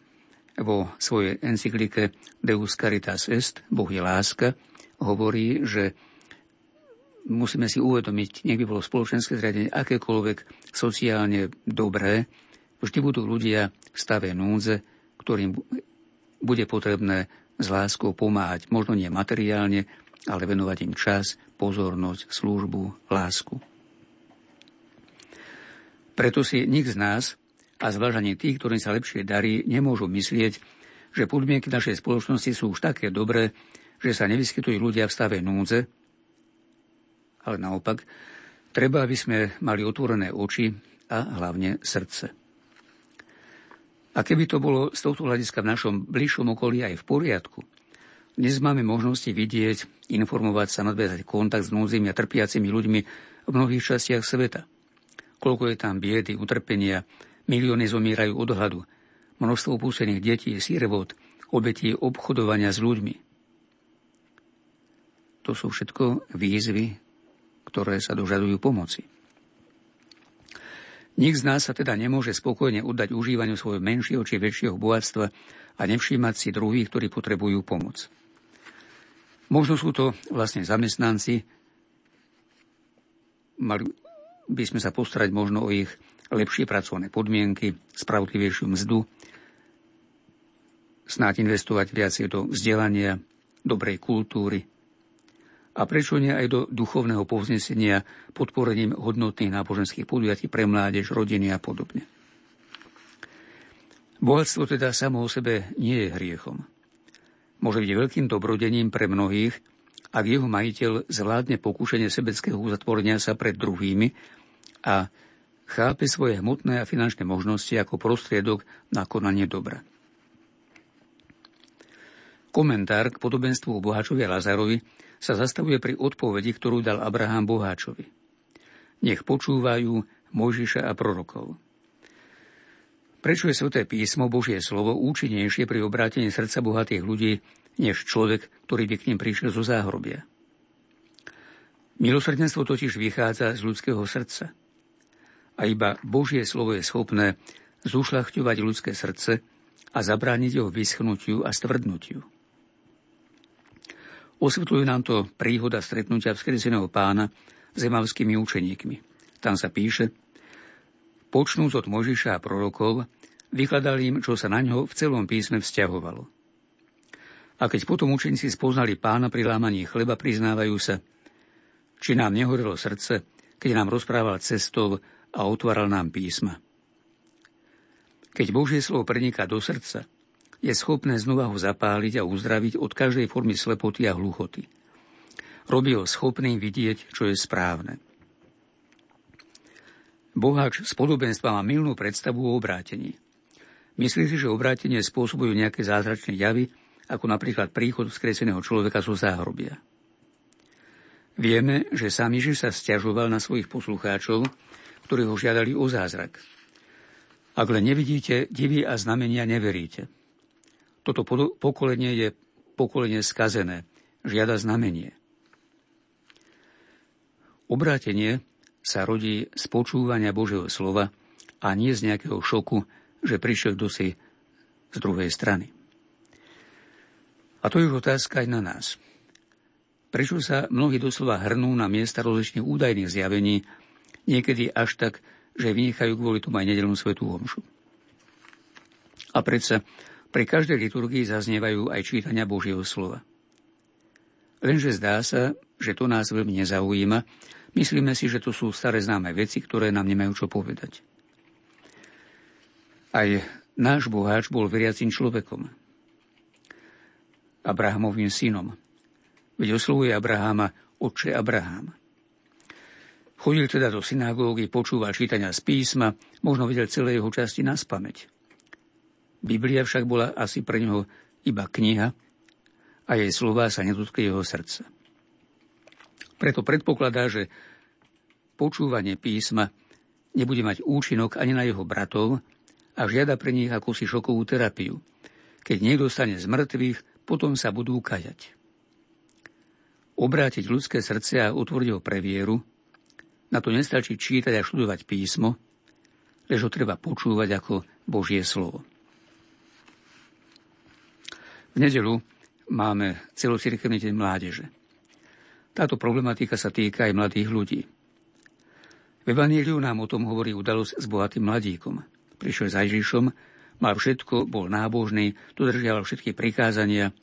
vo svojej encyklike Deus Caritas Est, Boh je láska, hovorí, že musíme si uvedomiť, nech by bolo spoločenské zriadenie akékoľvek sociálne dobré, vždy budú ľudia v stave núdze, ktorým bude potrebné s láskou pomáhať, možno nie materiálne, ale venovať im čas, pozornosť, službu, lásku. Preto si nik z nás, a zvlášť ani tí, ktorým sa lepšie darí, nemôžu myslieť, že podmienky našej spoločnosti sú už také dobré, že sa nevyskytujú ľudia v stave núdze, ale naopak, treba, aby sme mali otvorené oči a hlavne srdce. A keby to bolo z tohto hľadiska v našom bližšom okolí aj v poriadku, dnes máme možnosti vidieť, informovať sa, nadviazať kontakt s núdzimi a trpiacimi ľuďmi v mnohých častiach sveta. Koľko je tam biedy, utrpenia, milióny zomierajú od hladu, množstvo opúsených detí, sírevod, obetí obchodovania s ľuďmi. To sú všetko výzvy, ktoré sa dožadujú pomoci. Nik z nás sa teda nemôže spokojne oddať užívaniu svojho menšieho či väčšieho bohatstva a nevšímať si druhých, ktorí potrebujú pomoc. Možno sú to vlastne zamestnanci, mali by sme sa postarať možno o ich lepšie pracovné podmienky, spravodlivejšiu mzdu, snáď investovať viacej do vzdelania, dobrej kultúry. A prečo nie aj do duchovného povznesenia podporením hodnotných náboženských podujatí pre mládež, rodiny a podobne. Bohatstvo teda samo o sebe nie je hriechom môže byť veľkým dobrodením pre mnohých, ak jeho majiteľ zvládne pokúšenie sebeckého uzatvorenia sa pred druhými a chápe svoje hmotné a finančné možnosti ako prostriedok na konanie dobra. Komentár k podobenstvu o boháčovi Lazarovi sa zastavuje pri odpovedi, ktorú dal Abraham boháčovi. Nech počúvajú Mojžiša a prorokov. Prečo je sveté písmo, Božie slovo, účinnejšie pri obrátení srdca bohatých ľudí, než človek, ktorý by k ním prišiel zo záhrobia? Milosrdenstvo totiž vychádza z ľudského srdca. A iba Božie slovo je schopné zušľachťovať ľudské srdce a zabrániť jeho vyschnutiu a stvrdnutiu. Osvetľuje nám to príhoda stretnutia vzkreseného pána s emavskými učeníkmi. Tam sa píše – Počnúc od Možiša a prorokov, vykladal im, čo sa na ňo v celom písme vzťahovalo. A keď potom učeníci spoznali pána pri lámaní chleba, priznávajú sa, či nám nehorelo srdce, keď nám rozprával cestou a otváral nám písma. Keď Božie slovo preniká do srdca, je schopné znova ho zapáliť a uzdraviť od každej formy slepoty a hluchoty. Robí ho schopným vidieť, čo je správne. Boháč z podobenstva má milnú predstavu o obrátení. Myslí si, že obrátenie spôsobujú nejaké zázračné javy, ako napríklad príchod vzkreseného človeka zo záhrobia. Vieme, že sám Ježiš sa stiažoval na svojich poslucháčov, ktorí ho žiadali o zázrak. Ak len nevidíte divy a znamenia, neveríte. Toto pokolenie je pokolenie skazené, žiada znamenie. Obrátenie sa rodí z počúvania Božieho slova a nie z nejakého šoku, že prišiel kto si z druhej strany. A to je už otázka aj na nás. Prečo sa mnohí doslova hrnú na miesta rozličných údajných zjavení, niekedy až tak, že vynechajú kvôli tomu aj nedelnú svetú homšu. A predsa pri každej liturgii zaznievajú aj čítania Božieho slova. Lenže zdá sa, že to nás veľmi nezaujíma, myslíme si, že to sú staré známe veci, ktoré nám nemajú čo povedať. Aj náš boháč bol veriacím človekom. Abrahamovým synom. Veď oslovuje Abraháma oče Abraham. Chodil teda do synagógy, počúval čítania z písma, možno videl celé jeho časti na spameť. Biblia však bola asi pre neho iba kniha a jej slová sa nedotkli jeho srdca. Preto predpokladá, že počúvanie písma nebude mať účinok ani na jeho bratov, a žiada pre nich akúsi šokovú terapiu. Keď niekto stane z mŕtvych, potom sa budú kajať. Obrátiť ľudské srdce a otvoriť ho pre vieru, na to nestačí čítať a študovať písmo, lež ho treba počúvať ako Božie slovo. V nedelu máme celocirkevný deň mládeže. Táto problematika sa týka aj mladých ľudí. V Evaníliu nám o tom hovorí udalosť s bohatým mladíkom – prišiel za Ježišom, mal všetko, bol nábožný, dodržiaval všetky prikázania,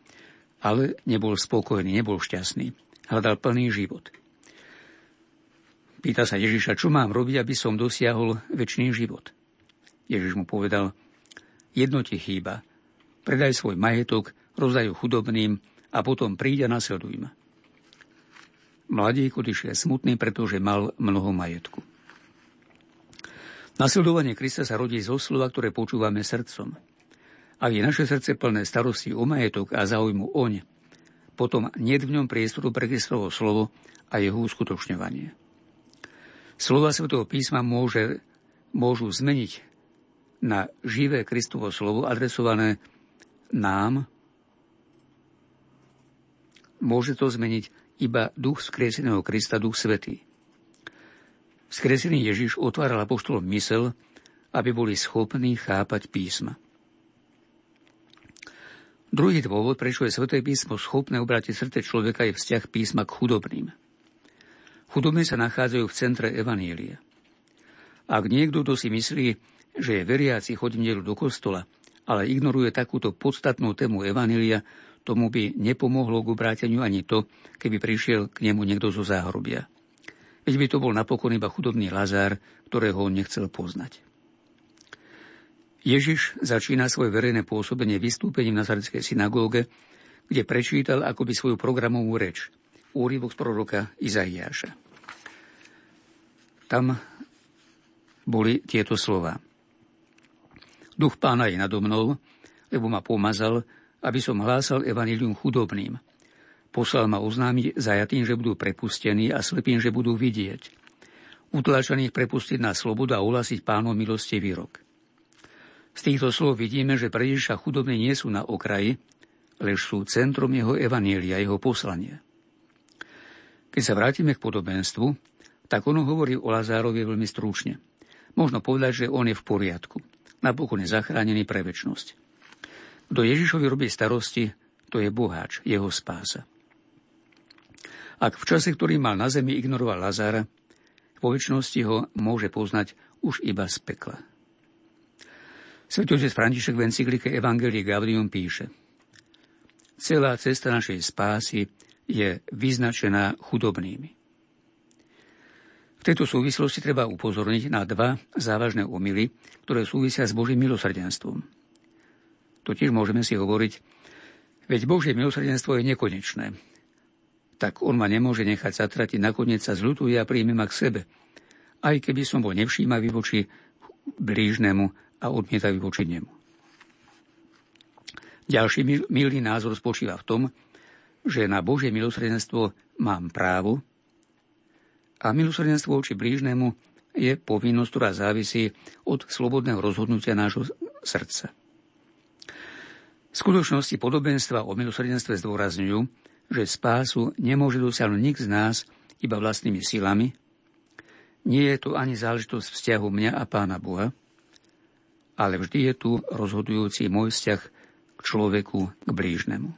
ale nebol spokojný, nebol šťastný. Hľadal plný život. Pýta sa Ježiša, čo mám robiť, aby som dosiahol väčší život. Ježiš mu povedal, jedno ti chýba, predaj svoj majetok, rozdaj chudobným a potom príď a nasleduj ma. Mladík odišiel smutný, pretože mal mnoho majetku. Nasledovanie Krista sa rodí zo slova, ktoré počúvame srdcom. Ak je naše srdce plné starosti o majetok a záujmu oň, potom nie v ňom priestoru pre Kristovo slovo a jeho uskutočňovanie. Slova Svetého písma môže, môžu zmeniť na živé Kristovo slovo adresované nám. Môže to zmeniť iba duch skrieseného Krista, duch svetý. Skresený Ježiš otváral apoštolom mysel, aby boli schopní chápať písma. Druhý dôvod, prečo je Sveté písmo schopné obrátiť srdce človeka, je vzťah písma k chudobným. Chudobní sa nachádzajú v centre Evanielia. Ak niekto, kto si myslí, že je veriaci, chodí v do kostola, ale ignoruje takúto podstatnú tému Evanília, tomu by nepomohlo k obráteniu ani to, keby prišiel k nemu niekto zo záhrobia. Veď by to bol napokon iba chudobný Lazár, ktorého on nechcel poznať. Ježiš začína svoje verejné pôsobenie vystúpením na Zareckej synagóge, kde prečítal akoby svoju programovú reč, úryvok z proroka Izaiáša. Tam boli tieto slova. Duch pána je nado mnou, lebo ma pomazal, aby som hlásal evanilium chudobným – Poslal ma oznámiť zajatým, že budú prepustení a slepým, že budú vidieť. Utlačených prepustiť na slobodu a uhlasiť pánov milosti výrok. Z týchto slov vidíme, že pre Ježiša chudobní nie sú na okraji, lež sú centrom jeho evanielia, jeho poslania. Keď sa vrátime k podobenstvu, tak ono hovorí o Lazárovi veľmi stručne. Možno povedať, že on je v poriadku. Napokon je zachránený pre väčnosť. Kto Ježišovi robí starosti, to je boháč, jeho spása. Ak v čase, ktorý mal na zemi, ignoroval Lazára, vo väčšnosti ho môže poznať už iba z pekla. Svetotec František v encyklike Evangelii Gaudium píše Celá cesta našej spásy je vyznačená chudobnými. V tejto súvislosti treba upozorniť na dva závažné omily, ktoré súvisia s Božím milosrdenstvom. Totiž môžeme si hovoriť, veď Božie milosrdenstvo je nekonečné tak on ma nemôže nechať zatratiť, nakoniec sa zľutuje a príjme ma k sebe. Aj keby som bol nevšímavý voči blížnemu a odmietavý voči nemu. Ďalší milý názor spočíva v tom, že na Božie milosrdenstvo mám právo a milosrdenstvo voči blížnemu je povinnosť, ktorá závisí od slobodného rozhodnutia nášho srdca. V skutočnosti podobenstva o milosrdenstve zdôrazňujú, že spásu nemôže dosiahnuť nik z nás iba vlastnými silami. Nie je to ani záležitosť vzťahu mňa a Pána Boha, ale vždy je tu rozhodujúci môj vzťah k človeku, k blížnemu.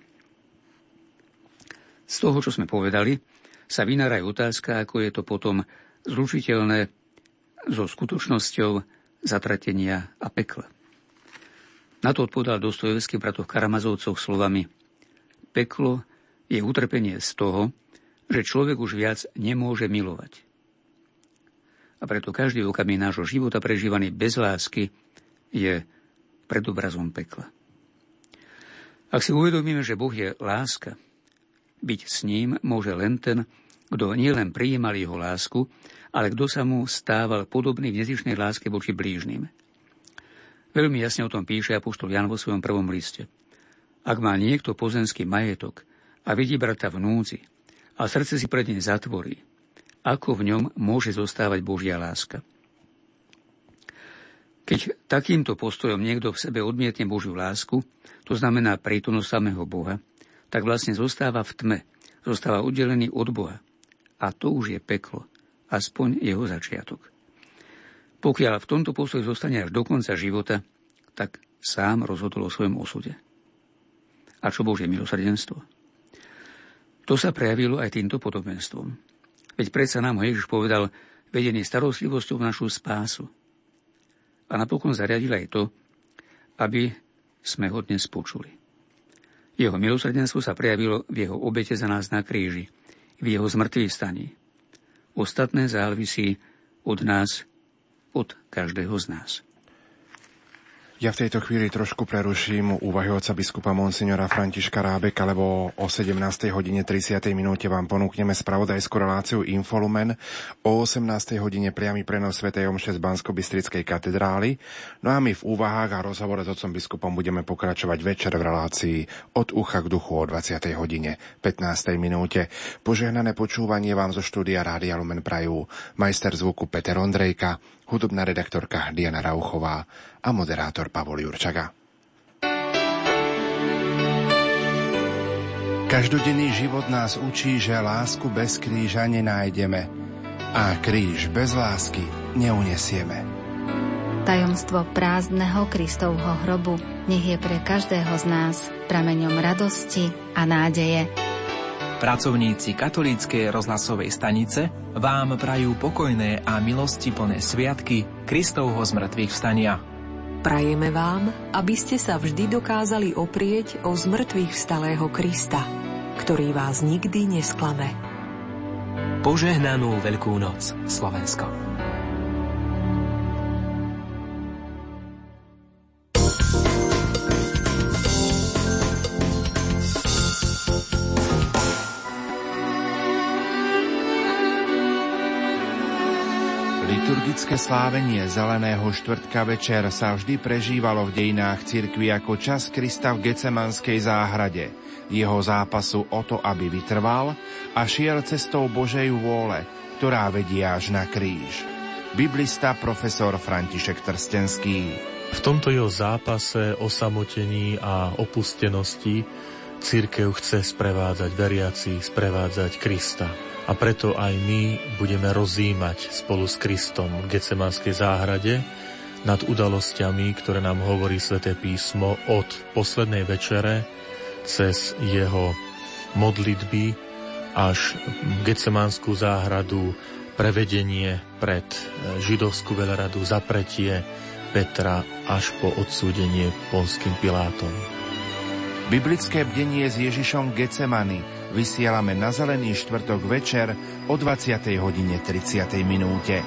Z toho, čo sme povedali, sa vynára aj otázka, ako je to potom zlučiteľné so skutočnosťou zatratenia a pekla. Na to odpovedal Dostojevský bratoch Karamazovcoch slovami Peklo je utrpenie z toho, že človek už viac nemôže milovať. A preto každý okamih nášho života prežívaný bez lásky je predobrazom pekla. Ak si uvedomíme, že Boh je láska, byť s ním môže len ten, kto nielen prijímal jeho lásku, ale kto sa mu stával podobný v nezišnej láske voči blížnym – Veľmi jasne o tom píše apoštol Jan vo svojom prvom liste. Ak má niekto pozemský majetok a vidí brata v núdzi a srdce si pred ním zatvorí, ako v ňom môže zostávať Božia láska? Keď takýmto postojom niekto v sebe odmietne Božiu lásku, to znamená prítomnosť samého Boha, tak vlastne zostáva v tme, zostáva oddelený od Boha. A to už je peklo, aspoň jeho začiatok. Pokiaľ v tomto postoji zostane až do konca života, tak sám rozhodol o svojom osude. A čo Božie milosrdenstvo? To sa prejavilo aj týmto podobenstvom. Veď predsa nám ho Ježiš povedal, vedený starostlivosťou v našu spásu. A napokon zariadil aj to, aby sme ho dnes počuli. Jeho milosrdenstvo sa prejavilo v jeho obete za nás na kríži, v jeho zmrtvých staní. Ostatné závisí od nás od každého z nás. Ja v tejto chvíli trošku preruším úvahy oca biskupa Monsignora Františka Rábeka, lebo o 17. hodine 30. minúte vám ponúkneme spravodajskú reláciu Infolumen, o 18. hodine priamy prenos Sv. Omše z bansko katedrály, no a my v úvahách a rozhovore s otcom biskupom budeme pokračovať večer v relácii od ucha k duchu o 20. hodine 15. minúte. Požehnané počúvanie vám zo štúdia Rádia Lumen Prajú majster zvuku Peter Ondrejka, hudobná redaktorka Diana Rauchová a moderátor Pavol Jurčaga. Každodenný život nás učí, že lásku bez kríža nenájdeme a kríž bez lásky neunesieme. Tajomstvo prázdneho Kristovho hrobu nech je pre každého z nás prameňom radosti a nádeje. Pracovníci katolíckej rozhlasovej stanice vám prajú pokojné a milosti plné sviatky Kristovho zmrtvých vstania. Prajeme vám, aby ste sa vždy dokázali oprieť o zmrtvých vstalého Krista, ktorý vás nikdy nesklame. Požehnanú Veľkú noc, Slovensko. Liturgické slávenie Zeleného štvrtka večer sa vždy prežívalo v dejinách cirkvi ako čas Krista v Gecemanskej záhrade, jeho zápasu o to, aby vytrval a šiel cestou Božej vôle, ktorá vedie až na kríž. Biblista profesor František Trstenský. V tomto jeho zápase o samotení a opustenosti církev chce sprevádzať veriaci, sprevádzať Krista. A preto aj my budeme rozímať spolu s Kristom v Gecemanskej záhrade nad udalosťami, ktoré nám hovorí sväté písmo od poslednej večere cez jeho modlitby až Gecemanskú záhradu, prevedenie pred židovskú veľradu, zapretie Petra až po odsúdenie ponským Pilátom. Biblické bdenie s Ježišom Gecemany vysielame na Zelený štvrtok večer o 20.30 minúte.